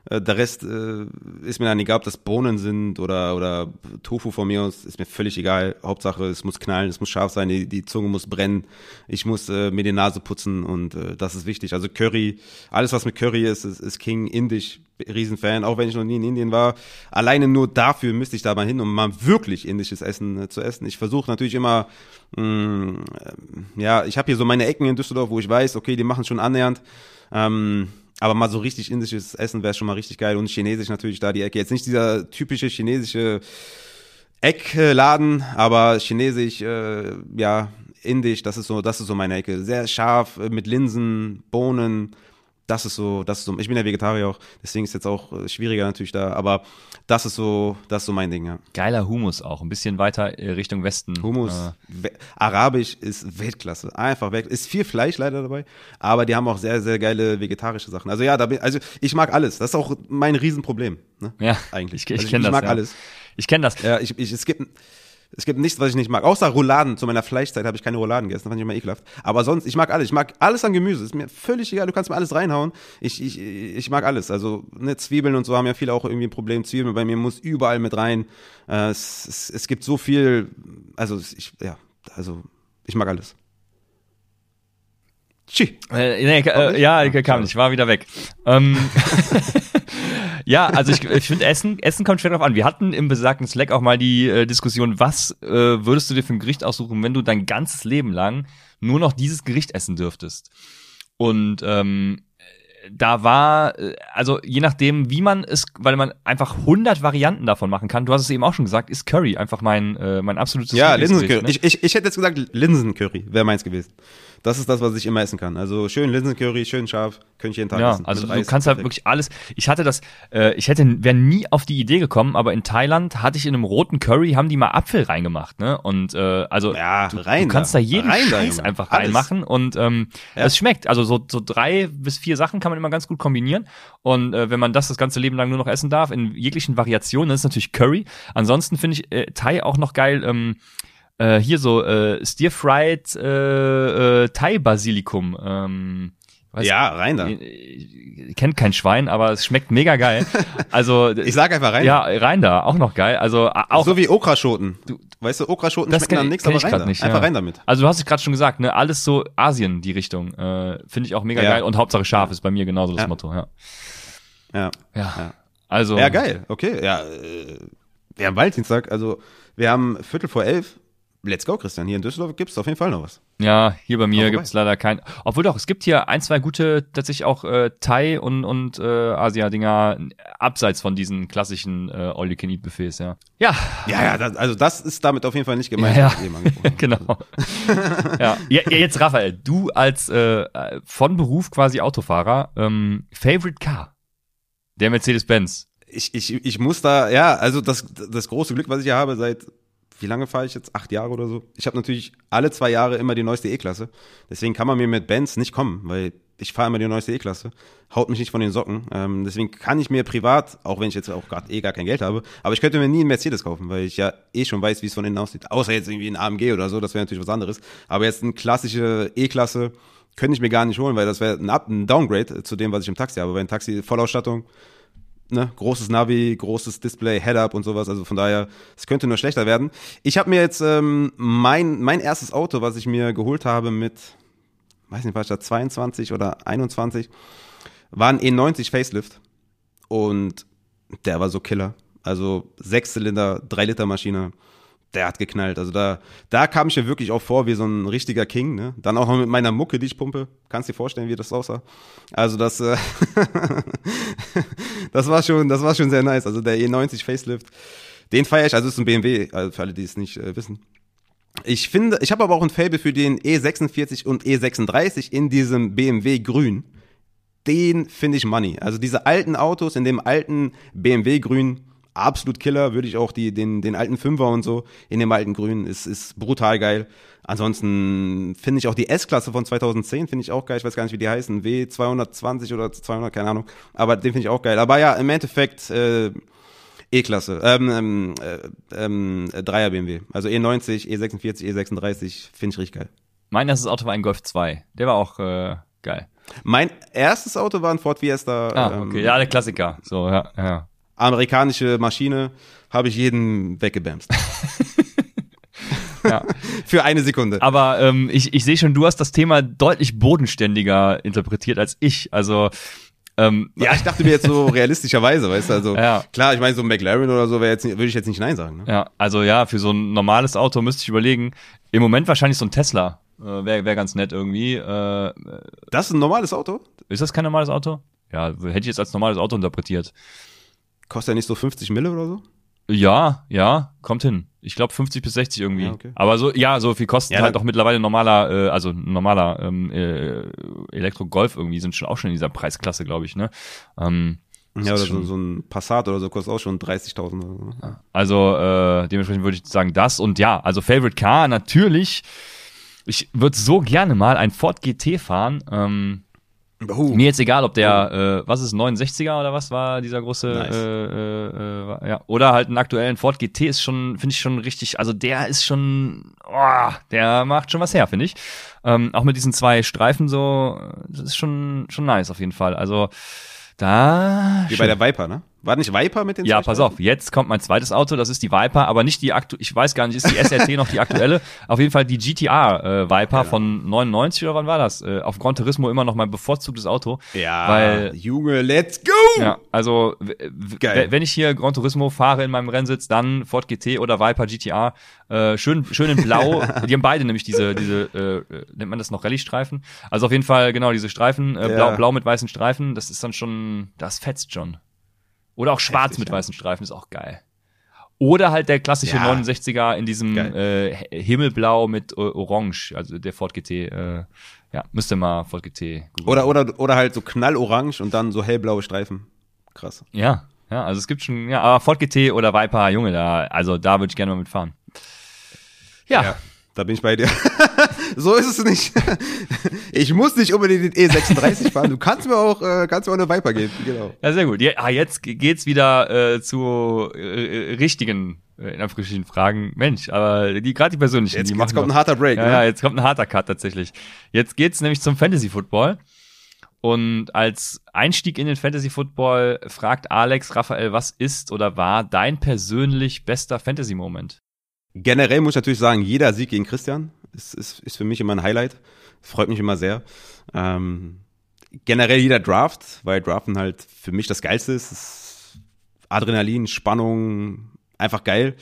Äh, der Rest äh, ist mir dann egal, ob das Bohnen sind oder, oder Tofu von mir aus, ist mir völlig egal. Hauptsache, es muss knallen, es muss scharf sein, die, die Zunge muss brennen. Ich muss äh, mir die Nase putzen und äh, das ist wichtig. Also Curry, alles was mit Curry ist, ist, ist King, indisch, Riesenfan, auch wenn ich noch nie in Indien war. Alleine nur dafür müsste ich da mal hin, um mal wirklich indisches Essen äh, zu essen. Ich versuche natürlich immer, mh, ähm, ja, ich habe hier so meine Ecken in Düsseldorf, wo ich weiß, okay, die machen schon annähernd. Ähm, aber mal so richtig indisches Essen wäre schon mal richtig geil. Und chinesisch natürlich da die Ecke. Jetzt nicht dieser typische chinesische Eckladen, aber chinesisch, äh, ja, indisch, das ist so, das ist so meine Ecke. Sehr scharf, äh, mit Linsen, Bohnen, das ist so, das ist so, ich bin ja Vegetarier auch, deswegen ist jetzt auch äh, schwieriger natürlich da, aber das ist so, das ist so mein Ding, ja. Geiler Humus auch, ein bisschen weiter äh, Richtung Westen. Hummus, Äh, Arabisch ist Weltklasse, einfach weg. Ist viel Fleisch leider dabei, aber die haben auch sehr, sehr geile vegetarische Sachen. Also ja, da bin, also ich mag alles. Das ist auch mein Riesenproblem, ne? ja, Eigentlich. Ich, ich Also kenne ich das. mag ja. alles. Ich kenne das. Ja, ich, ich, es gibt, es gibt nichts, was ich nicht mag. Außer Rouladen. Zu meiner Fleischzeit habe ich keine Rouladen gegessen. Das fand ich immer ekelhaft. Aber sonst, ich mag alles. Ich mag alles an Gemüse. Ist mir völlig egal. Du kannst mir alles reinhauen. Ich, ich, ich mag alles. Also, ne, Zwiebeln und so haben ja viele auch irgendwie ein Problem. Zwiebeln bei mir muss überall mit rein. Äh, es, es, es gibt so viel. Also, ich, ja, also, ich mag alles. Tschi. Äh, nee, äh, ja, kam nicht, war wieder weg. Ähm, ja, also ich, ich finde Essen, Essen kommt schwer drauf an. Wir hatten im besagten Slack auch mal die äh, Diskussion, was äh, würdest du dir für ein Gericht aussuchen, wenn du dein ganzes Leben lang nur noch dieses Gericht essen dürftest? Und ähm, da war, äh, also je nachdem, wie man es, weil man einfach 100 Varianten davon machen kann. Du hast es eben auch schon gesagt, ist Curry einfach mein äh, mein absolutes Ja, Linsencurry. Ich, ich, ich hätte jetzt gesagt, Linsencurry wäre meins gewesen. Das ist das, was ich immer essen kann. Also schön Linsencurry, schön scharf, könnte ich jeden Tag Ja, essen. also du kannst halt wirklich alles. Ich hatte das, äh, ich hätte, wäre nie auf die Idee gekommen, aber in Thailand hatte ich in einem roten Curry haben die mal Apfel reingemacht, ne? Und äh, also Ja, du, rein du kannst da. da jeden Rein da, Scheiß Junge. einfach Alles. reinmachen und ähm, Ja. es schmeckt. Also so so drei bis vier Sachen kann man immer ganz gut kombinieren. Und äh, wenn man das das ganze Leben lang nur noch essen darf in jeglichen Variationen, das ist natürlich Curry. Ansonsten finde ich äh, Thai auch noch geil. Ähm, äh, hier so äh, Stir-fried äh, äh, Thai-Basilikum. Ähm, weiß- Ja, rein da. äh, kennt kein Schwein, aber es schmeckt mega geil. Also Ich sag einfach rein. ja, rein da, auch noch geil. Also auch so wie Okraschoten. weißt du, Okraschoten Das schmecken dann nichts, aber ich rein da. nicht, Einfach ja. rein damit. also du hast es gerade schon gesagt, ne, alles so Asien die Richtung, äh, finde ich auch mega Ja. geil und Hauptsache scharf ist bei mir genauso das Ja. Motto, ja. Ja. Ja. Ja. Also Ja, geil. Okay. Ja, äh, wir haben Valentinstag, also wir haben Viertel vor elf. Let's go, Christian. Hier in Düsseldorf gibt's auf jeden Fall noch was. Ja, hier bei mir vorbei. gibt's leider kein. Obwohl doch, es gibt hier ein, zwei gute, tatsächlich auch äh, Thai und, und äh, Asia-Dinger abseits von diesen klassischen äh, All-You-Can-Eat-Buffets, ja. Ja, Ja, ja, das, also das ist damit auf jeden Fall nicht gemeint. Ja, angesprochen habe. genau. ja. ja, ja, jetzt Raphael, du als äh, äh, von Beruf quasi Autofahrer, ähm, Favorite Car? Der Mercedes-Benz. Ich, ich, ich muss da, ja, also das, das große Glück, was ich hier habe, seit wie lange fahre ich jetzt? Acht Jahre oder so. Ich habe natürlich alle zwei Jahre immer die neueste E-Klasse. Deswegen kann man mir mit Benz nicht kommen, weil ich fahre immer die neueste E-Klasse. Haut mich nicht von den Socken. Ähm, deswegen kann ich mir privat, auch wenn ich jetzt auch gerade eh gar kein Geld habe, aber ich könnte mir nie einen Mercedes kaufen, weil ich ja eh schon weiß, wie es von innen aussieht. Außer jetzt irgendwie ein AMG oder so, das wäre natürlich was anderes. Aber jetzt eine klassische E-Klasse könnte ich mir gar nicht holen, weil das wäre ein, ein Downgrade zu dem, was ich im Taxi habe. Weil ein Taxi Vollausstattung, ne, großes Navi, großes Display, Head-Up und sowas. Also von daher, es könnte nur schlechter werden. Ich habe mir jetzt ähm, mein mein erstes Auto, was ich mir geholt habe mit, weiß nicht, war ich da 22 oder 21, war ein E90 Facelift und der war so Killer. Also Sechszylinder, 3 Liter Maschine. Der hat geknallt. Also da, da kam ich mir wirklich auch vor wie so ein richtiger King. Ne? Dann auch noch mit meiner Mucke, die ich pumpe. Kannst dir vorstellen, wie das aussah. Also das, äh, das war schon, das war schon sehr nice. Also der E90 Facelift, den feiere ich. Also ist ein BMW, also für alle, die es nicht äh, wissen. Ich finde, ich habe aber auch ein Fable für den E46 und E36 in diesem BMW Grün. Den finde ich money. Also diese alten Autos in dem alten BMW Grün, absolut Killer. Würde ich auch die, den, den alten Fünfer und so in dem alten Grün, ist, ist brutal geil. Ansonsten finde ich auch die S-Klasse von 2010, finde ich auch geil. Ich weiß gar nicht, wie die heißen. W220 oder 200, keine Ahnung. Aber den finde ich auch geil. Aber ja, im Endeffekt, äh, E-Klasse, ähm, ähm, äh, ähm, äh, Dreier BMW. Also E90, E46, E36, finde ich richtig geil. Mein erstes Auto war ein Golf 2. Der war auch äh, geil. Mein erstes Auto war ein Ford Fiesta. Ah, okay. ähm, Ja, der Klassiker. So, ja, ja. Amerikanische Maschine, habe ich jeden weggebämst. ja. Für eine Sekunde. Aber ähm, ich, ich sehe schon, du hast das Thema deutlich bodenständiger interpretiert als ich. Also ähm, Ja, ich dachte mir jetzt so realistischerweise, weißt du, also Ja. klar, ich meine so ein McLaren oder so wäre jetzt würde ich jetzt nicht nein sagen, ne? Ja, also ja, für so ein normales Auto müsste ich überlegen. Im Moment wahrscheinlich so ein Tesla. Äh, Wäre wär ganz nett irgendwie. Äh, Das ist ein normales Auto? ist das kein normales Auto? Ja, hätte ich jetzt als normales Auto interpretiert. Kostet ja nicht so 50 Mille oder so? Ja, ja, kommt hin. Ich glaube 50 bis 60 irgendwie. Ja, okay. Aber so, ja, so viel kosten Ja, halt auch mittlerweile ein normaler, äh, also ein normaler ähm, äh, Elektro-Golf irgendwie sind schon auch schon in dieser Preisklasse, glaube ich, ne? Ähm, das Ja, ist oder so, schon- so ein Passat oder so kostet auch schon 30.000 oder so. Also äh, dementsprechend würde ich sagen das und ja, also Favorite Car natürlich. Ich würde so gerne mal ein Ford GT fahren. Ähm, Uh, mir jetzt egal, ob der, äh, was ist 69er oder was war dieser große, Nice. äh, äh, äh, ja, oder halt einen aktuellen Ford GT ist schon, finde ich schon richtig. Also der ist schon, oh, der macht schon was her, finde ich. Ähm, auch mit diesen zwei Streifen so, das ist schon schon nice auf jeden Fall. Also da Wie bei der Viper, ne? War nicht Viper mit den ja, pass auf, jetzt kommt mein zweites Auto, das ist die Viper, aber nicht die aktu ich weiß gar nicht, ist die SRT noch die aktuelle? Auf jeden Fall die GTR äh, Viper von 99 oder wann war das? Äh, auf Gran Turismo immer noch mein bevorzugtes Auto. Ja, Weil- Junge, let's go! Ja, also Geil. wenn ich hier Gran Turismo fahre in meinem Rennsitz, dann Ford GT oder Viper GTR, äh, schön schön in Blau. die haben beide nämlich diese diese äh, nennt man das noch Rallye-Streifen. Also auf jeden Fall genau diese Streifen, äh, Ja. blau blau mit weißen Streifen, das ist dann schon, das fetzt schon. Oder auch schwarz Heftig, mit ja. weißen Streifen ist auch geil. Oder halt der klassische Ja. 69er in diesem äh, Himmelblau mit Orange, also der Ford GT. Äh, ja, müsste mal Ford GT. googeln. Oder, oder, oder halt so knallorange und dann so hellblaue Streifen. Krass. Ja, ja, also es gibt schon, ja, aber Ford GT oder Viper, Junge, da, also da würde ich gerne mal mitfahren. Ja, Ja, da bin ich bei dir. so ist es nicht. ich muss nicht unbedingt den E36 fahren. Du kannst mir auch, äh, kannst mir auch eine Viper geben. Genau. ja, sehr gut. Ja, ah, jetzt geht's wieder äh, zu äh, richtigen, äh, in Anführungsstrichen, Fragen. Mensch, aber die gerade die persönlichen, Jetzt, die jetzt kommt noch- ein harter Break. Ja, ne? ja, jetzt kommt ein harter Cut tatsächlich. Jetzt geht's nämlich zum Fantasy Football. Und als Einstieg in den Fantasy Football fragt Alex Raphael, was ist oder war dein persönlich bester Fantasy Moment? Generell muss ich natürlich sagen, jeder Sieg gegen Christian ist, ist, ist für mich immer ein Highlight. Freut mich immer sehr. Ähm, generell jeder Draft, weil Draften halt für mich das Geilste ist. Ist Adrenalin, Spannung, einfach geil.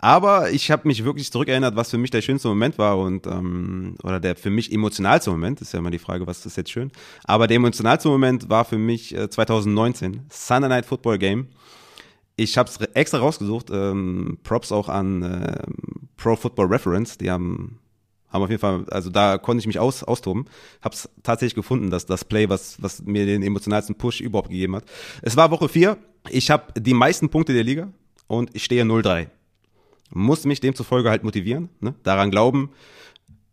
Aber ich habe mich wirklich zurückerinnert, was für mich der schönste Moment war und ähm, oder der für mich emotionalste Moment, ist ja immer die Frage, was ist jetzt schön. Aber der emotionalste Moment war für mich äh, 2019, Sunday Night Football Game. Ich habe es extra rausgesucht. Ähm, Props auch an ähm, Pro Football Reference. Die haben, haben auf jeden Fall, also da konnte ich mich aus, austoben. Hab's tatsächlich gefunden, dass das Play, was, was mir den emotionalsten Push überhaupt gegeben hat. Es war Woche 4. Ich habe die meisten Punkte der Liga und ich stehe 0-3. Muss mich demzufolge halt motivieren, ne? daran glauben,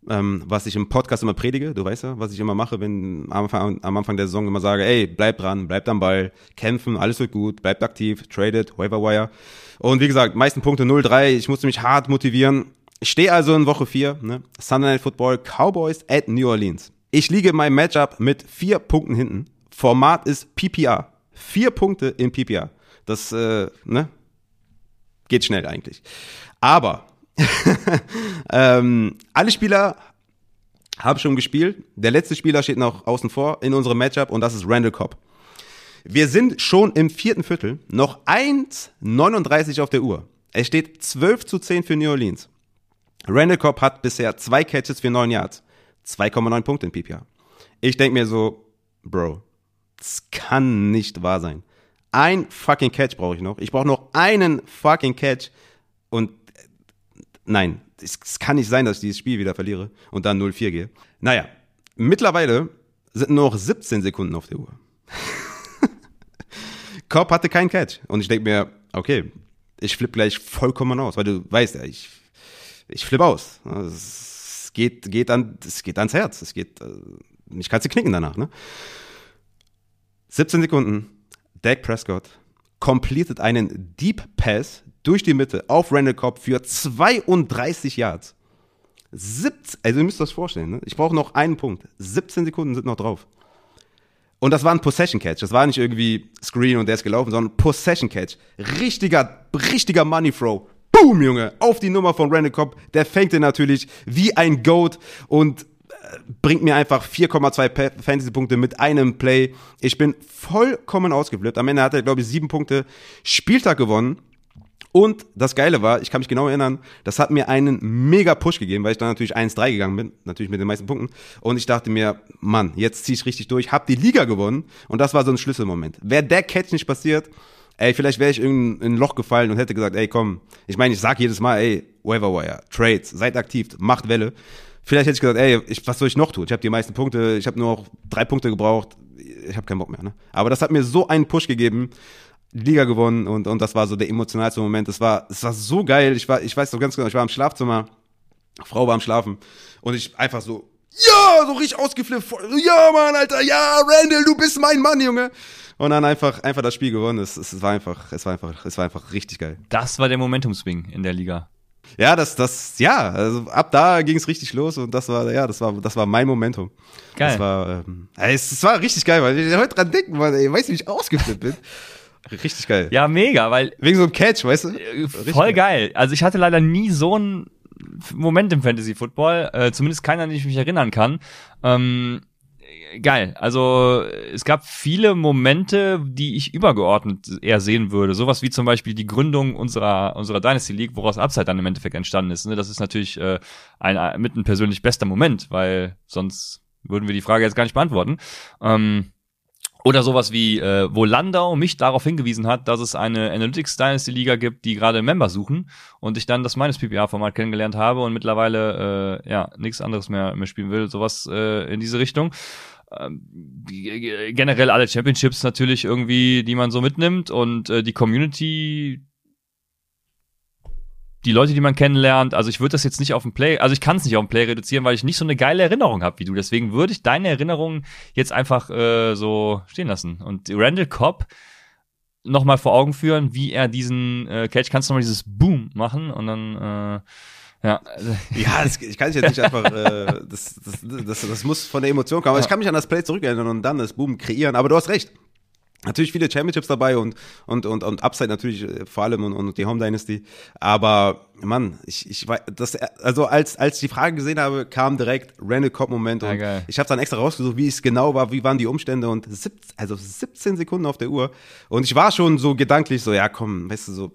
ähm, was ich im Podcast immer predige, du weißt ja, was ich immer mache, wenn am Anfang, am Anfang der Saison immer sage, ey, bleib dran, bleib am Ball, kämpfen, alles wird gut, bleibt aktiv, traded, waiver wire. Und wie gesagt, meisten Punkte 0-3, ich musste mich hart motivieren. Ich stehe also in Woche 4, ne? Sunday Night Football, Cowboys at New Orleans. Ich liege in meinem Matchup mit vier Punkten hinten. Format ist PPR. Vier Punkte in PPR. Das, äh, ne? Geht schnell eigentlich. Aber ähm, alle Spieler haben schon gespielt. Der letzte Spieler steht noch außen vor in unserem Matchup und das ist Randall Cobb. Wir sind schon im vierten Viertel, noch 1,39 auf der Uhr. Es steht 12 zu 10 für New Orleans. Randall Cobb hat bisher zwei Catches für 9 Yards, 2,9 Punkte in PPR. Ich denke mir so, Bro, das kann nicht wahr sein. Ein fucking Catch brauche ich noch. Ich brauche noch einen fucking Catch und nein, es, es kann nicht sein, dass ich dieses Spiel wieder verliere und dann 0-4 gehe. Naja, mittlerweile sind nur noch 17 Sekunden auf der Uhr. Cobb hatte keinen Catch und ich denke mir, okay, ich flippe gleich vollkommen aus, weil du weißt ja, ich, ich flippe aus. Es geht, geht, an, es geht ans Herz, es geht, äh, mich kannst knicken danach. Ne? 17 Sekunden, Dak Prescott completed einen Deep Pass durch die Mitte auf Randall Cobb für 32 Yards. 17, also ihr müsst das vorstellen, ne? ich brauche noch einen Punkt. 17 Sekunden sind noch drauf. Und das war ein Possession Catch. Das war nicht irgendwie Screen und der ist gelaufen, sondern Possession Catch. Richtiger, richtiger Money Throw. Boom, Junge, auf die Nummer von Randall Cobb. Der fängt den natürlich wie ein Goat und äh, bringt mir einfach 4,2 Fantasy-Punkte mit einem Play. Ich bin vollkommen ausgeflippt. Am Ende hat er, glaube ich, sieben Punkte Spieltag gewonnen. Und das Geile war, ich kann mich genau erinnern, das hat mir einen mega Push gegeben, weil ich dann natürlich 1-3 gegangen bin, natürlich mit den meisten Punkten. Und ich dachte mir, Mann, jetzt zieh ich richtig durch, hab die Liga gewonnen. Und das war so ein Schlüsselmoment. Wäre der Catch nicht passiert, ey, vielleicht wäre ich in ein Loch gefallen und hätte gesagt, ey, komm, ich meine, ich sag jedes Mal, ey, Wire, Trades, seid aktiv, macht Welle. Vielleicht hätte ich gesagt, ey, ich, was soll ich noch tun? Ich habe die meisten Punkte, ich habe nur noch drei Punkte gebraucht, ich habe keinen Bock mehr. Ne? Aber das hat mir so einen Push gegeben, Liga gewonnen und, und das war so der emotionalste Moment. Es war, es war so geil. Ich war, ich weiß doch ganz genau, ich war im Schlafzimmer, Frau war am Schlafen und ich einfach so, ja, so richtig ausgeflippt, ja, Mann, Alter, ja, Randall, du bist mein Mann, Junge. Und dann einfach, einfach das Spiel gewonnen. Es, es war einfach, es war einfach, es war einfach richtig geil. Das war der Momentum-Swing in der Liga. Ja, das, das, ja, also ab da ging es richtig los und das war, ja, das war, das war mein Momentum. Geil. Das war, ähm, es, es war richtig geil, weil ich heute dran denken, weil ich weiß, wie ich ausgeflippt bin. Richtig geil. Ja, mega, weil. Wegen so einem Catch, weißt du? Äh, voll geil. Also ich hatte leider nie so einen Moment im Fantasy Football, äh, zumindest keiner, an den ich mich erinnern kann. Ähm, geil. Also es gab viele Momente, die ich übergeordnet eher sehen würde. Sowas wie zum Beispiel die Gründung unserer unserer Dynasty League, woraus Upside dann im Endeffekt entstanden ist. Ne? Das ist natürlich äh, ein, mit ein persönlich bester Moment, weil sonst würden wir die Frage jetzt gar nicht beantworten. Ähm, oder sowas wie, äh, wo Landau mich darauf hingewiesen hat, dass es eine Analytics Dynasty Liga gibt, die gerade Member suchen und ich dann das meines PPA-Format kennengelernt habe und mittlerweile äh, ja nichts anderes mehr, mehr spielen will, sowas äh, in diese Richtung. Ähm, generell alle Championships natürlich irgendwie, die man so mitnimmt und äh, die Community, die Leute, die man kennenlernt, also ich würde das jetzt nicht auf den Play, also ich kann es nicht auf den Play reduzieren, weil ich nicht so eine geile Erinnerung habe wie du. Deswegen würde ich deine Erinnerungen jetzt einfach äh, so stehen lassen. Und Randall Cobb nochmal vor Augen führen, wie er diesen äh, Catch, kannst du nochmal dieses Boom machen und dann äh, ja, ja das, ich kann es jetzt nicht einfach, äh, das, das, das, das muss von der Emotion kommen. Aber ja. ich kann mich an das Play zurückerinnern und dann das Boom kreieren. Aber du hast recht. Natürlich viele Championships dabei und, und, und, und Upside natürlich äh, vor allem und, und die Home Dynasty. Aber Mann, ich, ich weiß, das, also als, als ich die Frage gesehen habe, kam direkt Randall Cobb Moment und ja, ich habe dann extra rausgesucht, wie es genau war, wie waren die Umstände und sieb, also 17 Sekunden auf der Uhr. Und ich war schon so gedanklich so, ja komm, weißt du, so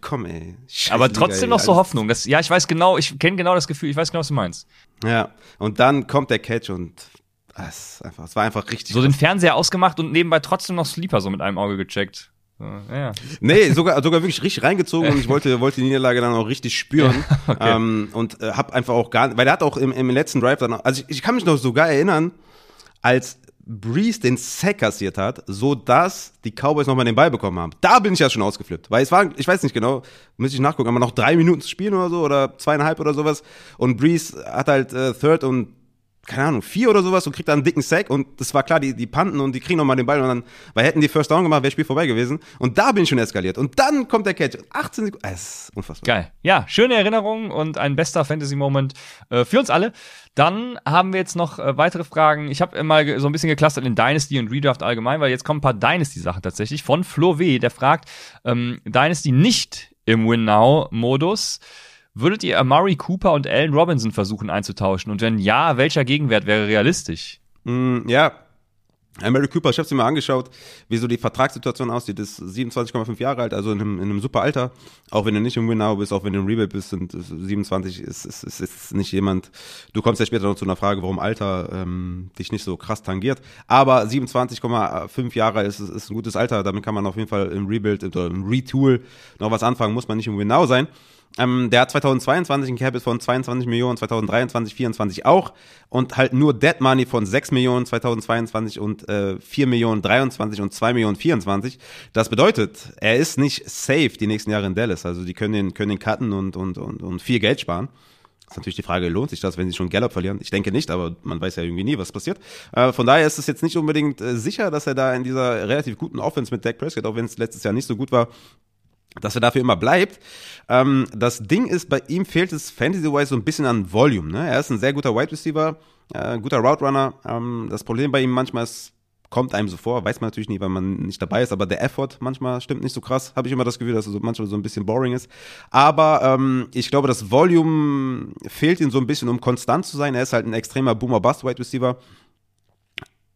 komm, ey. Scheiß Aber trotzdem Liga, noch so Hoffnung. Das, ja, ich weiß genau, ich kenne genau das Gefühl, ich weiß genau, was du meinst. Ja, und dann kommt der Catch und es, einfach, es war einfach richtig. So krass. den Fernseher ausgemacht und nebenbei trotzdem noch Sleeper so mit einem Auge gecheckt. So, ja. Nee, sogar, sogar wirklich richtig reingezogen und ich wollte, wollte die Niederlage dann auch richtig spüren. Ja, okay. ähm, und äh, hab einfach auch gar weil der hat auch im, im letzten Drive dann, also ich, ich kann mich noch sogar erinnern, als Breeze den Sack kassiert hat, so dass die Cowboys nochmal den Ball bekommen haben. Da bin ich ja schon ausgeflippt, weil es war, ich weiß nicht genau, müsste ich nachgucken, aber noch drei Minuten zu spielen oder so oder zweieinhalb oder sowas und Breeze hat halt äh, Third und keine Ahnung, vier oder sowas und kriegt dann einen dicken Sack und das war klar, die, die panten und die kriegen nochmal den Ball und dann, weil hätten die First Down gemacht, wäre Spiel vorbei gewesen und da bin ich schon eskaliert und dann kommt der Catch, 18 Sekunden, es ist unfassbar. Geil. Ja, schöne Erinnerung und ein bester Fantasy-Moment äh, für uns alle. Dann haben wir jetzt noch äh, weitere Fragen. Ich habe mal so ein bisschen geklustert in Dynasty und Redraft allgemein, weil jetzt kommen ein paar Dynasty-Sachen tatsächlich von Flo W., der fragt, ähm, Dynasty nicht im Win-Now-Modus. Würdet ihr Amari Cooper und Allen Robinson versuchen einzutauschen? Und wenn ja, welcher Gegenwert wäre realistisch? Mm, ja, Mary Cooper, ich habe sie mir angeschaut, wie so die Vertragssituation aussieht. Ist 27,5 Jahre alt, also in einem, in einem super Alter. Auch wenn du nicht im Winnow bist, auch wenn du im Rebuild bist, sind 27 ist, ist, ist, ist nicht jemand. Du kommst ja später noch zu einer Frage, warum Alter ähm, dich nicht so krass tangiert. Aber 27,5 Jahre ist, ist ein gutes Alter. Damit kann man auf jeden Fall im Rebuild oder im Retool noch was anfangen. Muss man nicht im Winnow sein. Ähm, der hat 2022 ein Cap von 22 Millionen, 2023, 24 auch und halt nur Dead Money von 6 Millionen 2022 und äh, 4 Millionen 23 und 2 Millionen 24. Das bedeutet, er ist nicht safe die nächsten Jahre in Dallas. Also die können den, können den cutten und, und, und, und viel Geld sparen. ist natürlich die Frage, lohnt sich das, wenn sie schon Gallup verlieren? Ich denke nicht, aber man weiß ja irgendwie nie, was passiert. Äh, von daher ist es jetzt nicht unbedingt äh, sicher, dass er da in dieser relativ guten Offense mit Dak Prescott, auch wenn es letztes Jahr nicht so gut war, dass er dafür immer bleibt. Ähm, das Ding ist, bei ihm fehlt es Fantasy-wise so ein bisschen an Volume. Ne? Er ist ein sehr guter Wide Receiver, äh, guter Route Runner. Ähm, das Problem bei ihm manchmal ist, kommt einem so vor, weiß man natürlich nie, weil man nicht dabei ist, aber der Effort manchmal stimmt nicht so krass. Habe ich immer das Gefühl, dass er so manchmal so ein bisschen boring ist. Aber ähm, ich glaube, das Volume fehlt ihm so ein bisschen, um konstant zu sein. Er ist halt ein extremer Boomer-Bust-Wide Receiver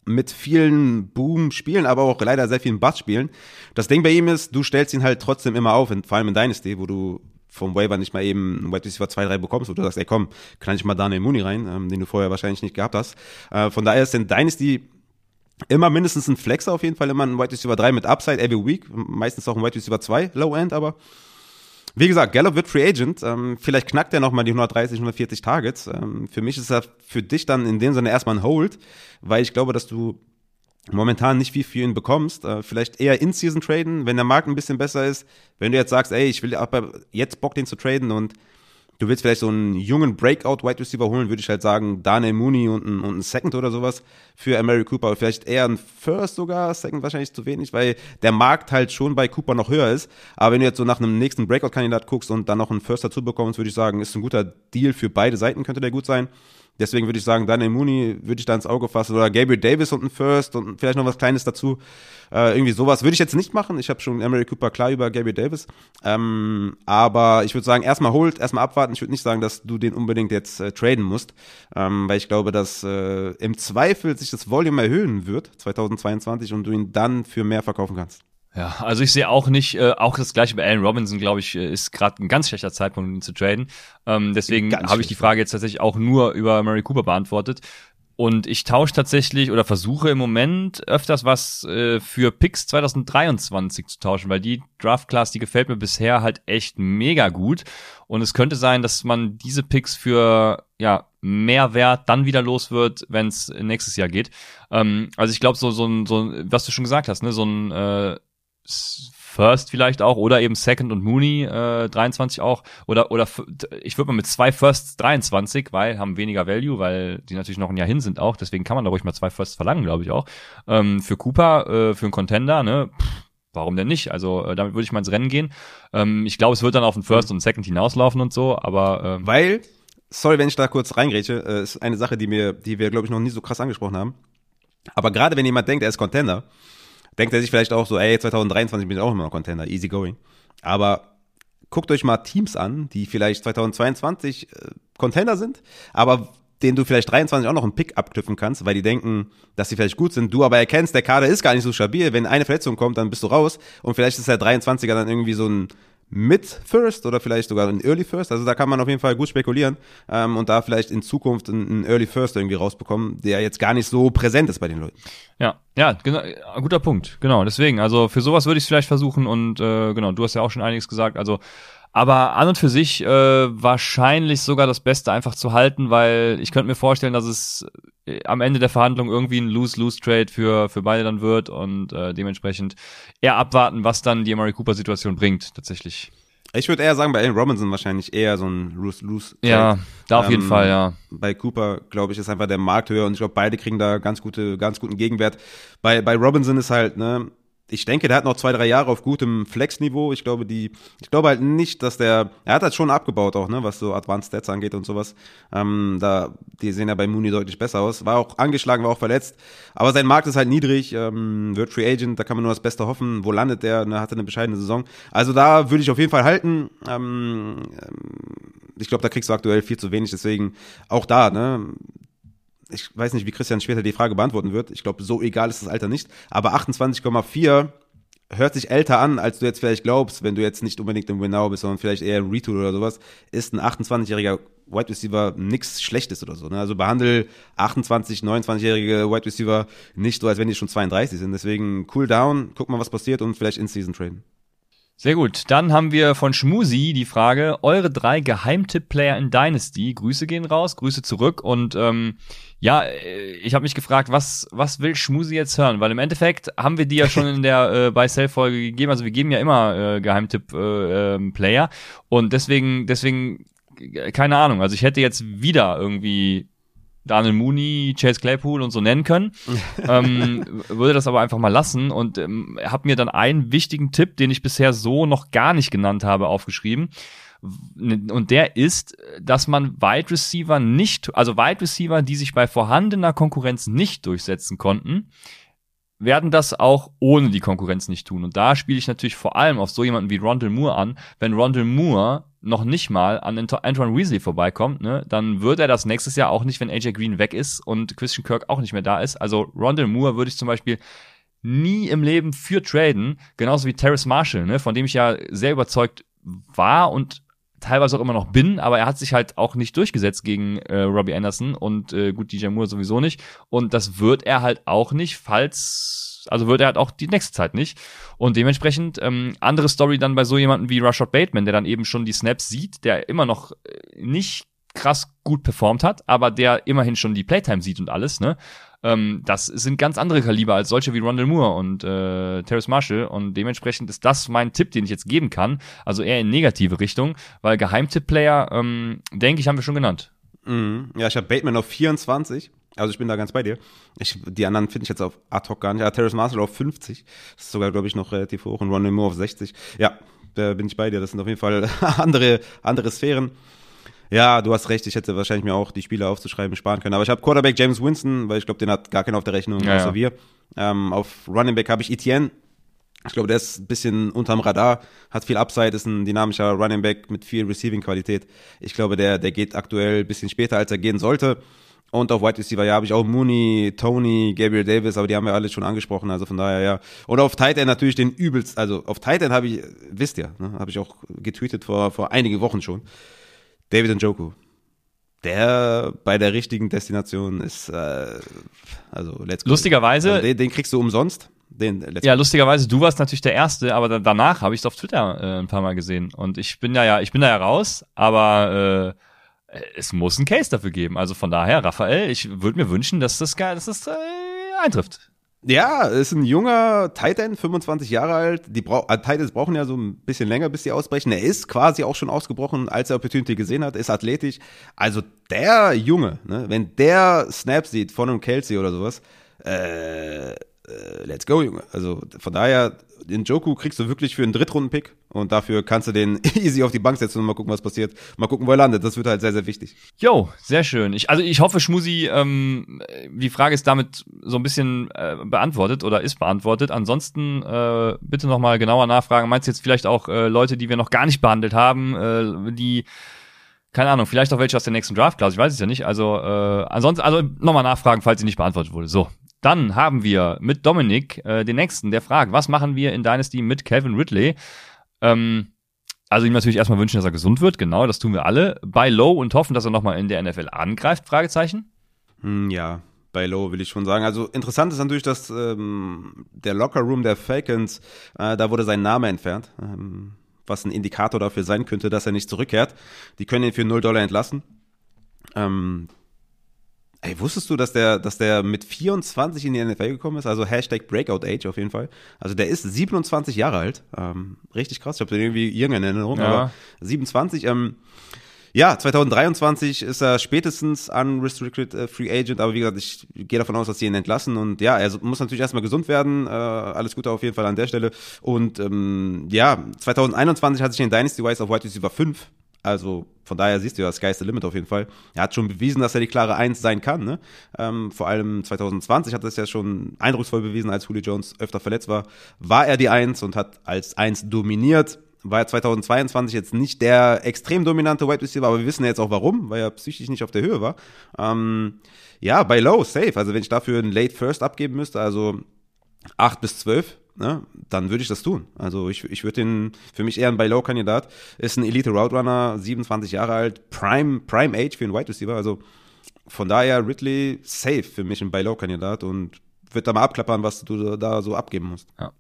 mit vielen Boom-Spielen, aber auch leider sehr vielen Bass-Spielen. Das Ding bei ihm ist, du stellst ihn halt trotzdem immer auf, vor allem in Dynasty, wo du vom Waiver nicht mal eben ein Wide Receiver 2, 3 bekommst, wo du sagst, ey komm, kann ich mal Daniel Mooney rein, ähm, den du vorher wahrscheinlich nicht gehabt hast. Äh, von daher ist in Dynasty Immer mindestens ein Flexer auf jeden Fall, immer ein Wide Receiver 3 mit Upside every week, meistens auch ein Wide Receiver 2, Low End, aber wie gesagt, Gallup wird Free Agent. Ähm, vielleicht knackt er nochmal die 130, 140 Targets. Ähm, für mich ist er für dich dann in dem Sinne erstmal ein Hold, weil ich glaube, dass du momentan nicht viel für ihn bekommst. Äh, vielleicht eher in-Season traden, wenn der Markt ein bisschen besser ist. Wenn du jetzt sagst, ey, ich will aber jetzt Bock, den zu traden und du willst vielleicht so einen jungen Breakout-Wide Receiver holen, würde ich halt sagen, Daniel Mooney und ein, und ein Second oder sowas für Mary Cooper. Vielleicht eher ein First sogar, Second wahrscheinlich zu wenig, weil der Markt halt schon bei Cooper noch höher ist. Aber wenn du jetzt so nach einem nächsten Breakout-Kandidat guckst und dann noch einen First dazu bekommst, würde ich sagen, ist ein guter Deal für beide Seiten, könnte der gut sein. Deswegen würde ich sagen, Daniel Mooney würde ich da ins Auge fassen oder Gabriel Davis und ein First und vielleicht noch was Kleines dazu. Äh, irgendwie sowas würde ich jetzt nicht machen. Ich habe schon Emery Cooper klar über Gabriel Davis. Ähm, aber ich würde sagen, erstmal holt, erstmal abwarten. Ich würde nicht sagen, dass du den unbedingt jetzt äh, traden musst, ähm, weil ich glaube, dass äh, im Zweifel sich das Volume erhöhen wird 2022 und du ihn dann für mehr verkaufen kannst. Ja, also ich sehe auch nicht, äh, auch das gleiche bei Allen Robinson, glaube ich, äh, ist gerade ein ganz schlechter Zeitpunkt, ihn zu traden. Ähm, deswegen habe ich die Frage jetzt tatsächlich auch nur über Murray Cooper beantwortet. Und ich tausche tatsächlich oder versuche im Moment öfters was äh, für Picks 2023 zu tauschen, weil die Draft Class, die gefällt mir bisher halt echt mega gut. Und es könnte sein, dass man diese Picks für ja mehr Wert dann wieder los wird, wenn es nächstes Jahr geht. Ähm, also ich glaube, so, so ein, so ein, was du schon gesagt hast, ne, so ein äh, First vielleicht auch oder eben Second und Mooney äh, 23 auch oder oder ich würde mal mit zwei Firsts 23, weil haben weniger Value, weil die natürlich noch ein Jahr hin sind auch, deswegen kann man da ruhig mal zwei Firsts verlangen, glaube ich auch. Ähm, für Cooper, äh, für einen Contender, ne? Pff, warum denn nicht? Also äh, damit würde ich mal ins Rennen gehen. Ähm, ich glaube, es wird dann auf den First und Second hinauslaufen und so, aber ähm, weil sorry, wenn ich da kurz reingrätsche, äh, ist eine Sache, die mir die wir glaube ich noch nie so krass angesprochen haben. Aber gerade wenn jemand denkt, er ist Contender, denkt er sich vielleicht auch so, ey, 2023 bin ich auch immer noch Contender, easy going. Aber guckt euch mal Teams an, die vielleicht 2022 äh, Contender sind, aber den du vielleicht 23 auch noch einen Pick abknüpfen kannst, weil die denken, dass sie vielleicht gut sind. Du aber erkennst, der Kader ist gar nicht so stabil. Wenn eine Verletzung kommt, dann bist du raus. Und vielleicht ist der 23er dann irgendwie so ein mit First oder vielleicht sogar ein Early First. Also da kann man auf jeden Fall gut spekulieren ähm, und da vielleicht in Zukunft einen Early First irgendwie rausbekommen, der jetzt gar nicht so präsent ist bei den Leuten. Ja, ja, genau, guter Punkt. Genau, deswegen. Also für sowas würde ich es vielleicht versuchen und äh, genau, du hast ja auch schon einiges gesagt. Also aber an und für sich äh, wahrscheinlich sogar das Beste einfach zu halten, weil ich könnte mir vorstellen, dass es äh, am Ende der Verhandlung irgendwie ein Lose-Lose-Trade für, für beide dann wird und äh, dementsprechend eher abwarten, was dann die Amari Cooper-Situation bringt, tatsächlich. Ich würde eher sagen, bei Allen Robinson wahrscheinlich eher so ein Lose-Lose. Ja, da auf ähm, jeden Fall, ja. Bei Cooper, glaube ich, ist einfach der Markt höher und ich glaube, beide kriegen da ganz gute, ganz guten Gegenwert. Bei, bei Robinson ist halt, ne, ich denke, der hat noch zwei, drei Jahre auf gutem Flex-Niveau. Ich glaube, die, ich glaube halt nicht, dass der, er hat halt schon abgebaut auch, ne, was so Advanced Stats angeht und sowas. Ähm, da, die sehen ja bei Mooney deutlich besser aus. War auch angeschlagen, war auch verletzt. Aber sein Markt ist halt niedrig, ähm, wird Free Agent, da kann man nur das Beste hoffen. Wo landet der? Ne, hatte eine bescheidene Saison. Also da würde ich auf jeden Fall halten. Ähm, ähm ich glaube, da kriegst du aktuell viel zu wenig, deswegen auch da, ne, ich weiß nicht, wie Christian später die Frage beantworten wird. Ich glaube, so egal ist das Alter nicht. Aber 28,4 hört sich älter an, als du jetzt vielleicht glaubst, wenn du jetzt nicht unbedingt im Winnow bist, sondern vielleicht eher im Retool oder sowas, ist ein 28-jähriger Wide Receiver nichts Schlechtes oder so. Ne? Also behandle 28, 29-jährige Wide Receiver nicht so, als wenn die schon 32 sind. Deswegen cool down, guck mal, was passiert und vielleicht in-Season traden. Sehr gut. Dann haben wir von Schmusi die Frage, eure drei Geheimtipp-Player in Dynasty. Grüße gehen raus, Grüße zurück. Und ähm, ja, äh, ich habe mich gefragt, was, was will Schmusi jetzt hören? Weil im Endeffekt haben wir die ja schon in der äh, bei Sell-Folge gegeben. Also wir geben ja immer äh, Geheimtipp-Player. Äh, ähm, und deswegen, deswegen, äh, keine Ahnung. Also ich hätte jetzt wieder irgendwie Daniel Mooney, Chase Claypool und so nennen können. ähm, würde das aber einfach mal lassen und ähm, habe mir dann einen wichtigen Tipp, den ich bisher so noch gar nicht genannt habe, aufgeschrieben. Und der ist, dass man Wide Receiver nicht, also Wide Receiver, die sich bei vorhandener Konkurrenz nicht durchsetzen konnten, werden das auch ohne die Konkurrenz nicht tun. Und da spiele ich natürlich vor allem auf so jemanden wie Rondell Moore an. Wenn Rondell Moore noch nicht mal an Antoine Weasley vorbeikommt, ne, dann wird er das nächstes Jahr auch nicht, wenn AJ Green weg ist und Christian Kirk auch nicht mehr da ist. Also Rondell Moore würde ich zum Beispiel nie im Leben für traden, genauso wie Terrace Marshall, ne, von dem ich ja sehr überzeugt war und teilweise auch immer noch bin, aber er hat sich halt auch nicht durchgesetzt gegen äh, Robbie Anderson und äh, gut, DJ Moore sowieso nicht. Und das wird er halt auch nicht, falls, also wird er halt auch die nächste Zeit nicht. Und dementsprechend, ähm, andere Story dann bei so jemanden wie Rashad Bateman, der dann eben schon die Snaps sieht, der immer noch äh, nicht krass gut performt hat, aber der immerhin schon die Playtime sieht und alles, ne? Ähm, das sind ganz andere Kaliber als solche wie Rondell Moore und äh, Terrace Marshall und dementsprechend ist das mein Tipp, den ich jetzt geben kann, also eher in negative Richtung, weil Geheimtipp-Player, ähm, denke ich, haben wir schon genannt. Mhm. Ja, ich habe Bateman auf 24. Also ich bin da ganz bei dir. Ich, die anderen finde ich jetzt auf ad hoc gar nicht. Ja, Terrace Marshall auf 50. Das ist sogar, glaube ich, noch relativ hoch. Und Ronald Moore auf 60. Ja, da bin ich bei dir. Das sind auf jeden Fall andere, andere Sphären. Ja, du hast recht. Ich hätte wahrscheinlich mir auch die Spiele aufzuschreiben sparen können. Aber ich habe Quarterback James Winston, weil ich glaube, den hat gar keiner auf der Rechnung, Ja, außer ja. wir. Ähm, auf Running Back habe ich Etienne. Ich glaube, der ist ein bisschen unterm Radar, hat viel Upside, ist ein dynamischer Running Back mit viel Receiving-Qualität. Ich glaube, der, der geht aktuell ein bisschen später, als er gehen sollte. Und auf Wide Receiver, ja, habe ich auch Mooney, Tony, Gabriel Davis, aber die haben wir alle schon angesprochen, also von daher, ja. Und auf Tight End natürlich den übelst, also auf Tight End habe ich, wisst ihr, ne, habe ich auch getweetet vor, vor einigen Wochen schon. David Njoku. Der bei der richtigen Destination ist, äh, also let's go. Lustigerweise, Also den, den kriegst du umsonst. Den, let's Ja, lustigerweise, du warst natürlich der Erste, aber da, danach habe ich es auf Twitter äh, ein paar Mal gesehen. Und ich bin ja, ja, ich bin da ja raus, aber äh, es muss einen Case dafür geben. Also von daher, Raphael, ich würde mir wünschen, dass das geil, dass das äh, eintrifft. Ja, ist ein junger Titan, 25 Jahre alt. Die Brau äh, Titans brauchen ja so ein bisschen länger, bis die ausbrechen. Er ist quasi auch schon ausgebrochen, als er Opportunity gesehen hat, ist athletisch. Also der Junge, ne, wenn der Snap sieht von einem Kelsey oder sowas, äh, äh, let's go, Junge. Also von daher, den Joku kriegst du wirklich für einen Drittrunden-Pick und dafür kannst du den easy auf die Bank setzen und mal gucken, was passiert. Mal gucken, wo er landet. Das wird halt sehr, sehr wichtig. Jo, sehr schön. Ich, also ich hoffe, Schmusi, ähm, die Frage ist damit so ein bisschen äh, beantwortet oder ist beantwortet. Ansonsten äh, bitte nochmal genauer nachfragen. Meinst du jetzt vielleicht auch äh, Leute, die wir noch gar nicht behandelt haben, äh, die keine Ahnung, vielleicht auch welche aus der nächsten Draft-Class, ich weiß es ja nicht. Also äh, ansonsten, also nochmal nachfragen, falls sie nicht beantwortet wurde. So, dann haben wir mit Dominik äh, den nächsten, der fragt, was machen wir in Dynasty mit Calvin Ridley? Ähm, also ihm natürlich erstmal wünschen, dass er gesund wird, genau, das tun wir alle. Bei Low und hoffen, dass er nochmal in der NFL angreift, Fragezeichen. Hm, ja, bei Low will ich schon sagen. Also interessant ist natürlich, dass ähm, der Locker Room der Falcons, äh, da wurde sein Name entfernt, ähm, was ein Indikator dafür sein könnte, dass er nicht zurückkehrt. Die können ihn für 0 Dollar entlassen. Ähm, ey, wusstest du, dass der, dass der mit 24 in die NFL gekommen ist? Also Hashtag Breakout Age auf jeden Fall. Also der ist 27 Jahre alt. Ähm, richtig krass. Ich habe den irgendwie jünger in Erinnerung, Ja. aber 27. Ähm, ja, 2023 ist er spätestens unrestricted äh, Free Agent, aber wie gesagt, ich gehe davon aus, dass sie ihn entlassen und ja, er muss natürlich erstmal gesund werden. Äh, alles Gute auf jeden Fall an der Stelle. Und ähm, ja, 2021 hat sich in Dynasty Wise auf White Receiver 5. Also von daher siehst du ja, Sky's the Limit auf jeden Fall. Er hat schon bewiesen, dass er die klare Eins sein kann. Ne? Ähm, vor allem 2020 hat er es ja schon eindrucksvoll bewiesen, als Julio Jones öfter verletzt war. War er die Eins und hat als Eins dominiert war er 2022 jetzt nicht der extrem dominante Wide Receiver, aber wir wissen ja jetzt auch warum, weil er psychisch nicht auf der Höhe war. Ähm, ja, bei Low, safe. Also wenn ich dafür einen Late First abgeben müsste, also 8 bis 12, ne, dann würde ich das tun. Also ich, ich würde den, für mich eher ein Buy-Low-Kandidat, ist ein Elite Route Runner, 27 Jahre alt, Prime, Prime Age für einen Wide Receiver, also von daher Ridley safe für mich ein Buy-Low-Kandidat und wird da mal abklappern, was du da so abgeben musst. Ja.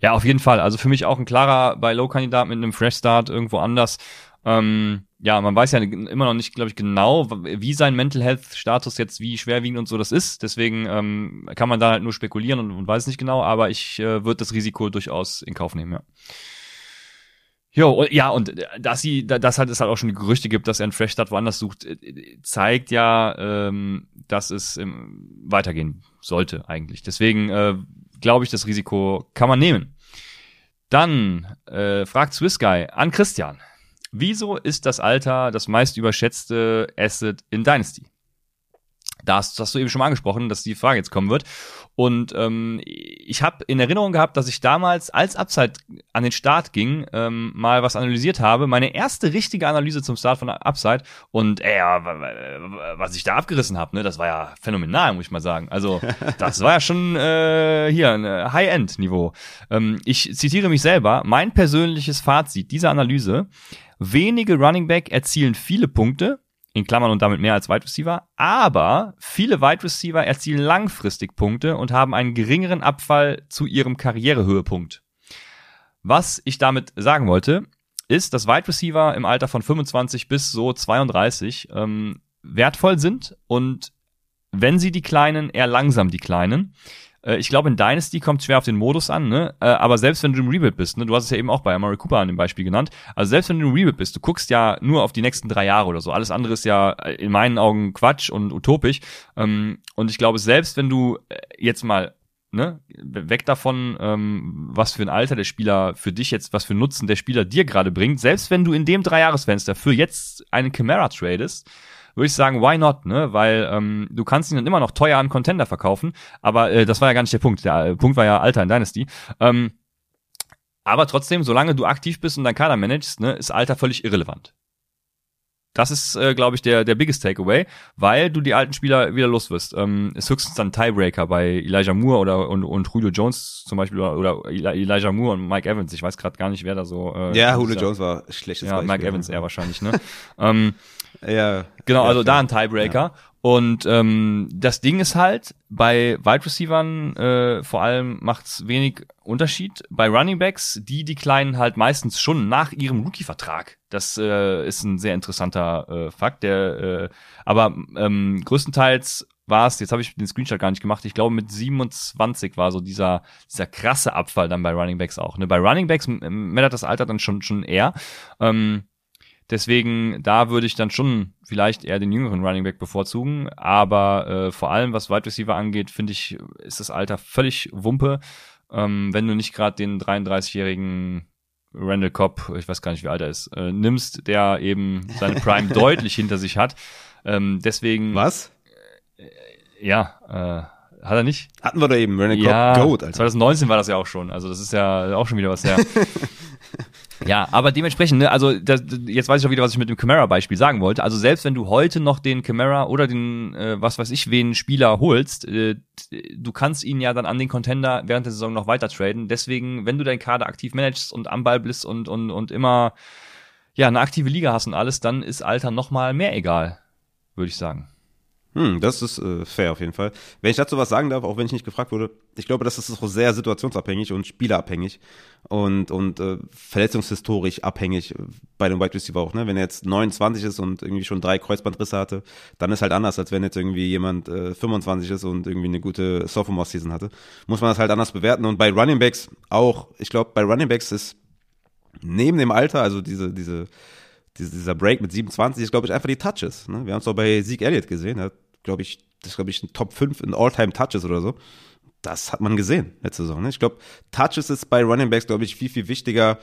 ja, auf jeden Fall. Also für mich auch ein klarer bei Low-Kandidat mit einem Fresh Start irgendwo anders. Ähm, ja, man weiß ja immer noch nicht, glaube ich, genau, wie sein Mental Health Status jetzt, wie schwerwiegend und so das ist. Deswegen ähm, kann man da halt nur spekulieren und, und weiß nicht genau, aber ich äh, würde das Risiko durchaus in Kauf nehmen, ja. Jo, und- ja, und äh, dass sie, da- dass halt es halt auch schon Gerüchte gibt, dass er einen Fresh Start woanders sucht, äh, zeigt ja, ähm, dass es ähm, weitergehen sollte eigentlich. Deswegen äh, glaube ich, das Risiko kann man nehmen. Dann äh, fragt Swiss Guy an Christian. Wieso ist das Alter das meist überschätzte Asset in Dynasty? Da hast, hast du eben schon mal angesprochen, dass die Frage jetzt kommen wird. Und ähm, ich habe in Erinnerung gehabt, dass ich damals, als Upside an den Start ging, ähm, mal was analysiert habe. Meine erste richtige Analyse zum Start von Upside. Und äh, was ich da abgerissen habe, ne, das war ja phänomenal, muss ich mal sagen. Also das war ja schon äh, hier ein äh, High-End-Niveau. Ähm, ich zitiere mich selber. Mein persönliches Fazit dieser Analyse wenige Running Back erzielen viele Punkte, in Klammern und damit mehr als Wide Receiver, aber viele Wide Receiver erzielen langfristig Punkte und haben einen geringeren Abfall zu ihrem Karrierehöhepunkt. Was ich damit sagen wollte, ist, dass Wide Receiver im Alter von 25 bis so 32 ähm, wertvoll sind und wenn sie die Kleinen, eher langsam die Kleinen. Äh, ich glaube, in Dynasty kommt schwer auf den Modus an, ne? Äh, aber selbst wenn du im Rebuild bist, ne? du hast es ja eben auch bei Amari Cooper an dem Beispiel genannt, also selbst wenn du im Rebuild bist, du guckst ja nur auf die nächsten drei Jahre oder so. Alles andere ist ja äh, in meinen Augen Quatsch und utopisch. Ähm, und ich glaube, selbst wenn du jetzt mal ne, weg davon, ähm, was für ein Alter der Spieler für dich jetzt, was für Nutzen der Spieler dir gerade bringt, selbst wenn du in dem Dreijahresfenster für jetzt einen Camara tradest, würde ich sagen, why not, ne? Weil ähm, du kannst ihn dann immer noch teuer an Contender verkaufen, aber äh, das war ja gar nicht der Punkt. Der äh, Punkt war ja Alter in Dynasty. Ähm, aber trotzdem, solange du aktiv bist und dein Kader managst, ne, ist Alter völlig irrelevant. Das ist, äh, glaube ich, der, der biggest Takeaway, weil du die alten Spieler wieder los wirst. Ähm, ist höchstens dann Tiebreaker bei Elijah Moore oder und, und Julio Jones zum Beispiel oder, oder Elijah Moore und Mike Evans. Ich weiß gerade gar nicht, wer da so. Äh, ja, Julio Jones war schlechtes Ja, Beispiel. Mike Evans eher wahrscheinlich, ne? ähm, Ja. Genau, ja, also klar. da ein Tiebreaker. Und ähm, das Ding ist halt, bei Wide Receivern äh, vor allem macht's wenig Unterschied. Bei Running Backs, die die Kleinen halt meistens schon nach ihrem Rookie-Vertrag. Das äh, ist ein sehr interessanter äh, Fakt. Der, äh, aber ähm, größtenteils war es, jetzt habe ich den Screenshot gar nicht gemacht, ich glaube mit 27 war so dieser, dieser krasse Abfall dann bei Running Backs auch. Ne? Bei Running Backs männert das Alter dann schon, schon eher. Ähm, Deswegen, da würde ich dann schon vielleicht eher den jüngeren Running Back bevorzugen. Aber äh, vor allem, was Wide Receiver angeht, finde ich, ist das Alter völlig Wumpe. Ähm, wenn du nicht gerade den 33-jährigen Randall Cobb, ich weiß gar nicht, wie alt er ist, äh, nimmst, der eben seine Prime deutlich hinter sich hat. Ähm, deswegen, Was? ja, äh, hat er nicht? Hatten wir da eben, Ja, Cobb, Goat, Alter. 2019 war das ja auch schon. Also das ist ja auch schon wieder was her. ja, aber dementsprechend, ne, also das, jetzt weiß ich auch wieder, was ich mit dem Camara-Beispiel sagen wollte. Also selbst wenn du heute noch den Camara oder den, äh, was weiß ich, wen Spieler holst, äh, du kannst ihn ja dann an den Contender während der Saison noch weiter traden. Deswegen, wenn du deinen Kader aktiv managst und am Ball bist und, und, und immer ja, eine aktive Liga hast und alles, dann ist Alter noch mal mehr egal, würde ich sagen. Hm, das ist äh, fair auf jeden Fall. Wenn ich dazu was sagen darf, auch wenn ich nicht gefragt wurde, ich glaube, das ist auch sehr situationsabhängig und spielerabhängig und, und äh, verletzungshistorisch abhängig äh, bei dem Wide Receiver auch. Ne? Wenn er jetzt 29 ist und irgendwie schon drei Kreuzbandrisse hatte, dann ist halt anders, als wenn jetzt irgendwie jemand äh, 25 ist und irgendwie eine gute Sophomore-Season hatte. Muss man das halt anders bewerten. Und bei Running Backs auch, ich glaube, bei Running Backs ist neben dem Alter, also diese, diese, diese dieser Break mit 27 ist, glaube ich, einfach die Touches. Ne? Wir haben es auch bei Zeke Elliott gesehen. Er hat, glaube ich, das glaube ich, ein Top 5 in All-Time-Touches oder so. Das hat man gesehen letzte Saison. Ne? Ich glaube, Touches ist bei Running Backs, glaube ich, viel, viel wichtiger.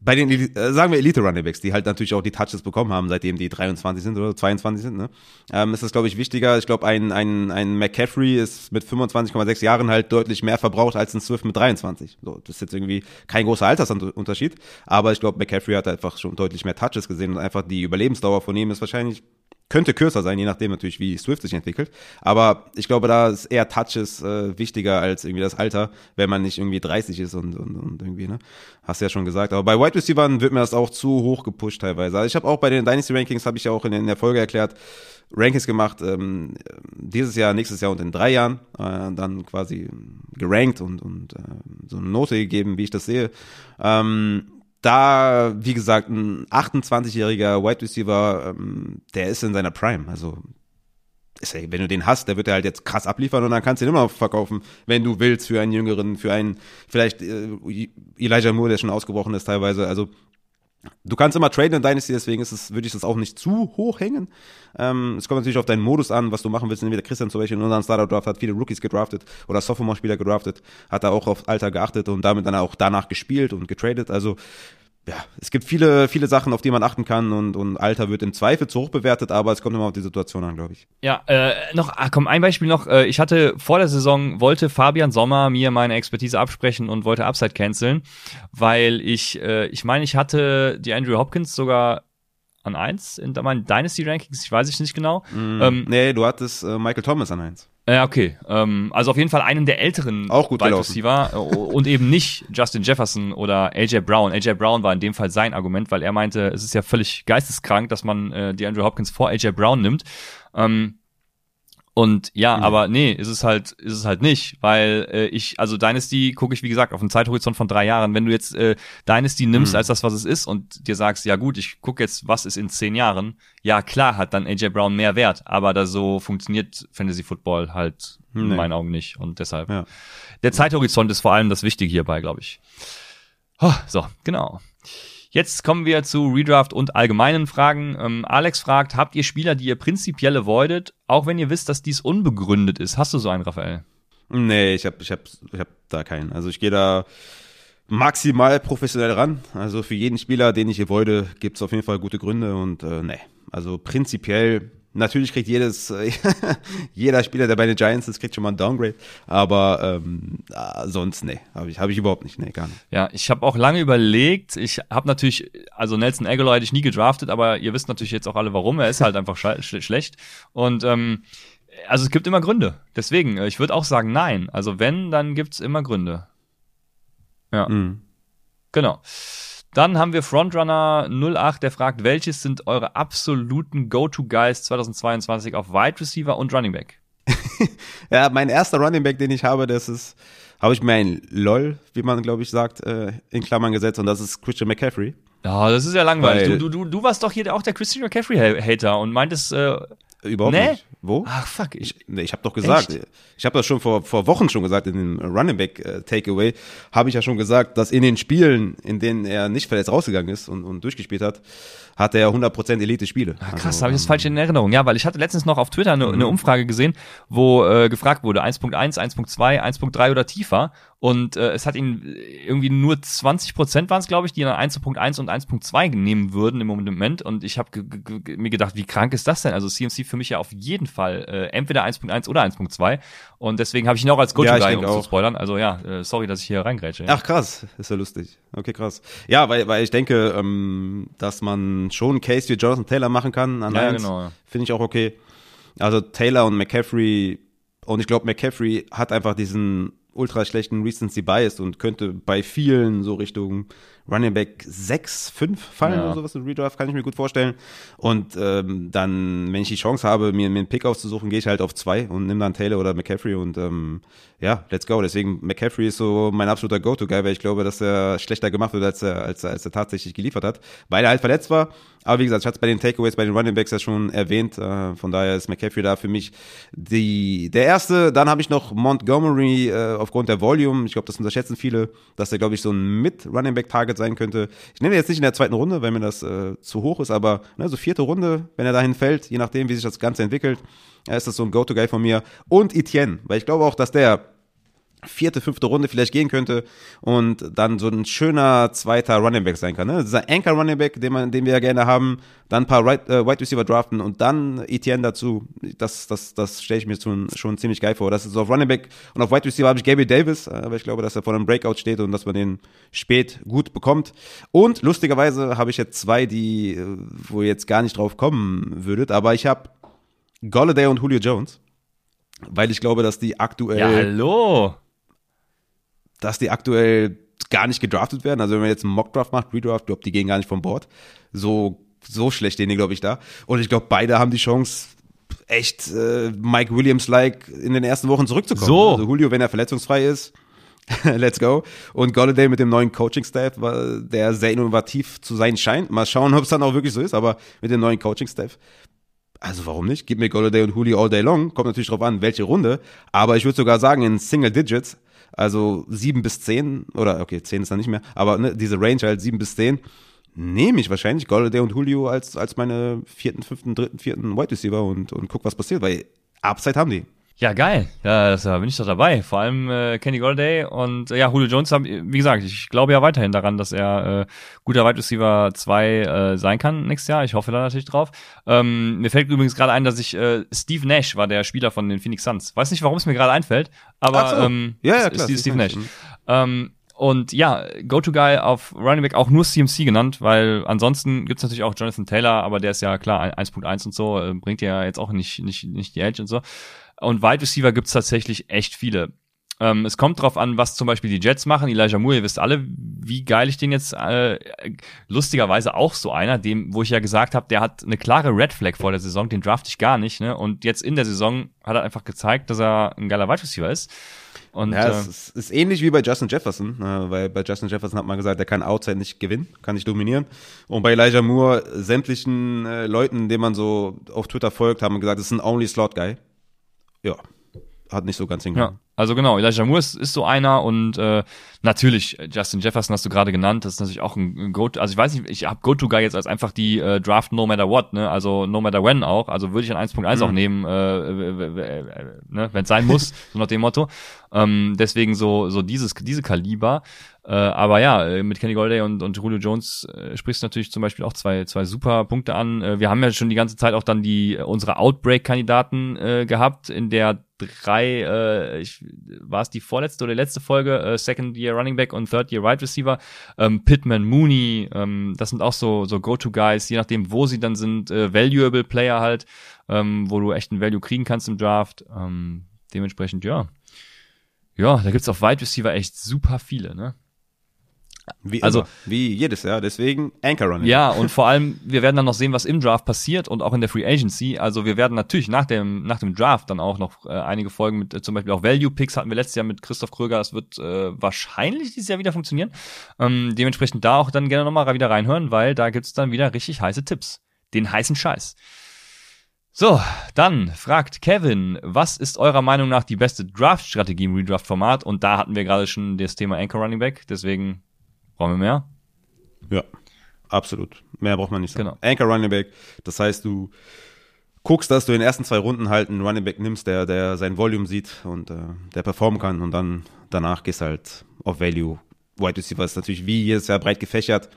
Bei den, äh, sagen wir Elite Running Backs, die halt natürlich auch die Touches bekommen haben, seitdem die 23 sind oder 22 sind, ne? ähm, ist das, glaube ich, wichtiger. Ich glaube, ein, ein, ein McCaffrey ist mit 25,6 Jahren halt deutlich mehr verbraucht als ein Swift mit 23. So, das ist jetzt irgendwie kein großer Altersunterschied, aber ich glaube, McCaffrey hat einfach schon deutlich mehr Touches gesehen und einfach die Überlebensdauer von ihm ist wahrscheinlich könnte kürzer sein, je nachdem natürlich, wie Swift sich entwickelt. Aber ich glaube, da ist eher Touches äh, wichtiger als irgendwie das Alter, wenn man nicht irgendwie 30 ist und, und, und irgendwie, ne? Hast du ja schon gesagt. Aber bei Wide Receivers wird mir das auch zu hoch gepusht teilweise. Also ich habe auch bei den Dynasty Rankings, habe ich ja auch in, in der Folge erklärt, Rankings gemacht, ähm, dieses Jahr, nächstes Jahr und in drei Jahren, äh, dann quasi gerankt und, und äh, so eine Note gegeben, wie ich das sehe. Ähm, da, wie gesagt, ein 28-jähriger Wide Receiver, ähm, der ist in seiner Prime. Also, ist, ey, wenn du den hast, der wird er halt jetzt krass abliefern und dann kannst du ihn immer verkaufen, wenn du willst, für einen Jüngeren, für einen, vielleicht äh, Elijah Moore, der schon ausgebrochen ist teilweise. Also, Du kannst immer traden in Dynasty, deswegen ist es, würde ich das auch nicht zu hoch hängen. Ähm, es kommt natürlich auf deinen Modus an, was du machen willst. Entweder Christian zum Beispiel in unserem Starter Draft hat viele Rookies gedraftet oder Sophomore-Spieler gedraftet, hat er auch auf Alter geachtet und damit dann auch danach gespielt und getradet. Also ja, es gibt viele, viele Sachen, auf die man achten kann und, und Alter wird im Zweifel zu hoch bewertet, aber es kommt immer auf die Situation an, glaube ich. Ja, äh, noch, ah, komm, ein Beispiel noch. Äh, ich hatte vor der Saison, wollte Fabian Sommer mir meine Expertise absprechen und wollte Upside canceln, weil ich, äh, ich meine, ich hatte die Andrew Hopkins sogar an eins in meinen Dynasty Rankings, ich weiß es nicht genau. Mm, Ähm, nee, du hattest äh, Michael Thomas an eins. Ja, okay. Ähm, also auf jeden Fall einen der älteren Auch gut Wide. Receiver äh, und eben nicht Justin Jefferson oder AJ Brown. AJ Brown war in dem Fall sein Argument, weil er meinte, es ist ja völlig geisteskrank, dass man äh, die Andrew Hopkins vor AJ Brown nimmt. Ähm, und ja, Mhm. aber nee, ist es halt, ist es halt nicht, weil äh, ich, also Dynasty gucke ich wie gesagt auf einen Zeithorizont von drei Jahren. Wenn du jetzt äh, Dynasty nimmst Mhm. als das, was es ist und dir sagst, ja gut, ich gucke jetzt, was ist in zehn Jahren, ja klar hat dann AJ Brown mehr Wert, aber da so funktioniert Fantasy Football halt in Nee. meinen Augen nicht und deshalb. Ja. Der Zeithorizont ist vor allem das Wichtige hierbei, glaube ich. Oh, so, genau. Jetzt kommen wir zu Redraft und allgemeinen Fragen. Ähm, Alex fragt, habt ihr Spieler, die ihr prinzipiell avoidet, auch wenn ihr wisst, dass dies unbegründet ist? Hast du so einen, Raphael? Nee, ich habe ich hab, ich hab da keinen. Also ich gehe da maximal professionell ran. Also für jeden Spieler, den ich avoide, gibt es auf jeden Fall gute Gründe und äh, nee. Also prinzipiell, natürlich kriegt jedes, äh, jeder Spieler, der bei den Giants ist, kriegt schon mal ein Downgrade. Aber ähm, äh, sonst, nee, habe ich, hab ich überhaupt nicht. Nee, gar nicht. Ja, ich habe auch lange überlegt. Ich habe natürlich, also Nelson Aguilar hätte ich nie gedraftet, aber ihr wisst natürlich jetzt auch alle, warum. Er ist halt einfach sch schlecht. Und ähm, also es gibt immer Gründe. Deswegen, äh, ich würde auch sagen, nein. Also wenn, dann gibt's immer Gründe. Ja. Mhm. Genau. Dann haben wir Frontrunner 08, der fragt, welches sind eure absoluten Go-To-Guys 2022 auf Wide Receiver und Running Back? Ja, mein erster Running Back, den ich habe, das ist, habe ich mir ein LOL, wie man glaube ich sagt, äh, in Klammern gesetzt und das ist Christian McCaffrey. Ja, das ist ja langweilig. Weil- Du, du, du, du warst doch hier auch der Christian McCaffrey-Hater und meintest, äh, Überhaupt Nee? nicht. Wo? ach fuck, ich, nee, ich habe doch gesagt, Echt? ich habe das schon vor, vor Wochen schon gesagt, in dem Running Back äh, Takeaway, habe ich ja schon gesagt, dass in den Spielen, in denen er nicht verletzt rausgegangen ist und, und durchgespielt hat, hat er 100% Elite-Spiele. Ah, krass, Also, habe ich das falsch in Erinnerung. Ja, weil ich hatte letztens noch auf Twitter eine, eine Umfrage gesehen, wo äh, gefragt wurde 1.1, 1.2, 1.3 oder tiefer und äh, es hat ihn irgendwie nur 20 Prozent waren es, glaube ich, die dann 1.1 und 1.2 nehmen würden im Moment und ich habe mir gedacht, wie krank ist das denn? Also CMC für mich ja auf jeden Fall äh, entweder 1.1 oder 1.2 und deswegen habe ich ihn auch als Ja, ich Go-To-Guy, um denke zu auch. spoilern. Also ja, äh, sorry, dass ich hier reingrätsche. Ach krass, ist ja lustig. Okay, krass. Ja, weil, weil ich denke, ähm, dass man schon einen Case für Jonathan Taylor machen kann an Ja, ja, eins. genau, ja. Finde ich auch okay. Also Taylor und McCaffrey, und ich glaube, McCaffrey hat einfach diesen ultra schlechten Recency Bias und könnte bei vielen so Richtung Running Back 6, 5 fallen Ja. oder sowas in Redraft, kann ich mir gut vorstellen. Und ähm, dann, wenn ich die Chance habe, mir, mir einen Pick auszusuchen, gehe ich halt auf zwei und nehme dann Taylor oder McCaffrey und ähm, ja, let's go. Deswegen McCaffrey ist so mein absoluter Go-To-Guy, weil ich glaube, dass er schlechter gemacht wird, als er, als er, als er tatsächlich geliefert hat, weil er halt verletzt war. Aber wie gesagt, ich hatte es bei den Takeaways, bei den Running Backs ja schon erwähnt. Äh, von daher ist McCaffrey da für mich die, der erste. Dann habe ich noch Montgomery äh, aufgrund der Volume. Ich glaube, das unterschätzen viele, dass er, glaube ich, so ein Mit-Running Back-Target sein könnte. Ich ihn jetzt nicht in der zweiten Runde, weil mir das äh, zu hoch ist, aber ne, so vierte Runde, wenn er dahin fällt, je nachdem, wie sich das Ganze entwickelt, ist das so ein Go-To-Guy von mir. Und Etienne, weil ich glaube auch, dass der vierte, fünfte Runde vielleicht gehen könnte und dann so ein schöner zweiter Running Back sein kann. Ne? Dieser Anchor Running Back, den, man, den wir ja gerne haben, dann ein paar right, äh, Wide Receiver draften und dann Etienne dazu. Das, das, das stelle ich mir schon, schon ziemlich geil vor. Das ist auf Running Back und auf Wide Receiver habe ich Gabriel Davis, äh, aber ich glaube, dass er vor einem Breakout steht und dass man den spät gut bekommt. Und lustigerweise habe ich jetzt zwei, die, äh, wo ihr jetzt gar nicht drauf kommen würdet, aber ich habe Golladay und Julio Jones, weil ich glaube, dass die aktuell Ja, hallo. Dass die aktuell gar nicht gedraftet werden. Also wenn man jetzt einen Mockdraft macht, Redraft, glaube die gehen gar nicht vom Board. So so schlecht stehen die, glaube ich, da. Und ich glaube, beide haben die Chance, echt äh, Mike Williams-like in den ersten Wochen zurückzukommen. So. Also Julio, wenn er verletzungsfrei ist, let's go. Und Golladay mit dem neuen Coaching-Staff, der sehr innovativ zu sein scheint. Mal schauen, ob es dann auch wirklich so ist, aber mit dem neuen Coaching-Staff. Also warum nicht? Gib mir Golladay und Julio all day long. Kommt natürlich drauf an, welche Runde. Aber ich würde sogar sagen, in Single Digits, also sieben bis zehn, oder okay, zehn ist dann nicht mehr, aber ne, diese Range halt sieben bis zehn, nehme ich wahrscheinlich Golladay und Julio als, als meine vierten, fünften, dritten, vierten Wide Receiver und, und guck, was passiert, weil Upside haben die. Ja, geil. Ja, da bin ich doch dabei. Vor allem äh, Kenny Golladay und äh, ja, Julio Jones, hab, wie gesagt, ich glaube ja weiterhin daran, dass er äh, guter Wide Receiver 2 äh, sein kann nächstes Jahr. Ich hoffe da natürlich drauf. Ähm, mir fällt übrigens gerade ein, dass ich äh, Steve Nash war der Spieler von den Phoenix Suns. Weiß nicht, warum es mir gerade einfällt, aber so. ähm, Ja, ja, ist- klar, Steve Steve Nash. Nash, mhm. Ähm, Und ja, Go-To-Guy auf Running Back auch nur CMC genannt, weil ansonsten gibt's natürlich auch Jonathan Taylor, aber der ist ja klar 1.1 und so, äh, bringt ja jetzt auch nicht, nicht, nicht die Edge und so. Und Wide Receiver gibt's tatsächlich echt viele. Ähm, es kommt drauf an, was zum Beispiel die Jets machen. Elijah Moore, ihr wisst alle, wie geil ich den jetzt äh, lustigerweise auch so einer, dem, wo ich ja gesagt habe, der hat eine klare Red Flag vor der Saison, den draft ich gar nicht, ne? Und jetzt in der Saison hat er einfach gezeigt, dass er ein geiler Wide Receiver ist. Und, ja, äh, es ist, ist ähnlich wie bei Justin Jefferson, äh, weil bei Justin Jefferson hat man gesagt, der kann Outside nicht gewinnen, kann nicht dominieren. Und bei Elijah Moore, sämtlichen äh, Leuten, denen man so auf Twitter folgt, haben gesagt, das ist ein Only Slot Guy. Ja, hat nicht so ganz hingekommen. Ja, also genau, Elijah Moore ist, ist so einer und äh, natürlich, Justin Jefferson hast du gerade genannt, das ist natürlich auch ein, ein Go, also ich weiß nicht, ich habe Go-To-Guy jetzt als einfach die äh, Draft no matter what, ne, also no matter when auch, also würde ich an 1.1 Mhm. auch nehmen, äh, ne, wenn es sein muss, so nach dem Motto. Ähm, deswegen so so dieses diese Kaliber. Äh, aber ja, äh, mit Kenny Golday und, und Julio Jones äh, sprichst du natürlich zum Beispiel auch zwei, zwei super Punkte an. Äh, wir haben ja schon die ganze Zeit auch dann die äh, unsere Outbreak-Kandidaten äh, gehabt, in der drei, äh, ich, war es die vorletzte oder letzte Folge, äh, Second Year Running Back und Third Year Wide Receiver, ähm, Pittman, Mooney, ähm, das sind auch so, so Go-To-Guys, je nachdem, wo sie dann sind, äh, Valuable Player halt, ähm, wo du echt einen Value kriegen kannst im Draft. Ähm, dementsprechend, ja. Ja, da gibt's auf Wide Receiver echt super viele, ne? Wie Also- immer, wie jedes Jahr. Deswegen Anchor Running. Ja, und vor allem, wir werden dann noch sehen, was im Draft passiert und auch in der Free Agency. Also wir werden natürlich nach dem, nach dem Draft dann auch noch äh, einige Folgen mit, äh, zum Beispiel auch Value Picks hatten wir letztes Jahr mit Christoph Kröger. Das wird äh, wahrscheinlich dieses Jahr wieder funktionieren. Ähm, dementsprechend da auch dann gerne nochmal wieder reinhören, weil da gibt's dann wieder richtig heiße Tipps. Den heißen Scheiß. So, dann fragt Kevin, was ist eurer Meinung nach die beste Draft-Strategie im Redraft-Format? Und da hatten wir gerade schon das Thema Anchor Running Back, deswegen brauchen wir mehr. Ja, absolut. Mehr braucht man nicht sagen. Genau. Anchor Running Back, das heißt, du guckst, dass du in den ersten zwei Runden halt einen Running Back nimmst, der, der sein Volume sieht und äh, der performen kann und dann danach gehst halt auf Value. Wide Receiver ist natürlich wie jedes Jahr breit gefächert.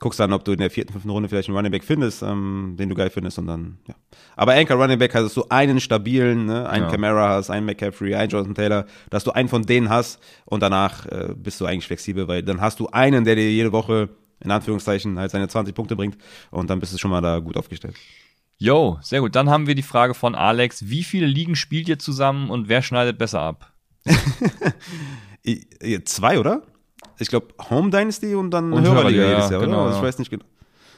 Guckst dann, ob du in der vierten, fünften Runde vielleicht einen Running Back findest, ähm, den du geil findest und dann, ja. Aber Anchor Running Back hast du einen stabilen, ne? einen Ja. Camara hast, einen McCaffrey, einen Jonathan Taylor, dass du einen von denen hast und danach äh, bist du eigentlich flexibel, weil dann hast du einen, der dir jede Woche in Anführungszeichen halt seine 20 Punkte bringt und dann bist du schon mal da gut aufgestellt. Jo, sehr gut. Dann haben wir die Frage von Alex. Wie viele Ligen spielt ihr zusammen und wer schneidet besser ab? Zwei, oder? Ich glaube Home Dynasty und dann Und Hörerliga Hörerliga, jedes ja, Jahr, genau, oder? Also ja. ich weiß nicht genau.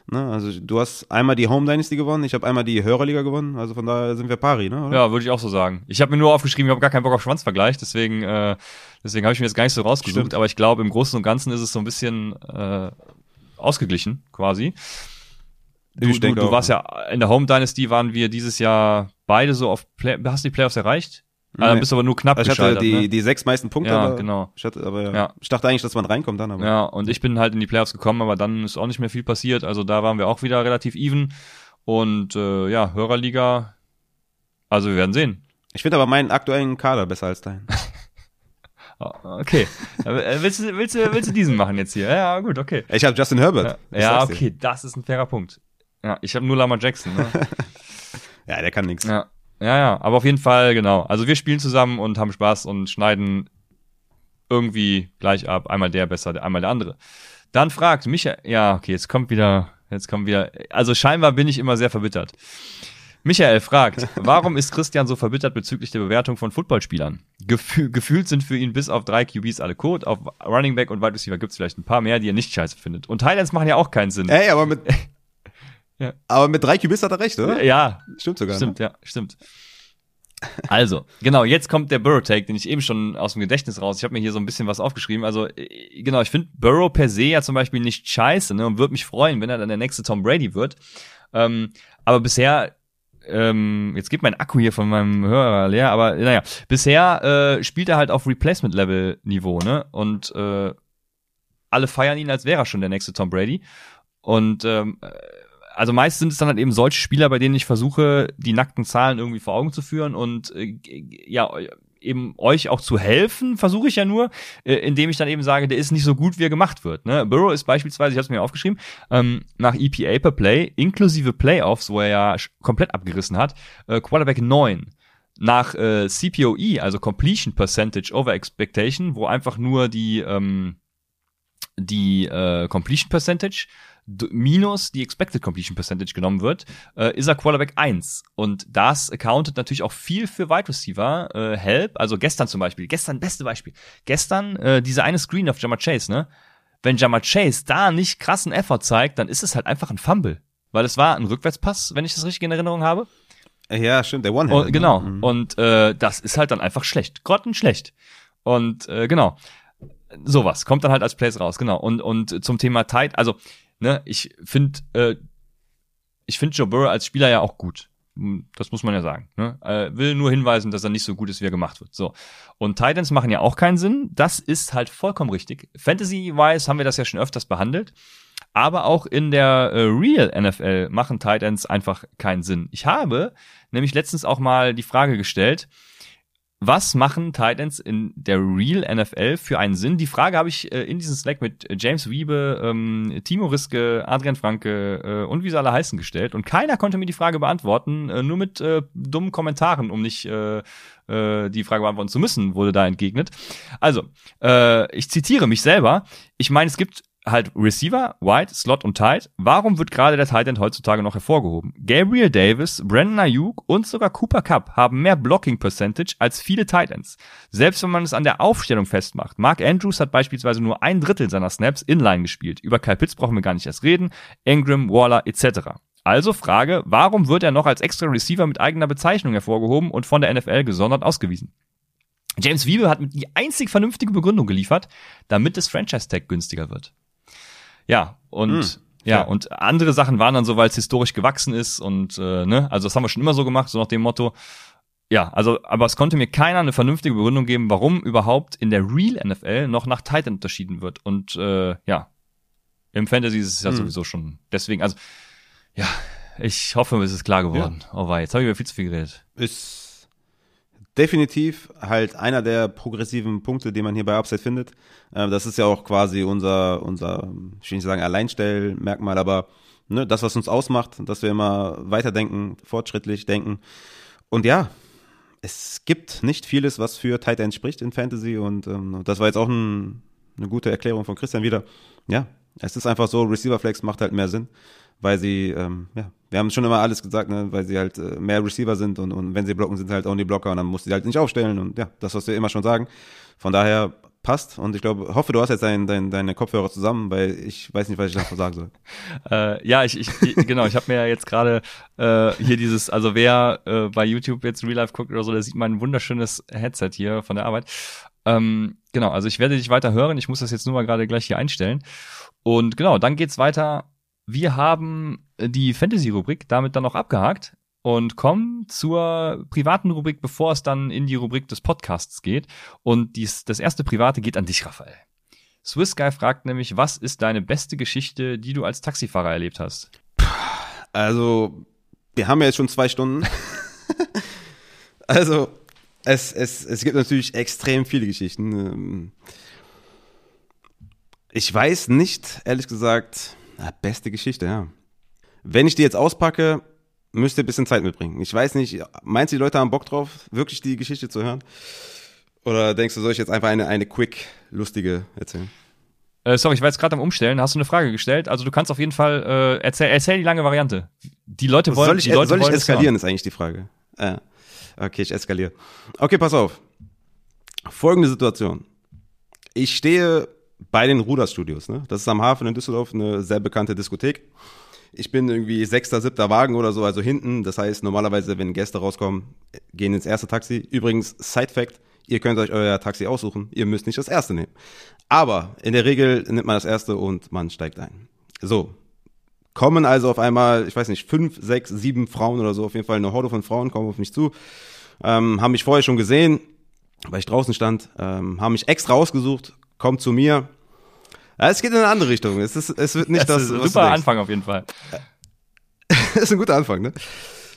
Ne, also du hast einmal die Home Dynasty gewonnen, ich habe einmal die Hörerliga gewonnen, also von daher sind wir pari, ne? Oder? Ja, würde ich auch so sagen. Ich habe mir nur aufgeschrieben, ich habe gar keinen Bock auf Schwanzvergleich, deswegen, äh, deswegen habe ich mir jetzt gar nicht so rausgesucht. Stimmt. Aber ich glaube, im Großen und Ganzen ist es so ein bisschen äh, ausgeglichen, quasi. Du, Ich du, du warst ja in der Home Dynasty waren wir dieses Jahr beide so auf Play hast du die Playoffs erreicht? Ah, dann Nee. bist du aber nur knapp Also ich hatte die, ne? die sechs meisten Punkte, Ja, aber, genau. ich hatte, aber ja. Ich dachte eigentlich, dass man reinkommt dann, aber Ja, und ich bin halt in die Playoffs gekommen, aber dann ist auch nicht mehr viel passiert. Also da waren wir auch wieder relativ even. Und äh, ja, Hörerliga, also wir werden sehen. ich finde aber meinen aktuellen Kader besser als deinen. Ah, Okay. Äh, willst, du, willst, du, willst du diesen machen jetzt hier? Ja, gut, okay. Ich habe Justin Herbert. Ja, ja sag's dir. okay, das ist ein fairer Punkt. Ja, ich habe nur Lama Jackson. Ne? Ja, der kann nichts. ja. Ja, ja, aber auf jeden Fall, genau. Also wir spielen zusammen und haben Spaß und schneiden irgendwie gleich ab. Einmal der besser, einmal der andere. Dann fragt Michael, ja, okay, jetzt kommt wieder, jetzt kommt wieder, also scheinbar bin ich immer sehr verbittert. Michael fragt, warum ist Christian so verbittert bezüglich der Bewertung von Footballspielern? Gefühl, gefühlt sind für ihn bis auf drei QBs alle Code, auf Running Back und Wide Receiver gibt es vielleicht ein paar mehr, die er nicht scheiße findet. Und Highlights machen ja auch keinen Sinn. Ey, aber mit, Ja. aber mit drei Cubis hat er recht, oder? Ja, Stimmt sogar. Stimmt, ja, stimmt. Also, genau, jetzt kommt der Burrow-Take, den ich eben schon aus dem Gedächtnis raus. Ich habe mir hier so ein bisschen was aufgeschrieben. Also, äh, genau, ich finde Burrow per se ja zum Beispiel nicht scheiße, ne? Und würde mich freuen, wenn er dann der nächste Tom Brady wird. Ähm, aber bisher, ähm, jetzt geht mein Akku hier von meinem Hörer leer, aber naja, bisher äh, spielt er halt auf Replacement-Level-Niveau, ne? Und äh, alle feiern ihn, als wäre er schon der nächste Tom Brady. Und ähm, also meist sind es dann halt eben solche Spieler, bei denen ich versuche, die nackten Zahlen irgendwie vor Augen zu führen und äh, ja, eben euch auch zu helfen, versuche ich ja nur, äh, indem ich dann eben sage, der ist nicht so gut, wie er gemacht wird. Ne? Burrow ist beispielsweise, ich habe es mir aufgeschrieben, ähm, nach EPA per Play, inklusive Playoffs, wo er ja komplett abgerissen hat, äh, Quarterback 9. nach äh, CPOE, also Completion Percentage over Expectation, wo einfach nur die ähm, die äh, Completion Percentage minus die Expected Completion Percentage genommen wird, äh, ist er Quarterback 1. Und das accountet natürlich auch viel für Wide Receiver. Äh, Help, also gestern zum Beispiel, gestern, beste Beispiel. Gestern äh, diese eine Screen auf Jammer Chase, ne? Wenn Jammer Chase da nicht krassen Effort zeigt, dann ist es halt einfach ein Fumble. Weil es war ein Rückwärtspass, wenn ich das richtig in Erinnerung habe. Ja, stimmt, der one -Hand, Genau. Ne? Mhm. Und äh, das ist halt dann einfach schlecht. Grottenschlecht. Und äh, genau. Sowas kommt dann halt als Plays raus, genau. Und, und zum Thema Tight, also ne, ich finde, äh, ich finde Joe Burrow als Spieler ja auch gut. Hm, das muss man ja sagen. Ne? Äh, will nur hinweisen, dass er nicht so gut ist, wie er gemacht wird. So. Und Titans machen ja auch keinen Sinn. Das ist halt vollkommen richtig. Fantasy-wise haben wir das ja schon öfters behandelt. Aber auch in der äh, Real NFL machen Titans einfach keinen Sinn. Ich habe nämlich letztens auch mal die Frage gestellt, was machen Titans in der Real NFL für einen Sinn? Die Frage habe ich äh, in diesem Slack mit James Wiebe, ähm, Timo Riske, Adrian Franke äh, und wie sie alle heißen gestellt. Und keiner konnte mir die Frage beantworten, äh, nur mit äh, dummen Kommentaren, um nicht äh, äh, die Frage beantworten zu müssen, wurde da entgegnet. Also, äh, ich zitiere mich selber. Ich meine, es gibt halt Receiver, Wide, Slot und Tight. Warum wird gerade der Tight End heutzutage noch hervorgehoben? Gabriel Davis, Brandon Ayuk und sogar Cooper Cup haben mehr Blocking Percentage als viele Tight Ends. Selbst wenn man es an der Aufstellung festmacht. Mark Andrews hat beispielsweise nur ein Drittel seiner Snaps inline gespielt. Über Kyle Pitts brauchen wir gar nicht erst reden. Ingram, Waller etc. Also Frage, warum wird er noch als extra Receiver mit eigener Bezeichnung hervorgehoben und von der NFL gesondert ausgewiesen? James Wiebe hat die einzig vernünftige Begründung geliefert, damit das Franchise-Tag günstiger wird. Ja, und hm, ja, und andere Sachen waren dann so, weil es historisch gewachsen ist und äh, ne, also das haben wir schon immer so gemacht, so nach dem Motto. Ja, also, aber es konnte mir keiner eine vernünftige Begründung geben, warum überhaupt in der Real NFL noch nach Titan unterschieden wird. Und äh, ja, im Fantasy ist es ja hm. sowieso schon. Deswegen, also, ja, ich hoffe, es ist klar geworden. Ja. Oh wei, jetzt habe ich über viel zu viel geredet. Ist definitiv halt einer der progressiven Punkte, die man hier bei Upside findet. Äh, das ist ja auch quasi unser, unser, ich will nicht sagen Alleinstellmerkmal, aber ne, das, was uns ausmacht, dass wir immer weiterdenken, fortschrittlich denken. Und ja, es gibt nicht vieles, was für Tight End spricht in Fantasy und ähm, das war jetzt auch ein, eine gute Erklärung von Christian wieder. Ja, es ist einfach so, Receiver Flex macht halt mehr Sinn weil sie, ähm, ja, wir haben schon immer alles gesagt, ne, weil sie halt äh, mehr Receiver sind und, und wenn sie blocken, sind sie halt die Blocker und dann musst du sie halt nicht aufstellen und ja, das, was wir immer schon sagen. Von daher passt und ich glaube, hoffe, du hast jetzt dein, dein, deine Kopfhörer zusammen, weil ich weiß nicht, was ich davon sagen soll. äh, ja, ich, ich, genau, ich habe mir ja jetzt gerade äh, hier dieses, also wer äh, bei YouTube jetzt Real Life guckt oder so, der sieht mein wunderschönes Headset hier von der Arbeit. Ähm, genau, also ich werde dich weiter hören, ich muss das jetzt nur mal gerade gleich hier einstellen. Und genau, dann geht's weiter wir haben äh, die Fantasy-Rubrik damit dann noch abgehakt und kommen zur privaten Rubrik, bevor es dann in die Rubrik des Podcasts geht. Und dies, das erste private geht an dich, Raphael. Swiss Guy fragt nämlich, was ist deine beste Geschichte, die du als Taxifahrer erlebt hast? Also, wir haben ja jetzt schon zwei Stunden. also, es, es, es gibt natürlich extrem viele Geschichten. Ähm, ich weiß nicht, ehrlich gesagt, na, beste Geschichte, ja. Wenn ich die jetzt auspacke, müsst ihr ein bisschen Zeit mitbringen. Ich weiß nicht, meinst du, die Leute haben Bock drauf, wirklich die Geschichte zu hören? Oder denkst du, soll ich jetzt einfach eine, eine quick, lustige erzählen? Äh, sorry, ich war jetzt gerade am Umstellen. Hast du eine Frage gestellt? Also du kannst auf jeden Fall äh, erzähl, erzähl die lange Variante. Die Leute wollen. Soll ich, die Leute soll ich eskalieren? Ist eigentlich die Frage. Ah, okay, ich eskaliere. Okay, pass auf. Folgende Situation. Ich stehe bei den Ruderstudios. Ne? Das ist am Hafen in Düsseldorf eine sehr bekannte Diskothek. Ich bin irgendwie sechster, siebter Wagen oder so, also hinten. Das heißt, normalerweise, wenn Gäste rauskommen, gehen ins erste Taxi. Übrigens, Side Fact, ihr könnt euch euer Taxi aussuchen. Ihr müsst nicht das erste nehmen. Aber in der Regel nimmt man das erste und man steigt ein. So. Kommen also auf einmal, ich weiß nicht, fünf, sechs, sieben Frauen oder so, auf jeden Fall eine Horde von Frauen kommen auf mich zu, ähm, haben mich vorher schon gesehen, weil ich draußen stand, ähm, haben mich extra ausgesucht, kommt zu mir. Ja, es geht in eine andere Richtung. Es, ist, es wird nicht das. das ist ein super Anfang auf jeden Fall. das ist ein guter Anfang, ne?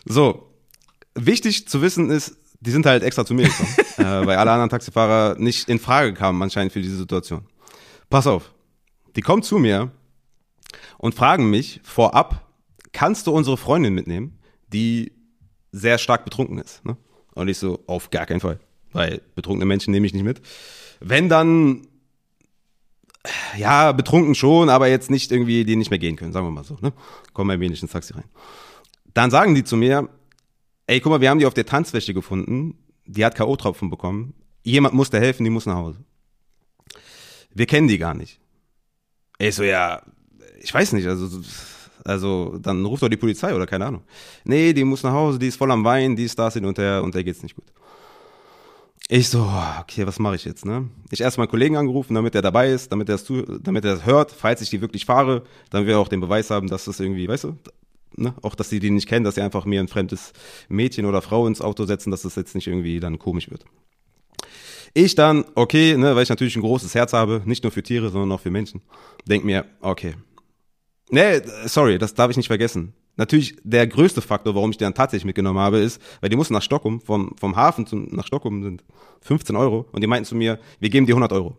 So. Wichtig zu wissen ist, die sind halt extra zu mir gekommen, äh, weil alle anderen Taxifahrer nicht in Frage kamen anscheinend für diese Situation. Pass auf. Die kommen zu mir und fragen mich vorab, kannst du unsere Freundin mitnehmen, die sehr stark betrunken ist? Ne? Und ich so, auf gar keinen Fall. Weil betrunkene Menschen nehme ich nicht mit. Wenn dann, ja, betrunken schon, aber jetzt nicht irgendwie, die nicht mehr gehen können, sagen wir mal so, ne? Kommen mir nicht ins Taxi rein. Dann sagen die zu mir, ey, guck mal, wir haben die auf der Tanzfläche gefunden, die hat K.O.-Tropfen bekommen, jemand musste helfen, die muss nach Hause. Wir kennen die gar nicht. Ey, so, ja, ich weiß nicht, also, also, dann ruft doch die Polizei oder keine Ahnung. Nee, die muss nach Hause, die ist voll am Wein, die ist da, hin und her und der geht's nicht gut. Ich so, okay, was mache ich jetzt, ne? Ich erst mal einen Kollegen angerufen, damit er dabei ist, damit er das, damit er das hört, falls ich die wirklich fahre, dann wir auch den Beweis haben, dass das irgendwie, weißt du, ne? Auch, dass sie die nicht kennen, dass sie einfach mir ein fremdes Mädchen oder Frau ins Auto setzen, dass das jetzt nicht irgendwie dann komisch wird. Ich dann, okay, ne, weil ich natürlich ein großes Herz habe, nicht nur für Tiere, sondern auch für Menschen, denk mir, okay. Nee, sorry, das darf ich nicht vergessen. Natürlich der größte Faktor, warum ich die dann tatsächlich mitgenommen habe, ist, weil die mussten nach Stockholm, vom, vom Hafen zum, nach Stockholm sind 15 Euro und die meinten zu mir, wir geben dir 100 Euro.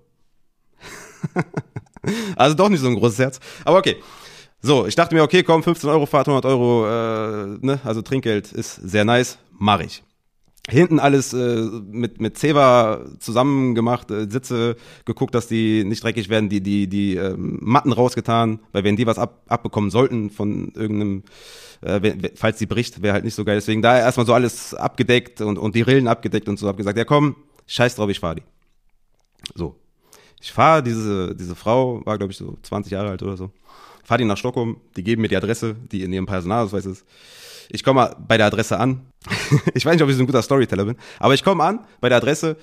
also doch nicht so ein großes Herz. Aber okay. So, ich dachte mir, okay, komm, 15 Euro Fahrt, 100 Euro, äh, ne, also Trinkgeld ist sehr nice, mache ich. Hinten alles äh, mit mit Zebra zusammen gemacht, äh, Sitze geguckt, dass die nicht dreckig werden, die die die ähm, Matten rausgetan, weil wenn die was ab, abbekommen sollten von irgendeinem äh, wenn, falls die bricht, wäre halt nicht so geil. Deswegen da erstmal so alles abgedeckt und und die Rillen abgedeckt und so hab gesagt, ja komm, scheiß drauf, ich fahr die. So. Ich fahre diese diese Frau war glaube ich so 20 Jahre alt oder so. Fahr die nach Stockholm, die geben mir die Adresse, die in ihrem Personalausweis ist ich komme bei der Adresse an. ich weiß nicht, ob ich so ein guter Storyteller bin, aber ich komme an bei der Adresse,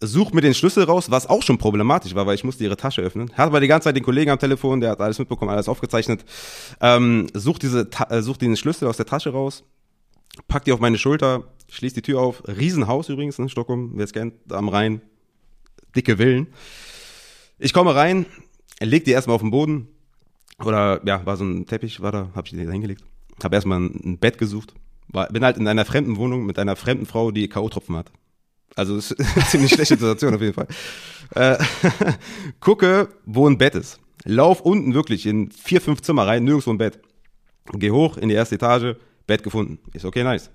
suche mir den Schlüssel raus, was auch schon problematisch war, weil ich musste ihre Tasche öffnen. Hat aber die ganze Zeit den Kollegen am Telefon, der hat alles mitbekommen, alles aufgezeichnet. Ähm, such diese, äh, such den Schlüssel aus der Tasche raus, pack die auf meine Schulter, schließ die Tür auf. Riesenhaus übrigens, in ne, Stockholm, wer es kennt, am Rhein, dicke Villen. Ich komme rein, leg die erstmal auf den Boden. Oder ja, war so ein Teppich, war da, hab ich die da hingelegt habe erstmal ein Bett gesucht, war, bin halt in einer fremden Wohnung mit einer fremden Frau, die K.O.-Tropfen hat. Also ist eine ziemlich schlechte Situation auf jeden Fall. Äh, gucke, wo ein Bett ist. Lauf unten wirklich in vier, fünf Zimmer rein, nirgendwo ein Bett. Geh hoch in die erste Etage, Bett gefunden. Ist okay, nice.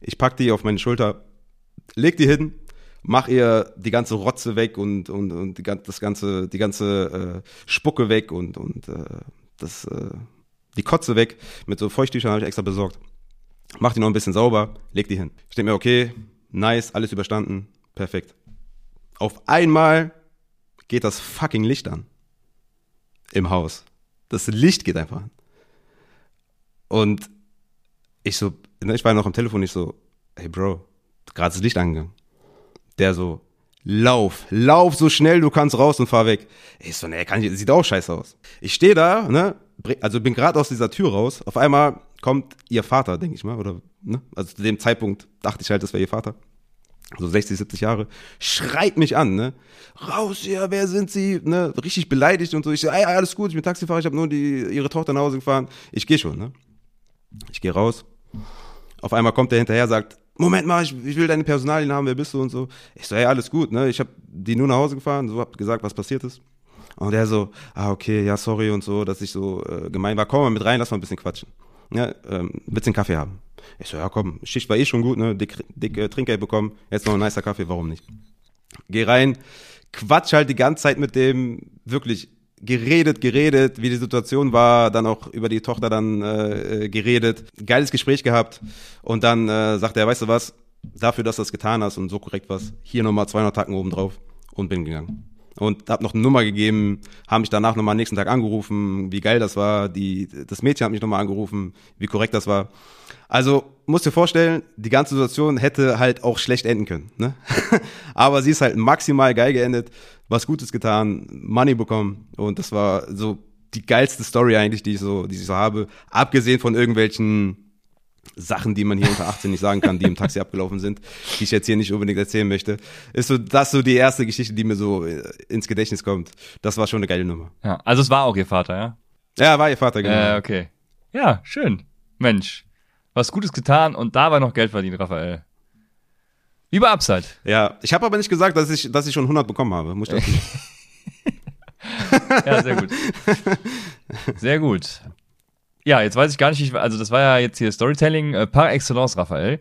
Ich pack die auf meine Schulter, leg die hin, mach ihr die ganze Rotze weg und, und, und die, das ganze, die ganze äh, Spucke weg und, und äh, das äh, die Kotze weg. Mit so Feuchttüchern habe ich extra besorgt. Mach die noch ein bisschen sauber, leg die hin. Ich denke mir, okay, nice, alles überstanden, perfekt. Auf einmal geht das fucking Licht an. Im Haus. Das Licht geht einfach an. Und ich so, ne, ich war noch am Telefon, ich so, hey Bro, gerade das Licht angegangen. Der so, lauf, lauf so schnell du kannst raus und fahr weg. Ich so, ne, kann ich, sieht auch scheiße aus. Ich stehe da, ne, also bin gerade aus dieser Tür raus. Auf einmal kommt ihr Vater, denke ich mal, oder, ne? Also zu dem Zeitpunkt dachte ich halt, das wäre ihr Vater. So 60, 70 Jahre, schreit mich an, ne? Raus hier, wer sind Sie? Ne? Richtig beleidigt und so. Ich so, ey, alles gut, ich bin Taxifahrer, ich habe nur die, ihre Tochter nach Hause gefahren. Ich gehe schon, ne? Ich gehe raus. Auf einmal kommt der hinterher, sagt, Moment mal, ich, ich will deine Personalien haben, wer bist du und so. Ich so, hey, alles gut, ne? Ich habe die nur nach Hause gefahren, so hab gesagt, was passiert ist. Und er so, ah, okay, ja, sorry und so, dass ich so äh, gemein war. Komm mal mit rein, lass mal ein bisschen quatschen. Ja, ähm, willst du einen Kaffee haben? Ich so, ja, komm, Schicht war eh schon gut, ne? Dick, dick äh, Trinkgeld bekommen, jetzt noch ein nicer Kaffee, warum nicht? Geh rein, quatsch halt die ganze Zeit mit dem, wirklich geredet, geredet, wie die Situation war, dann auch über die Tochter dann äh, geredet, geiles Gespräch gehabt und dann äh, sagt er, weißt du was, dafür, dass du das getan hast und so korrekt was, hier nochmal 200 Tacken oben drauf und bin gegangen und habe noch eine Nummer gegeben, haben mich danach nochmal am nächsten Tag angerufen, wie geil das war, die, das Mädchen hat mich nochmal angerufen, wie korrekt das war. Also, musst dir vorstellen, die ganze Situation hätte halt auch schlecht enden können, ne? Aber sie ist halt maximal geil geendet, was Gutes getan, Money bekommen und das war so die geilste Story eigentlich, die ich so, die ich so habe, abgesehen von irgendwelchen Sachen, die man hier unter 18 nicht sagen kann, die im Taxi abgelaufen sind, die ich jetzt hier nicht unbedingt erzählen möchte, ist so das so die erste Geschichte, die mir so äh, ins Gedächtnis kommt. Das war schon eine geile Nummer. Ja, also es war auch ihr Vater, ja? Ja, war ihr Vater, genau. Äh, okay. Ja, schön. Mensch, was Gutes getan und dabei noch Geld verdient, Raphael. Über Upside. Ja, ich habe aber nicht gesagt, dass ich, dass ich schon 100 bekommen habe. Muss ich ja, sehr gut. Sehr gut. Ja, jetzt weiß ich gar nicht, also das war ja jetzt hier Storytelling äh, par excellence, Raphael.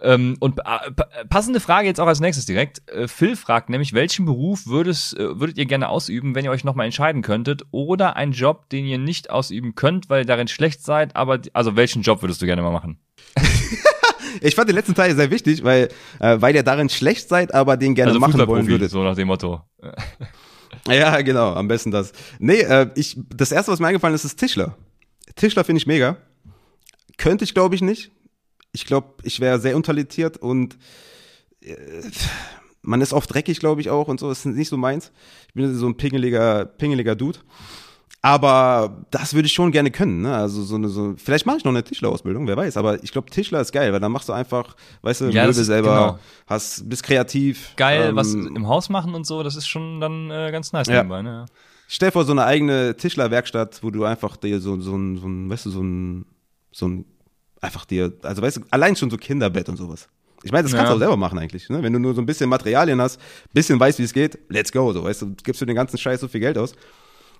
Ähm, und äh, passende Frage jetzt auch als nächstes direkt. Äh, Phil fragt nämlich, welchen Beruf würdest, äh, würdet ihr gerne ausüben, wenn ihr euch nochmal entscheiden könntet? Oder einen Job, den ihr nicht ausüben könnt, weil ihr darin schlecht seid, aber also welchen Job würdest du gerne mal machen? ich fand den letzten Teil sehr wichtig, weil, äh, weil ihr darin schlecht seid, aber den gerne also machen wollen würdet. So nach dem Motto. ja, genau, am besten das. Nee, äh, ich, das erste, was mir eingefallen ist, ist Tischler. Tischler finde ich mega. Könnte ich, glaube ich, nicht. Ich glaube, ich wäre sehr untalentiert und äh, man ist oft dreckig, glaube ich, auch und so. Das ist nicht so meins. Ich bin so ein pingeliger, pingeliger Dude. Aber das würde ich schon gerne können. Ne? Also so eine, so, vielleicht mache ich noch eine Tischlerausbildung, wer weiß. Aber ich glaube, Tischler ist geil, weil dann machst du einfach, weißt du, ja, Möbel selber, genau. hast, bist kreativ. Geil, ähm, was im Haus machen und so, das ist schon dann äh, ganz nice ja. nebenbei. Ne? Stell vor, so eine eigene Tischlerwerkstatt, wo du einfach dir so, so, ein, so ein, weißt du, so ein, so ein, einfach dir, also weißt du, allein schon so Kinderbett und sowas. Ich meine, das kannst ja. du auch selber machen eigentlich, ne? Wenn du nur so ein bisschen Materialien hast, bisschen weißt, wie es geht, let's go, so, weißt du, gibst du den ganzen Scheiß so viel Geld aus.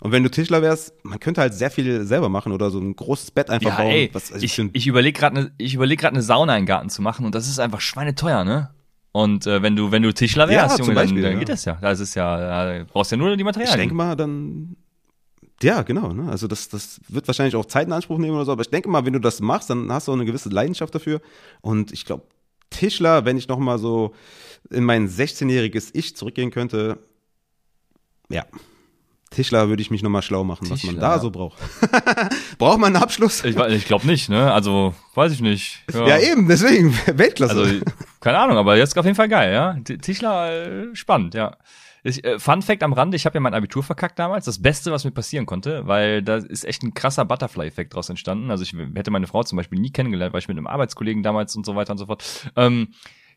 Und wenn du Tischler wärst, man könnte halt sehr viel selber machen oder so ein großes Bett einfach ja, bauen. Ey, was, also ich ich überlege gerade eine ich überleg grad eine Sauna in den Garten zu machen und das ist einfach schweineteuer, ne? Und äh, wenn du wenn du Tischler wärst, ja, Junge, Beispiel, dann, dann geht das ja. Das ist ja, da brauchst ja nur die Materialien. Ich denke mal, dann ja, genau. Ne? Also das, das wird wahrscheinlich auch Zeit in Anspruch nehmen oder so. Aber ich denke mal, wenn du das machst, dann hast du auch eine gewisse Leidenschaft dafür. Und ich glaube, Tischler, wenn ich noch mal so in mein 16-jähriges Ich zurückgehen könnte, ja, Tischler würde ich mich nochmal schlau machen, Tischler, was man da ja. so braucht. braucht man einen Abschluss? Ich, ich glaube nicht, ne? Also, weiß ich nicht. Ja, ja eben, deswegen, Weltklasse. Also, keine Ahnung, aber jetzt auf jeden Fall geil, ja? Tischler, äh, spannend, ja. Ich, äh, Fun Fact am Rande, ich habe ja mein Abitur verkackt damals. Das Beste, was mir passieren konnte, weil da ist echt ein krasser Butterfly-Effekt draus entstanden. Also ich hätte meine Frau zum Beispiel nie kennengelernt, weil ich mit einem Arbeitskollegen damals und so weiter und so fort. Ähm,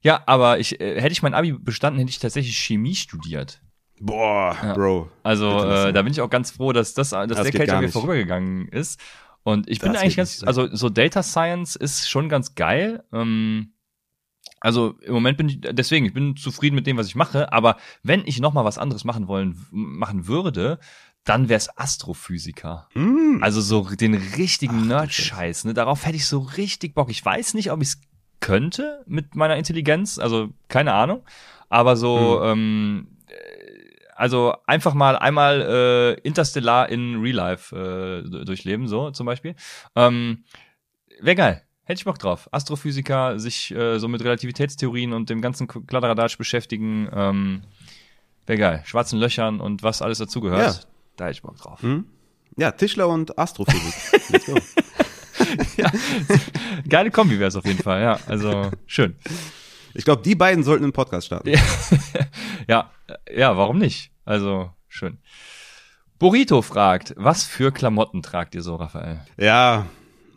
ja, aber ich, äh, hätte ich mein Abi bestanden, hätte ich tatsächlich Chemie studiert. Boah, ja. Bro. Also äh, da bin ich auch ganz froh, dass das, dass das der Kälte mir vorübergegangen ist. Und ich das bin eigentlich ganz, also so Data Science ist schon ganz geil. Ähm, also im Moment bin ich, deswegen, ich bin zufrieden mit dem, was ich mache, aber wenn ich noch mal was anderes machen wollen, machen würde, dann wär's Astrophysiker. Mm. Also so den richtigen Nerd-Scheiß, ne? Darauf hätte ich so richtig Bock. Ich weiß nicht, ob ich's könnte mit meiner Intelligenz, also keine Ahnung. Aber so, mm. ähm, also einfach mal einmal äh, Interstellar in Real Life äh, durchleben, so zum Beispiel. Ähm, Wäre geil. Hätte ich Bock drauf. Astrophysiker, sich äh, so mit Relativitätstheorien und dem ganzen Kladderadatsch beschäftigen. Ähm, Wäre geil. Schwarzen Löchern und was alles dazugehört. Ja. Da hätte ich Bock drauf. Hm? Ja, Tischler und Astrophysik. Let's go. ja, geile Kombi wäre es auf jeden Fall, ja. Also schön. Ich glaube, die beiden sollten einen Podcast starten. ja, ja, warum nicht? Also schön. Burrito fragt, was für Klamotten tragt ihr so, Raphael? Ja,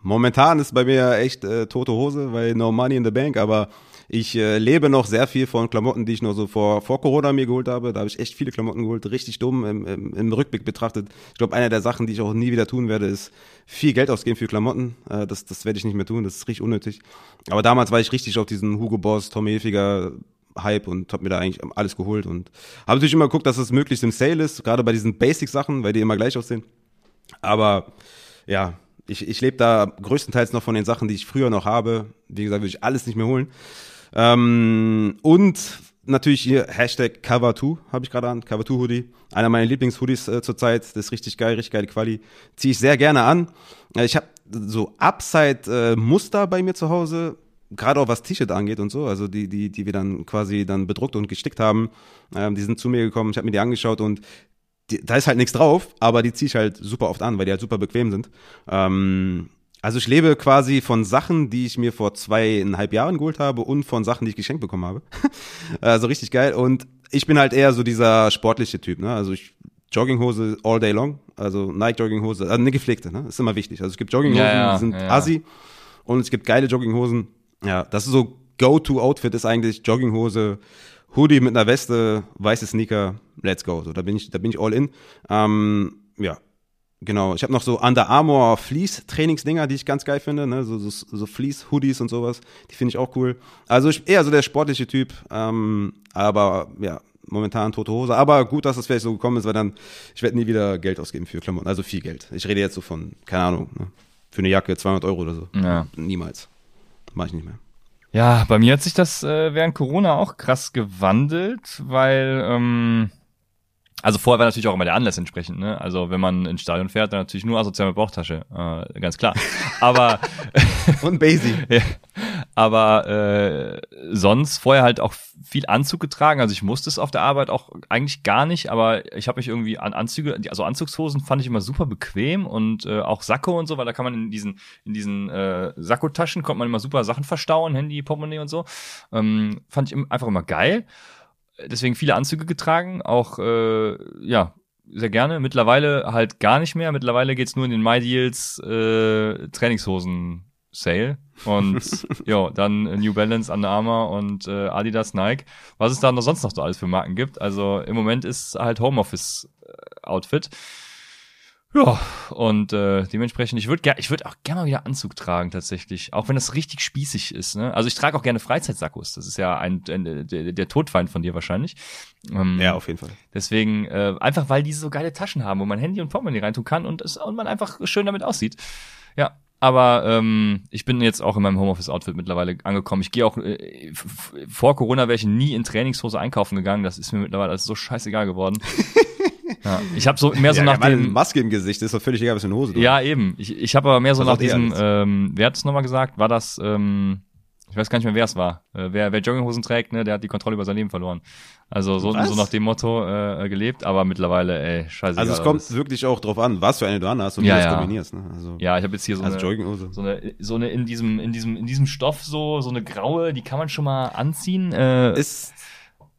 momentan ist bei mir echt äh, tote Hose, weil no money in the bank, aber ich äh, lebe noch sehr viel von Klamotten, die ich nur so vor, vor Corona mir geholt habe. Da habe ich echt viele Klamotten geholt, richtig dumm im, im, im Rückblick betrachtet. Ich glaube, eine der Sachen, die ich auch nie wieder tun werde, ist viel Geld ausgeben für Klamotten. Äh, das, das werde ich nicht mehr tun, das ist richtig unnötig. Aber damals war ich richtig auf diesen Hugo Boss, Tommy Hilfiger Hype und habe mir da eigentlich alles geholt und habe natürlich immer geguckt, dass es möglichst im Sale ist, gerade bei diesen Basic-Sachen, weil die immer gleich aussehen. Aber ja, ich, ich lebe da größtenteils noch von den Sachen, die ich früher noch habe. Wie gesagt, will ich alles nicht mehr holen. Ähm, und natürlich hier Hashtag Cover2 habe ich gerade an, Cover2 Hoodie. Einer meiner Lieblingshoodies äh, zurzeit. Das ist richtig geil, richtig geile Quali. Ziehe ich sehr gerne an. Äh, ich habe so Upside-Muster äh, bei mir zu Hause gerade auch was T-Shirt angeht und so, also die, die, die wir dann quasi dann bedruckt und gestickt haben, ähm, die sind zu mir gekommen, ich habe mir die angeschaut und die, da ist halt nichts drauf, aber die ziehe ich halt super oft an, weil die halt super bequem sind. Ähm, also ich lebe quasi von Sachen, die ich mir vor zweieinhalb Jahren geholt habe und von Sachen, die ich geschenkt bekommen habe. also richtig geil. Und ich bin halt eher so dieser sportliche Typ, ne? Also ich Jogginghose all day long, also Nike Jogginghose, also eine gepflegte, ne? Ist immer wichtig. Also es gibt Jogginghosen, ja, ja, die sind ja, assi und es gibt geile Jogginghosen, ja, das ist so Go-To-Outfit ist eigentlich Jogginghose, Hoodie mit einer Weste, weiße Sneaker, let's go. So, da bin ich, da bin ich all in. Ähm, ja, genau. Ich habe noch so Under Armour Fleece Trainingsdinger, die ich ganz geil finde, ne? so, so, so Fleece Hoodies und sowas. Die finde ich auch cool. Also ich eher so der sportliche Typ, ähm, aber ja, momentan tote Hose. Aber gut, dass das vielleicht so gekommen ist, weil dann ich werde nie wieder Geld ausgeben für Klamotten, also viel Geld. Ich rede jetzt so von keine Ahnung, ne? für eine Jacke 200 Euro oder so. Ja. Niemals. Mach ich nicht mehr. Ja, bei mir hat sich das äh, während Corona auch krass gewandelt, weil ähm, also vorher war natürlich auch immer der Anlass entsprechend, ne? Also wenn man ins Stadion fährt, dann natürlich nur asozial mit Bauchtasche, äh, ganz klar. Aber Und Basie. ja, aber äh, sonst vorher halt auch viel Anzug getragen. Also ich musste es auf der Arbeit auch eigentlich gar nicht, aber ich habe mich irgendwie an Anzüge, also Anzugshosen fand ich immer super bequem und äh, auch Sakko und so, weil da kann man in diesen in diesen äh, Sakkotaschen kommt man immer super Sachen verstauen, Handy, Portemonnaie und so. Ähm, fand ich einfach immer geil. Deswegen viele Anzüge getragen, auch äh, ja sehr gerne. Mittlerweile halt gar nicht mehr. Mittlerweile geht's nur in den My Deals äh, Trainingshosen Sale und ja, dann äh, New Balance, Under Armour und äh, Adidas, Nike. Was es da noch sonst noch so alles für Marken gibt. Also im Moment ist halt Homeoffice äh, Outfit. Ja, und äh, dementsprechend, ich würde ich würde auch gerne mal wieder Anzug tragen tatsächlich, auch wenn das richtig spießig ist. Ne? Also ich trage auch gerne Freizeitsackos. Das ist ja ein, ein der, der Todfeind von dir wahrscheinlich. Ähm, Ja, auf jeden Fall. Deswegen, äh, einfach weil die so geile Taschen haben, wo man Handy und Portemonnaie reintun kann und, es, und man einfach schön damit aussieht. Ja, aber ähm, ich bin jetzt auch in meinem Homeoffice-Outfit mittlerweile angekommen. Ich gehe auch, äh, vor Corona wäre ich nie in Trainingshose einkaufen gegangen. Das ist mir mittlerweile alles so scheißegal geworden. ja, ich habe so mehr so ja, nach dem... Maske im Gesicht ist doch völlig egal, was für eine Hose du Ja, eben. Ich, ich habe aber mehr so nach diesem, ähm, wer hat es nochmal gesagt? War das, ähm, ich weiß gar nicht mehr, wer es war. Äh, wer, wer Jogginghosen trägt, ne, der hat die Kontrolle über sein Leben verloren. Also so, Was? so nach dem Motto äh, gelebt, aber mittlerweile, ey, scheiße. Also es kommt wirklich auch drauf an, was für eine du anhast und Ja, wie du das ja. kombinierst. Ne? Also, Ja, ich habe jetzt hier so also eine, Jogginghose. so eine, so eine in diesem, in diesem, in diesem Stoff so, so eine graue, die kann man schon mal anziehen. Äh, Ist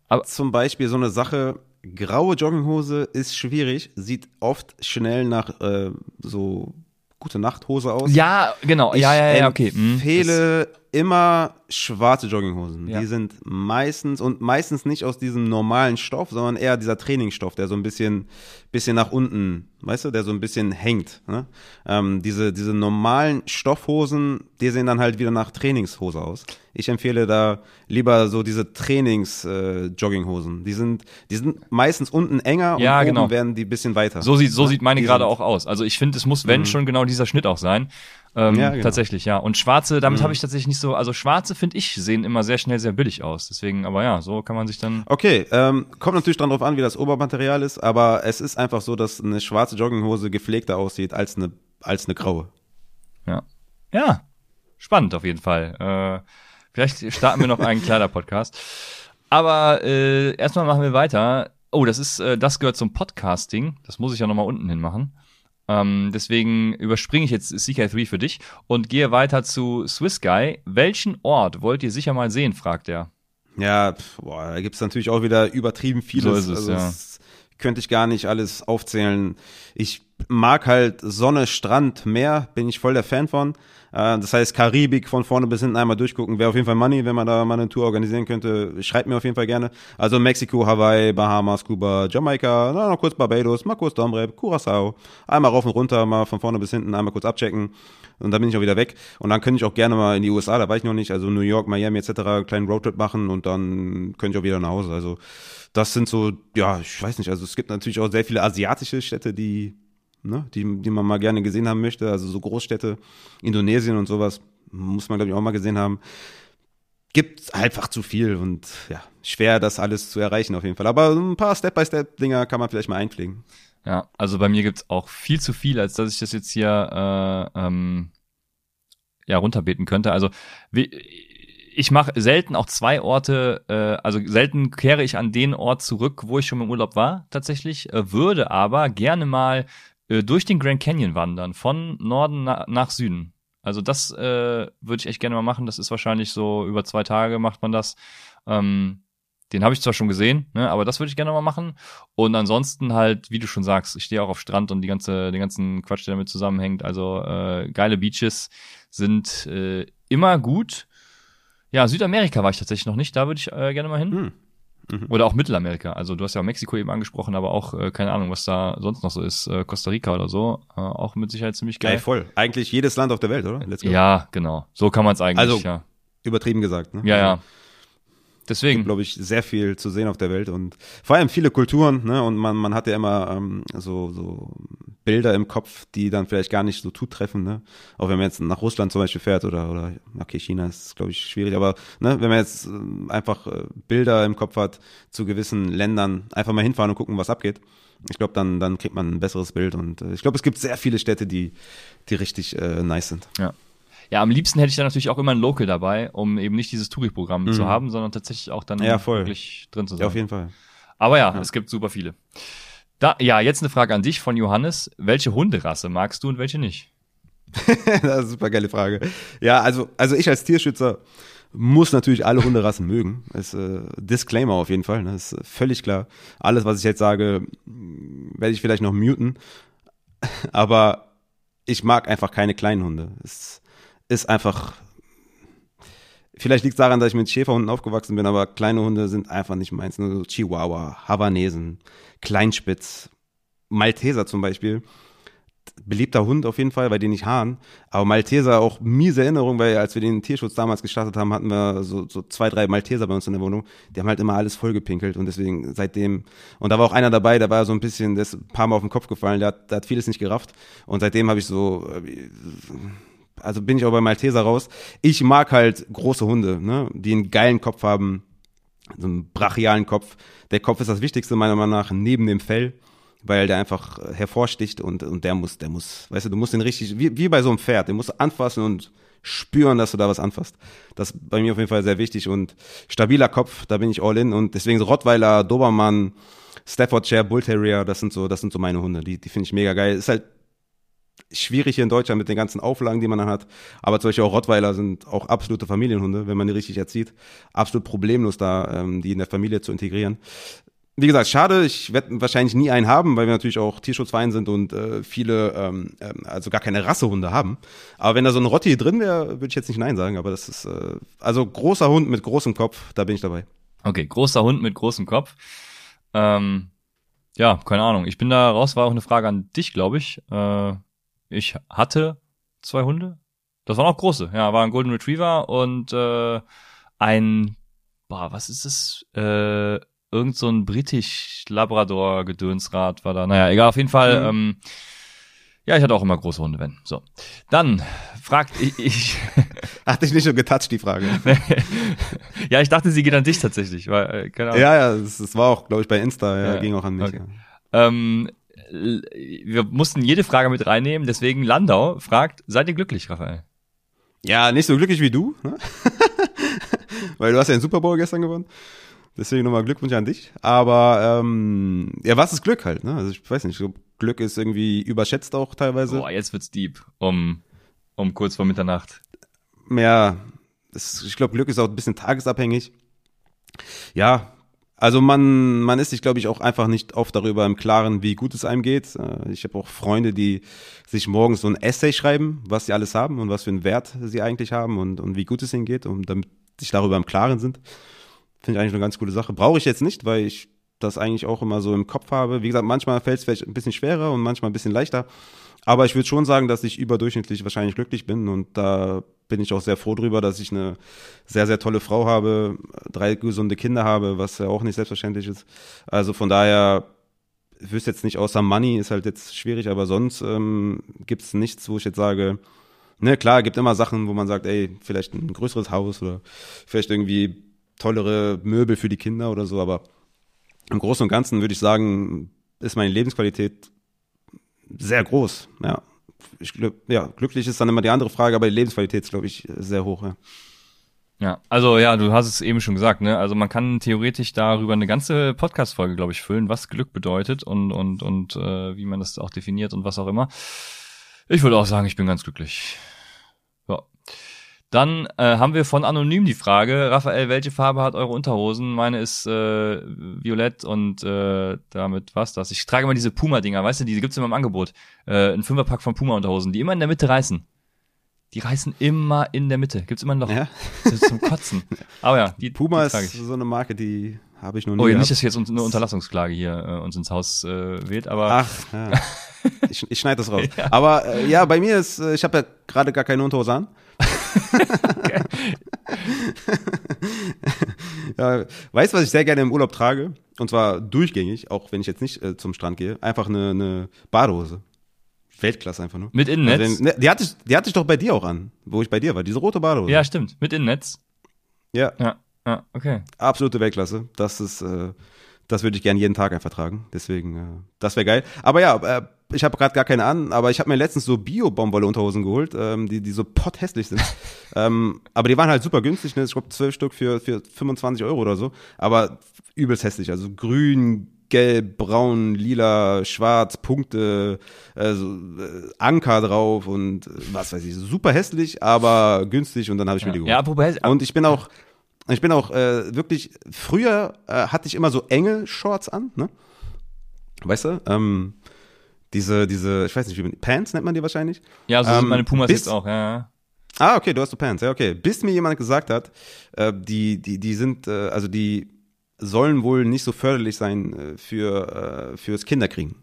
Aber- zum Beispiel so eine Sache, graue Jogginghose ist schwierig, sieht oft schnell nach äh, so gute Nachthose aus. ja, genau. Ich ja, ja, ja, okay. Hm, empfehle immer schwarze Jogginghosen. Ja. Die sind meistens und meistens nicht aus diesem normalen Stoff, sondern eher dieser Trainingsstoff, der so ein bisschen, bisschen nach unten, weißt du, der so ein bisschen hängt. Ne? Ähm, diese, diese normalen Stoffhosen, die sehen dann halt wieder nach Trainingshose aus. Ich empfehle da lieber so diese Trainings-Jogginghosen. die sind, die sind meistens unten enger Ja, und genau. oben werden die bisschen weiter. So sieht, so sieht meine gerade auch aus. Also ich finde, es muss, wenn schon genau dieser Schnitt auch sein. Ähm, Ja, genau. Tatsächlich, ja. Und schwarze, damit habe ich tatsächlich nicht so, also schwarze finde ich, sehen immer sehr schnell sehr billig aus. Deswegen, aber ja, so kann man sich dann. Okay, ähm, kommt natürlich dann drauf an, wie das Obermaterial ist, aber es ist einfach so, dass eine schwarze Jogginghose gepflegter aussieht als eine, als eine graue. Ja. Ja. Spannend auf jeden Fall. Äh, vielleicht starten wir noch einen Kleider-Podcast. Aber äh, erstmal machen wir weiter. Oh, das ist, äh, das gehört zum Podcasting. Das muss ich ja nochmal unten hin machen. Ähm, deswegen überspringe ich jetzt CK3 für dich und gehe weiter zu Swiss Guy. Welchen Ort wollt ihr sicher mal sehen, fragt er. Ja, pf, boah, da gibt's natürlich auch wieder übertrieben vieles. So ist es, also, ja. das könnte ich gar nicht alles aufzählen. Ich mag halt Sonne, Strand, Meer, bin ich voll der Fan von. Äh, Das heißt, Karibik von vorne bis hinten einmal durchgucken, wäre auf jeden Fall Money, wenn man da mal eine Tour organisieren könnte. Schreibt mir auf jeden Fall gerne. Also Mexiko, Hawaii, Bahamas, Kuba, Jamaika, na, noch kurz Barbados, mal kurz Domrep, Curacao. Einmal rauf und runter, mal von vorne bis hinten, einmal kurz abchecken. Und dann bin ich auch wieder weg. Und dann könnte ich auch gerne mal in die USA, da war ich noch nicht, also New York, Miami etc., einen kleinen Roadtrip machen und dann könnte ich auch wieder nach Hause. Also das sind so, ja, ich weiß nicht, also es gibt natürlich auch sehr viele asiatische Städte, die, ne, die, die man mal gerne gesehen haben möchte. Also so Großstädte, Indonesien und sowas, muss man, glaube ich, auch mal gesehen haben. Gibt einfach zu viel und ja, schwer, das alles zu erreichen auf jeden Fall. Aber ein paar Step-by-Step-Dinger kann man vielleicht mal einpflegen. Ja, also bei mir gibt's auch viel zu viel, als dass ich das jetzt hier äh, ähm, ja runterbeten könnte. Also wie, ich mache selten auch zwei Orte, äh, also selten kehre ich an den Ort zurück, wo ich schon im Urlaub war, tatsächlich, äh, würde aber gerne mal äh, durch den Grand Canyon wandern, von Norden na nach Süden. Also das äh, würde ich echt gerne mal machen. Das ist wahrscheinlich so über zwei Tage macht man das. Ähm, den habe ich zwar schon gesehen, ne, aber das würde ich gerne mal machen. Und ansonsten halt, wie du schon sagst, ich stehe auch auf Strand und die ganze, den ganzen Quatsch, der damit zusammenhängt. Also äh, geile Beaches sind äh, immer gut. Ja, Südamerika war ich tatsächlich noch nicht, da würde ich äh, gerne mal hin. Hm. Mhm. Oder auch Mittelamerika. Also du hast ja Mexiko eben angesprochen, aber auch, äh, keine Ahnung, was da sonst noch so ist, äh, Costa Rica oder so. Äh, auch mit Sicherheit ziemlich Geil, geil. voll. Eigentlich jedes Land auf der Welt, oder? Ja, genau. So kann man es eigentlich, Also, ja. Übertrieben gesagt, ne? Ja, ja. Deswegen. glaube ich, sehr viel zu sehen auf der Welt und vor allem viele Kulturen, ne? Und man, man hat ja immer ähm, so, so Bilder im Kopf, die dann vielleicht gar nicht so zutreffen, ne? Auch wenn man jetzt nach Russland zum Beispiel fährt oder, oder okay, China ist, glaube ich, schwierig, aber ne, wenn man jetzt äh, einfach äh, Bilder im Kopf hat zu gewissen Ländern, einfach mal hinfahren und gucken, was abgeht. Ich glaube, dann, dann kriegt man ein besseres Bild und äh, ich glaube, es gibt sehr viele Städte, die, die richtig äh, nice sind. Ja. Ja, am liebsten hätte ich dann natürlich auch immer ein Local dabei, um eben nicht dieses Touri-Programm Mhm. zu haben, sondern tatsächlich auch dann Ja, wirklich drin zu sein. Ja, auf jeden Fall. Aber ja, es gibt super viele. Da, ja, jetzt eine Frage an dich von Johannes. Welche Hunderasse magst du und welche nicht? das ist eine super geile Frage. Ja, also, also ich als Tierschützer muss natürlich alle Hunderassen mögen. Das ist äh, Disclaimer auf jeden Fall, ne? das ist völlig klar. Alles, was ich jetzt sage, werde ich vielleicht noch muten. Aber ich mag einfach keine kleinen Hunde. Es ist einfach. Vielleicht liegt es daran, dass ich mit Schäferhunden aufgewachsen bin, aber kleine Hunde sind einfach nicht meins. Nur so Chihuahua, Havanesen, Kleinspitz, Malteser zum Beispiel beliebter Hund auf jeden Fall, weil die nicht haaren. Aber Malteser auch miese Erinnerung, weil als wir den Tierschutz damals gestartet haben, hatten wir so, so zwei, drei Malteser bei uns in der Wohnung. Die haben halt immer alles vollgepinkelt und deswegen seitdem, und da war auch einer dabei, der war so ein bisschen, der ist ein paar Mal auf den Kopf gefallen, der hat, der hat vieles nicht gerafft. Und seitdem habe ich so, äh, also bin ich auch bei Malteser raus. Ich mag halt große Hunde, ne, die einen geilen Kopf haben, so einen brachialen Kopf. Der Kopf ist das Wichtigste meiner Meinung nach, neben dem Fell weil der einfach hervorsticht und, und der muss, der muss, weißt du, du musst den richtig, wie, wie bei so einem Pferd, den musst du anfassen und spüren, dass du da was anfasst. Das ist bei mir auf jeden Fall sehr wichtig und stabiler Kopf, da bin ich all in und deswegen so Rottweiler, Dobermann, Staffordshire, Bull Terrier, das sind so, das sind so meine Hunde, die, die finde ich mega geil. Ist halt schwierig hier in Deutschland mit den ganzen Auflagen, die man dann hat. Aber zum Beispiel auch Rottweiler sind auch absolute Familienhunde, wenn man die richtig erzieht. Absolut problemlos da, ähm, die in der Familie zu integrieren wie gesagt, schade, ich werde wahrscheinlich nie einen haben, weil wir natürlich auch Tierschutzverein sind und äh, viele, ähm, ähm, also gar keine Rassehunde haben. Aber wenn da so ein Rotti drin wäre, würde ich jetzt nicht Nein sagen, aber das ist, äh, also großer Hund mit großem Kopf, da bin ich dabei. Okay, großer Hund mit großem Kopf. Ähm, ja, keine Ahnung. Ich bin da raus, war auch eine Frage an dich, glaube ich. Äh, ich hatte zwei Hunde. Das waren auch große. Ja, war ein Golden Retriever und äh, ein, boah, was ist es? Äh, irgend so ein britisch Labrador Gedönsrad war da. Naja, egal, auf jeden Fall. Mhm. Ähm, ja, ich hatte auch immer große Hunde, wenn. So. Dann fragt ich, ich Hat dich nicht so getoucht, die Frage. ja, ich dachte, sie geht an dich tatsächlich, weil, äh, keine Ahnung. ja, ja, das, das war auch, glaube ich, bei Insta, ja, Ja, ging auch an mich. okay. Ähm, l- wir mussten jede Frage mit reinnehmen, deswegen Landau fragt, seid ihr glücklich, Raphael? Ja. nicht so glücklich wie du, ne? weil du hast ja den Super Bowl gestern gewonnen. Deswegen nochmal Glückwunsch an dich. Aber ähm, ja, was ist Glück halt, ne? Also ich weiß nicht, Glück ist irgendwie überschätzt auch teilweise. Boah, jetzt wird's deep, um, um kurz vor Mitternacht. ja, das, ich glaube, Glück ist auch ein bisschen tagesabhängig. Ja, also man, man ist sich, glaube ich, auch einfach nicht oft darüber im Klaren, wie gut es einem geht. Äh, Ich habe auch Freunde, die sich morgens so ein Essay schreiben, was sie alles haben und was für einen Wert sie eigentlich haben und, und wie gut es ihnen geht, und damit sich darüber im Klaren sind. Finde ich eigentlich eine ganz coole Sache. Brauche ich jetzt nicht, weil ich das eigentlich auch immer so im Kopf habe. Wie gesagt, manchmal fällt es vielleicht ein bisschen schwerer und manchmal ein bisschen leichter. Aber ich würde schon sagen, dass ich überdurchschnittlich wahrscheinlich glücklich bin und da bin ich auch sehr froh drüber, dass ich eine sehr, sehr tolle Frau habe, drei gesunde Kinder habe, was ja auch nicht selbstverständlich ist. Also von daher, ich wüsste jetzt nicht, außer Money ist halt jetzt schwierig, aber sonst ähm, gibt es nichts, wo ich jetzt sage, ne, klar, gibt immer Sachen, wo man sagt, ey, vielleicht ein größeres Haus oder vielleicht irgendwie tollere Möbel für die Kinder oder so, aber im Großen und Ganzen würde ich sagen, ist meine Lebensqualität sehr groß, ja. Ich glaube, ja, glücklich ist dann immer die andere Frage, aber die Lebensqualität ist, glaube ich, sehr hoch, ja. Ja, also ja, du hast es eben schon gesagt, ne? Also man kann theoretisch darüber eine ganze Podcast-Folge, glaube ich, füllen, was Glück bedeutet und und und äh, wie man das auch definiert und was auch immer. Ich würde auch sagen, ich bin ganz glücklich. Ja. Dann äh, haben wir von Anonym die Frage, Raphael, welche Farbe hat eure Unterhosen? Meine ist äh, violett und äh, damit was das. Ich trage immer diese Puma-Dinger, weißt du, die gibt's immer im Angebot. Äh, ein Fünferpack von Puma-Unterhosen, die immer in der Mitte reißen. Die reißen immer in der Mitte. Gibt's immer ein Loch. Ja. Das ist zum Kotzen. Aber ja, die Puma die ist so eine Marke, die habe ich noch nie Oh, ja, nicht, dass jetzt eine Unterlassungsklage hier äh, uns ins Haus äh, weht, aber Ach, ja. ich, ich schneide das raus. Aber äh, ja, bei mir ist, äh, ich habe ja gerade gar keine Unterhose an. ja, weißt du, was ich sehr gerne im Urlaub trage? Und zwar durchgängig, auch wenn ich jetzt nicht äh, zum Strand gehe. Einfach eine, eine Badehose. Weltklasse einfach nur. Mit Innennetz? Also, ne, die, hatte ich, die hatte ich doch bei dir auch an, wo ich bei dir war, diese rote Badehose. ja, stimmt. Mit Innennetz. ja. Ja, ja, okay. absolute Weltklasse. Das ist, äh, das würde ich gerne jeden Tag einfach tragen. Deswegen, äh, das wäre geil. Aber ja, äh, ich habe gerade gar keine an, aber ich habe mir letztens so Bio-Baumwolle-Unterhosen geholt, ähm, die, die so potthässlich sind. ähm, aber die waren halt super günstig, ne? Ich glaube, zwölf Stück für, für 25 Euro oder so. Aber übelst hässlich. Also grün, gelb, braun, lila, schwarz, Punkte, also, äh, Anker drauf und äh, was weiß ich. Super hässlich, aber günstig und dann habe ich mir die geholt. Ja, apropos, Und ich bin auch, ich bin auch äh, wirklich, früher äh, hatte ich immer so enge Shorts an, ne? Weißt du? Ähm, diese, diese, ich weiß nicht, wie man, Pants nennt man die wahrscheinlich. ja, so sind ähm, meine Pumas bis- jetzt auch, ja, ja. Ah, okay, du hast so Pants, ja, okay. Bis mir jemand gesagt hat, äh, die, die, die sind, äh, also die sollen wohl nicht so förderlich sein äh, für, äh, fürs Kinderkriegen.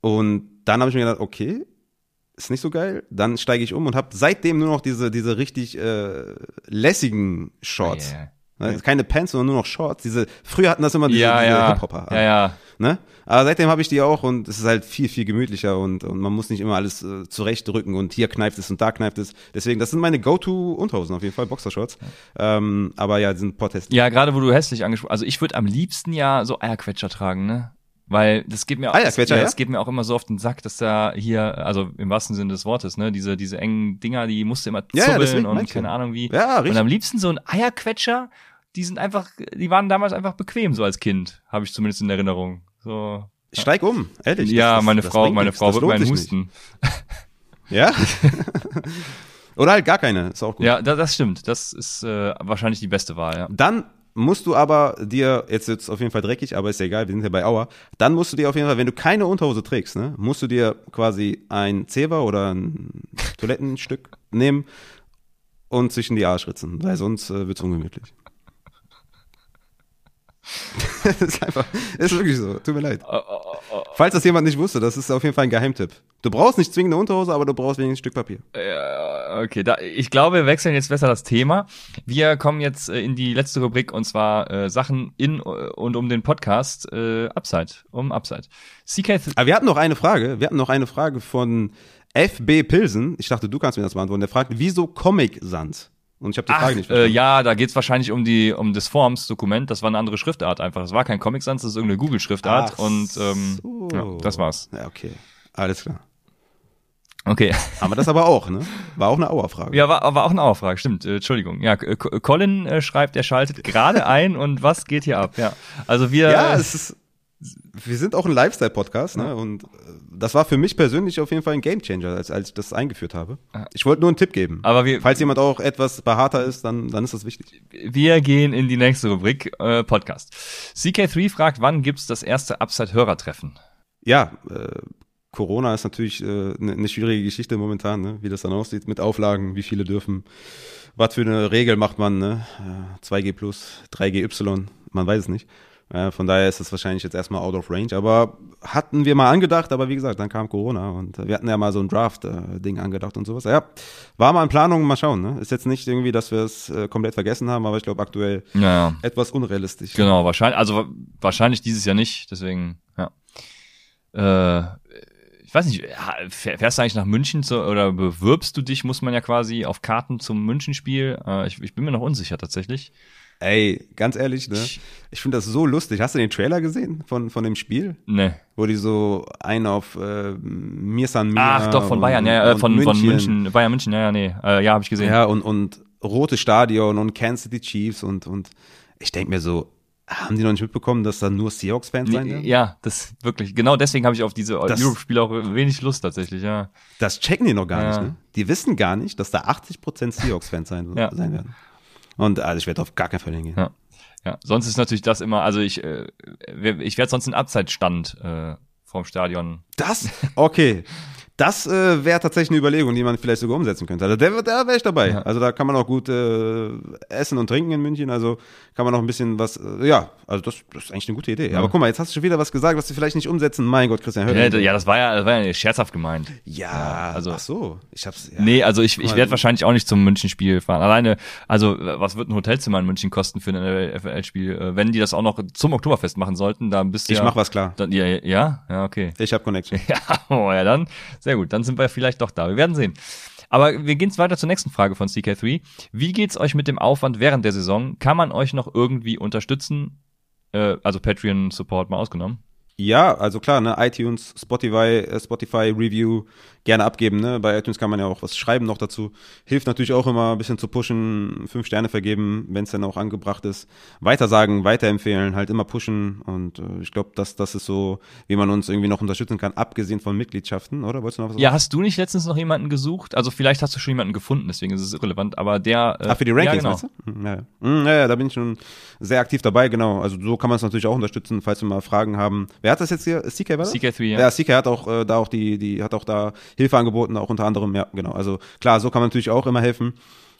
Und dann habe ich mir gedacht, okay, ist nicht so geil. Dann steige ich um und habe seitdem nur noch diese, diese richtig äh, lässigen Shorts. Ja, ja. Ne, Keine Pants, sondern nur noch Shorts. Diese, früher hatten das immer diese, Ja, diese ja. Hip-Hopper. Ja, ja. Ne? Aber seitdem habe ich die auch und es ist halt viel, viel gemütlicher und, und man muss nicht immer alles äh, zurechtdrücken und hier kneift es und da kneift es. Deswegen, das sind meine Go-To-Unterhosen auf jeden Fall, Boxershorts. Ähm, aber ja, die sind potthässlich. Ja, gerade wo du hässlich angesprochen Also ich würde am liebsten ja so Eierquetscher tragen, ne? Weil das geht mir auch, Eierquetscher, ja, ja? das geht mir auch immer so auf den Sack, dass da hier, also im wahrsten Sinne des Wortes, ne, diese, diese engen Dinger, die musst du immer Ja, ja, zubbeln deswegen und keine ja. Ahnung wie. Ja, Und richtig. am liebsten so ein Eierquetscher, die sind einfach, die waren damals einfach bequem so als Kind, habe ich zumindest in Erinnerung. So. Steig um, ehrlich. ja, das- das- meine das Frau, bringt meine Frau das wird meinen Husten. Ja? Oder halt gar keine, ist auch gut. Ja, da, das stimmt. Das ist äh, wahrscheinlich die beste Wahl, ja. Dann musst du aber dir, jetzt wird's auf jeden Fall dreckig, aber ist ja egal, wir sind ja bei Auer, dann musst du dir auf jeden Fall, wenn du keine Unterhose trägst, ne, musst du dir quasi ein Zewa oder ein Toilettenstück nehmen und zwischen die Arschritzen, weil sonst äh, wird's ungemütlich. das ist einfach, ist wirklich so, tut mir leid. Falls das jemand nicht wusste, das ist auf jeden Fall ein Geheimtipp. Du brauchst nicht zwingend eine Unterhose, aber du brauchst wenigstens ein Stück Papier. Ja, okay, da, ich glaube, wir wechseln jetzt besser das Thema. Wir kommen jetzt äh, in die letzte Rubrik und zwar äh, Sachen in äh, und um den Podcast äh, Upside, um Upside. CK, Aber wir hatten noch eine Frage. Wir hatten noch eine Frage von FB Pilsen. Ich dachte, du kannst mir das beantworten. Der fragt, wieso Comic Sans? Und ich habe die Ach, Frage nicht äh, verstanden. ja, da geht's wahrscheinlich um die um das Forms-Dokument. Das war eine andere Schriftart einfach. Das war kein Comic Sans, das ist irgendeine Google-Schriftart und ähm, so. ja, das war's. Ja, okay. Alles klar. Okay. Haben wir das aber auch, ne? War auch eine Auerfrage. Ja, war, war auch eine Auffrage, stimmt. Äh, Entschuldigung. Ja, Colin äh, schreibt, er schaltet gerade ein und was geht hier ab? Ja, also wir. Ja, es ist, wir sind auch ein Lifestyle-Podcast, ne? Und äh, das war für mich persönlich auf jeden Fall ein Gamechanger, als, als ich das eingeführt habe. Ich wollte nur einen Tipp geben. aber wir, Falls jemand auch etwas behaarter ist, dann, dann ist das wichtig. Wir gehen in die nächste Rubrik, äh, Podcast. CK3 fragt, wann gibt's das erste Upside-Hörertreffen? Ja, äh, Corona ist natürlich eine äh, ne- ne schwierige Geschichte momentan, ne? wie das dann aussieht mit Auflagen, wie viele dürfen, was für eine Regel macht man, ne? Äh, 2G plus, 3GY, man weiß es nicht. Äh, von daher ist es wahrscheinlich jetzt erstmal out of range, aber hatten wir mal angedacht, aber wie gesagt, dann kam Corona und wir hatten ja mal so ein Draft-Ding angedacht und sowas. Ja, war mal in Planung, mal schauen. Ne? Ist jetzt nicht irgendwie, dass wir es äh, komplett vergessen haben, aber ich glaube aktuell Naja, etwas unrealistisch. genau, wahrscheinlich, also wa- wahrscheinlich dieses Jahr nicht, deswegen, ja. Äh, ich weiß nicht, fährst du eigentlich nach München zu, oder bewirbst du dich, muss man ja quasi auf Karten zum Münchenspiel? Äh, ich, ich bin mir noch unsicher tatsächlich. Ey, ganz ehrlich, ne? Ich finde das so lustig. Hast du den Trailer gesehen von, von dem Spiel? Ne. Wo die so einen auf äh, Mir San Mia Ach, doch, von und- Bayern, ja, und von, von München, Bayern München, ja, ja, nee. Äh, ja, habe ich gesehen. Ja, und, und rote Stadion und Kansas City Chiefs und, und ich denk mir so, haben die noch nicht mitbekommen, dass da nur Seahawks-Fans sein werden? Ja, das wirklich. Genau deswegen habe ich auf diese Europe-Spiele auch wenig Lust tatsächlich, ja. Das checken die noch gar Ja. nicht, ne? Die wissen gar nicht, dass da 80% Seahawks-Fans sein, Ja. sein werden. Und also ich werde auf gar keinen Fall hingehen. Ja. Ja, sonst ist natürlich das immer, also ich, äh, ich werde sonst einen Abseitsstand äh, vorm Stadion. Das? Okay. Das äh, wäre tatsächlich eine Überlegung, die man vielleicht sogar umsetzen könnte. Also da, da wäre ich dabei. Ja. Also da kann man auch gut äh, essen und trinken in München. Also kann man auch ein bisschen was. Äh, ja, also das, das ist eigentlich eine gute Idee. Ja. Aber guck mal, jetzt hast du schon wieder was gesagt, was sie vielleicht nicht umsetzen. Mein Gott, Christian, hör Ja, ja, das war ja, das war ja scherzhaft gemeint. ja, also- ach so. Ich hab's. Ja. Nee, also ich, ich werde wahrscheinlich auch nicht zum München-Spiel fahren. Alleine, also was wird ein Hotelzimmer in München kosten für ein FL-Spiel? Äh, Wenn die das auch noch zum Oktoberfest machen sollten, dann bist du Ich ja, mach was klar. Dann, ja, ja, ja, okay. Ich habe Connection. Ja, oh, ja, dann, sehr gut. Dann sind wir vielleicht doch da. Wir werden sehen. Aber wir gehen jetzt weiter zur nächsten Frage von CK3. Wie geht's euch mit dem Aufwand während der Saison? Kann man euch noch irgendwie unterstützen? Äh, also Patreon-Support mal ausgenommen. Ja, also klar, ne, iTunes, Spotify, äh, Spotify Review gerne abgeben, ne? Bei iTunes kann man ja auch was schreiben noch dazu. Hilft natürlich auch immer ein bisschen zu pushen, fünf Sterne vergeben, wenn es dann auch angebracht ist. Weitersagen, weiterempfehlen, halt immer pushen und äh, ich glaube, dass das ist so, wie man uns irgendwie noch unterstützen kann, abgesehen von Mitgliedschaften, oder? Wolltest du noch was sagen? Ja, hast du nicht letztens noch jemanden gesucht? Also vielleicht hast du schon jemanden gefunden, deswegen ist es irrelevant, aber der. Äh, Ach, für die Rankings, ja, genau. Hm, Ja, ja. Hm, ja, ja, da bin ich schon sehr aktiv dabei, genau. Also so kann man es natürlich auch unterstützen, falls wir mal Fragen haben. Wer hat das jetzt hier? CK war das? CK3, ja. Ja, CK hat auch äh, da auch die, die hat auch da Hilfe angeboten, auch unter anderem, ja, genau. Also klar, so kann man natürlich auch immer helfen.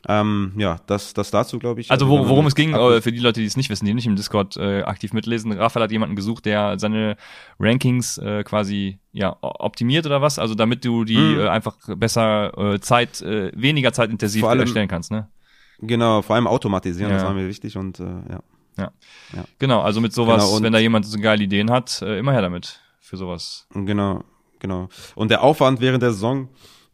Ähm, ja, das, das dazu, glaube ich. Also wo, man worum es ging, äh, für die Leute, die es nicht wissen, die nicht im Discord äh, aktiv mitlesen, Raphael hat jemanden gesucht, der seine Rankings äh, quasi ja optimiert oder was, also damit du die Mhm. äh, einfach besser äh, Zeit, äh, weniger zeitintensiv allem- erstellen kannst, ne? Genau, vor allem automatisieren, das Ja. war mir wichtig und äh, ja. Genau, also mit sowas, Genau, wenn da jemand so geile Ideen hat, äh, immer her damit für sowas. Genau, genau. Und der Aufwand während der Saison,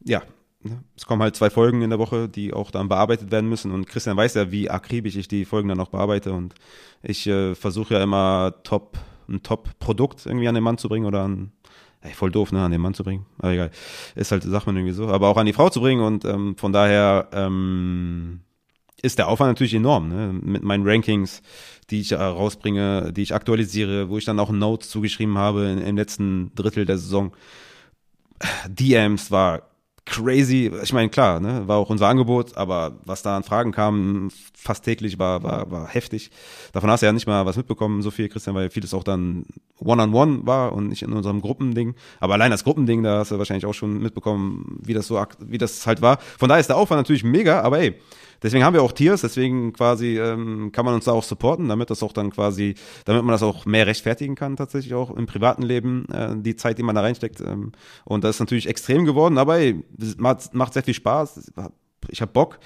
ja, ne, es kommen halt zwei Folgen in der Woche, die auch dann bearbeitet werden müssen. Und Christian weiß ja, wie akribisch ich die Folgen dann auch bearbeite. Und ich äh, versuche ja immer top, ein Top-Produkt irgendwie an den Mann zu bringen oder an, ey, voll doof, ne, an den Mann zu bringen. Aber egal. Ist halt, sagt man irgendwie so. Aber auch an die Frau zu bringen. Und ähm, von daher ähm, ist der Aufwand natürlich enorm, ne? Mit meinen Rankings, die ich äh, rausbringe, die ich aktualisiere, wo ich dann auch Notes zugeschrieben habe in, im letzten Drittel der Saison. DMs war crazy. Ich meine, klar, ne, war auch unser Angebot, aber was da an Fragen kam, fast täglich, war, war, war heftig. Davon hast du ja nicht mal was mitbekommen, so viel, Christian, weil vieles auch dann one-on-one war und nicht in unserem Gruppending. Aber allein das Gruppending, da hast du wahrscheinlich auch schon mitbekommen, wie das so, wie das halt war. Von daher ist der Aufwand natürlich mega, aber ey, Deswegen haben wir auch Tiers, deswegen quasi ähm, kann man uns da auch supporten, damit das auch dann quasi, damit man das auch mehr rechtfertigen kann, tatsächlich auch im privaten Leben, äh, die Zeit, die man da reinsteckt. Ähm, und das ist natürlich extrem geworden, aber ey, macht, macht sehr viel Spaß. Ich habe Bock.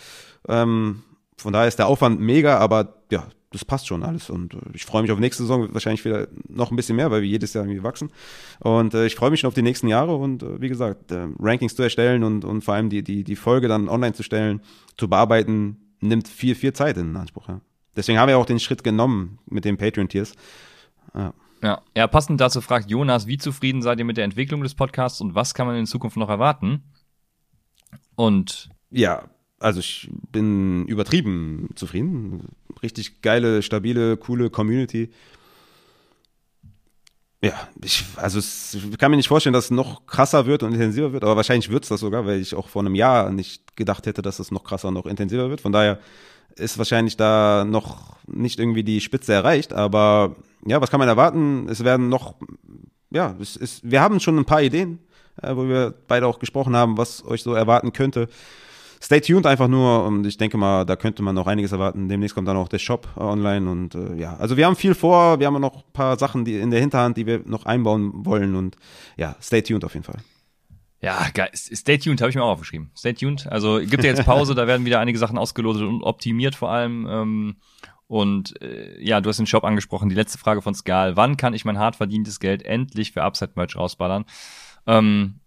Ähm, von daher ist der Aufwand mega, aber ja, das passt schon alles. Und äh, ich freue mich auf nächste Saison wahrscheinlich wieder noch ein bisschen mehr, weil wir jedes Jahr irgendwie wachsen. Und äh, ich freue mich schon auf die nächsten Jahre und äh, wie gesagt, äh, Rankings zu erstellen und, und vor allem die, die, die Folge dann online zu stellen, zu bearbeiten, nimmt viel, viel Zeit in Anspruch. Ja. Deswegen haben wir auch den Schritt genommen mit den Patreon-Tiers. Ja. ja, passend dazu fragt Jonas, wie zufrieden seid ihr mit der Entwicklung des Podcasts und was kann man in Zukunft noch erwarten? Und Ja, also ich bin übertrieben zufrieden. Richtig geile, stabile, coole Community. Ja, ich, also es, ich kann mir nicht vorstellen, dass es noch krasser wird und intensiver wird, aber wahrscheinlich wird's das sogar, weil ich auch vor einem Jahr nicht gedacht hätte, dass es noch krasser, noch intensiver wird. Von daher ist wahrscheinlich da noch nicht irgendwie die Spitze erreicht, aber ja, was kann man erwarten? Es werden noch, ja, es ist, wir haben schon ein paar Ideen, äh, wo wir beide auch gesprochen haben, was euch so erwarten könnte. Stay tuned einfach nur und ich denke mal, da könnte man noch einiges erwarten. Demnächst kommt dann auch der Shop äh, online und äh, ja, also wir haben viel vor, wir haben noch ein paar Sachen die in der Hinterhand, die wir noch einbauen wollen und ja, stay tuned auf jeden Fall. ja, geil. Stay tuned, habe ich mir auch aufgeschrieben. Stay tuned. Also gibt ja jetzt Pause, da werden wieder einige Sachen ausgelotet und optimiert vor allem. Ähm, und äh, ja, du hast den Shop angesprochen. Die letzte Frage von Skal. Wann kann ich mein hart verdientes Geld endlich für Upside-Merch rausballern? Ähm,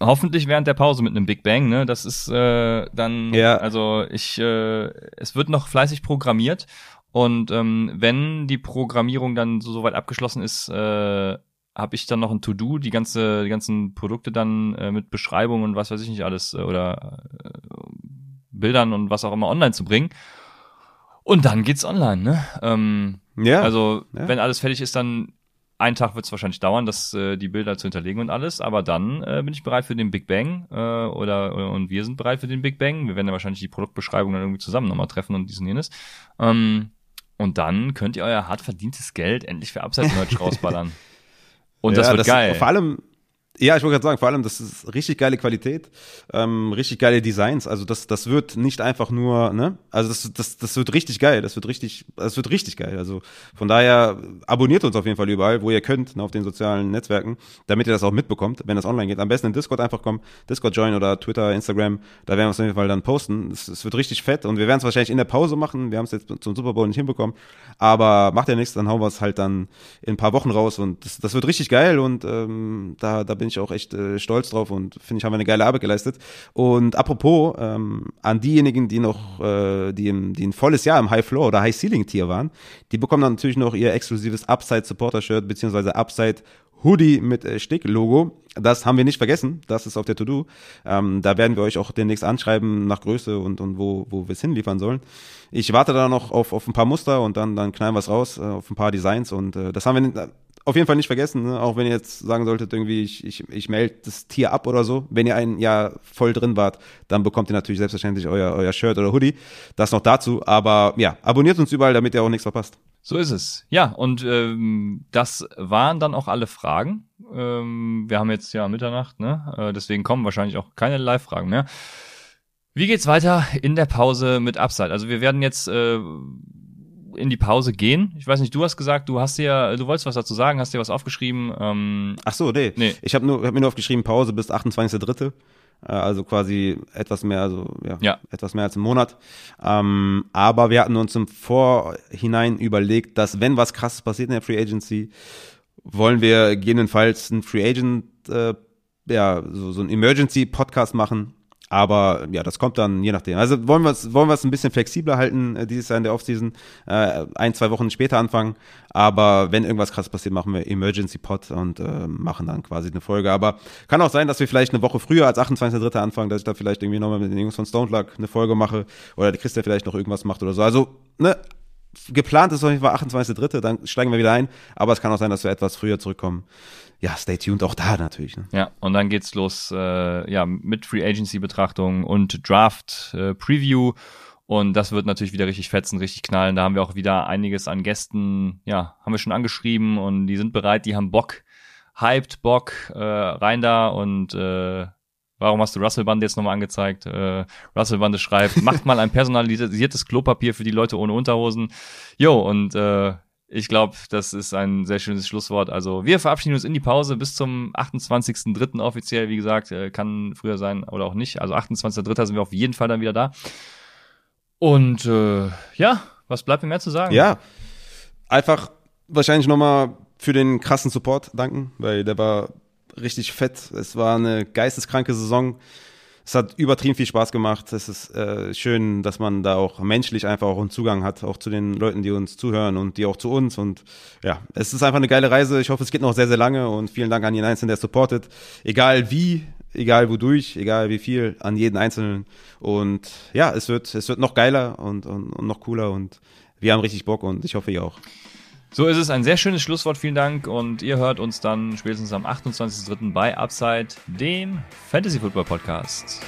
hoffentlich während der Pause mit einem Big Bang, ne? Das ist äh, dann, Ja. also ich, äh, es wird noch fleißig programmiert und ähm, wenn die Programmierung dann so soweit abgeschlossen ist, äh, habe ich dann noch ein To-Do, die ganze, die ganzen Produkte dann äh, mit Beschreibung und was weiß ich nicht alles äh, oder äh, Bildern und was auch immer online zu bringen. Und dann geht's online, ne? Ähm, Ja, also, ja. wenn alles fertig ist, dann ein Tag wird es wahrscheinlich dauern, das, äh, die Bilder zu hinterlegen und alles, aber dann äh, bin ich bereit für den Big Bang äh, oder, und wir sind bereit für den Big Bang. Wir werden ja wahrscheinlich die Produktbeschreibung dann irgendwie zusammen nochmal treffen und dies und jenes. Ähm, und dann könnt ihr euer hart verdientes Geld endlich für Upside-Merch rausballern. Und das ja, wird geil. Vor allem, Ja, ich wollte gerade sagen, vor allem, das ist richtig geile Qualität, ähm, richtig geile Designs. Also das, das wird nicht einfach nur, ne? Also das, das, das wird richtig geil. Das wird richtig, das wird richtig geil. Also von daher abonniert uns auf jeden Fall überall, wo ihr könnt, ne, auf den sozialen Netzwerken, damit ihr das auch mitbekommt, wenn das online geht. Am besten in Discord einfach kommen, Discord join oder Twitter, Instagram. Da werden wir es auf jeden Fall dann posten. Es, wird richtig fett und wir werden es wahrscheinlich in der Pause machen. Wir haben es jetzt zum Super Bowl nicht hinbekommen, aber macht ja nichts, dann hauen wir es halt dann in ein paar Wochen raus und das, das wird richtig geil und ähm, da, da bin ich auch echt äh, stolz drauf und finde ich, haben wir eine geile Arbeit geleistet. Und apropos, ähm, an diejenigen, die noch, äh, die, im, die ein volles Jahr im High Floor oder High Ceiling Tier waren, die bekommen dann natürlich noch ihr exklusives Upside Supporter Shirt beziehungsweise Upside Hoodie mit äh, Stick-Logo. Das haben wir nicht vergessen. Das ist auf der To-Do. Ähm, da werden wir euch auch demnächst anschreiben nach Größe und, und wo, wo wir es hinliefern sollen. Ich warte da noch auf, auf ein paar Muster und dann, dann knallen wir es raus, äh, auf ein paar Designs. Und äh, das haben wir auf jeden Fall nicht vergessen, ne? auch wenn ihr jetzt sagen solltet, irgendwie, ich, ich, ich melde das Tier ab oder so. Wenn ihr ein Jahr voll drin wart, dann bekommt ihr natürlich selbstverständlich euer, euer Shirt oder Hoodie. Das noch dazu. Aber ja, abonniert uns überall, damit ihr auch nichts verpasst. So ist es. Ja, und ähm, das waren dann auch alle Fragen. Ähm, wir haben jetzt ja Mitternacht, ne? Äh, deswegen kommen wahrscheinlich auch keine Live-Fragen mehr. Wie geht's weiter in der Pause mit Upside? Also wir werden jetzt äh, in die Pause gehen. Ich weiß nicht, du hast gesagt, du hast dir, du wolltest was dazu sagen, hast dir was aufgeschrieben. Ähm, Ach so, nee. Nee. Ich habe hab mir nur aufgeschrieben, Pause bis 28.3. Äh, Also quasi etwas mehr, also ja, Ja. etwas mehr als einen Monat. Ähm, aber wir hatten uns im Vorhinein überlegt, dass wenn was krasses passiert in der Free Agency, wollen wir gegebenenfalls einen Free Agent, äh, ja, so, so einen Emergency-Podcast machen. Aber ja, das kommt dann je nachdem. Also wollen wir es wollen wir es ein bisschen flexibler halten äh, dieses Jahr in der Offseason, äh, ein, zwei Wochen später anfangen. Aber wenn irgendwas krasses passiert, machen wir Emergency Pod und äh, machen dann quasi eine Folge. Aber kann auch sein, dass wir vielleicht eine Woche früher als 28.3. anfangen, dass ich da vielleicht irgendwie nochmal mit den Jungs von Stone Luck eine Folge mache oder der Christian vielleicht noch irgendwas macht oder so. Also, ne, geplant ist auf jeden Fall 28.3., dann steigen wir wieder ein. Aber es kann auch sein, dass wir etwas früher zurückkommen. Ja, stay tuned auch da natürlich. Ne? Ja, und dann geht's los äh, ja, mit Free Agency Betrachtung und Draft äh, Preview. Und das wird natürlich wieder richtig fetzen, richtig knallen. Da haben wir auch wieder einiges an Gästen, ja, haben wir schon angeschrieben und die sind bereit, die haben Bock, hyped Bock, äh, rein da und äh, warum hast du Russell Bande jetzt nochmal angezeigt? Äh, Russell Bande schreibt, macht mal ein personalisiertes Klopapier für die Leute ohne Unterhosen. Jo, und äh, ich glaube, das ist ein sehr schönes Schlusswort. Also wir verabschieden uns in die Pause bis zum 28.03. offiziell. Wie gesagt, äh, kann früher sein oder auch nicht. Also 28.03. sind wir auf jeden Fall dann wieder da. Und äh, ja, was bleibt mir mehr zu sagen? Ja, einfach wahrscheinlich nochmal für den krassen Support danken, weil der war richtig fett. Es war eine geisteskranke Saison. Es hat übertrieben viel Spaß gemacht. Es ist äh, schön, dass man da auch menschlich einfach auch einen Zugang hat, auch zu den Leuten, die uns zuhören und die auch zu uns. Und ja, es ist einfach eine geile Reise. Ich hoffe, es geht noch sehr, sehr lange und vielen Dank an jeden Einzelnen, der supportet. Egal wie, egal wodurch, egal wie viel, an jeden Einzelnen. Und ja, es wird, es wird noch geiler und, und, und noch cooler und wir haben richtig Bock und ich hoffe, ihr auch. So ist es ein sehr schönes Schlusswort. Vielen Dank. Und ihr hört uns dann spätestens am 28.03. bei Upside, dem Fantasy Football Podcast.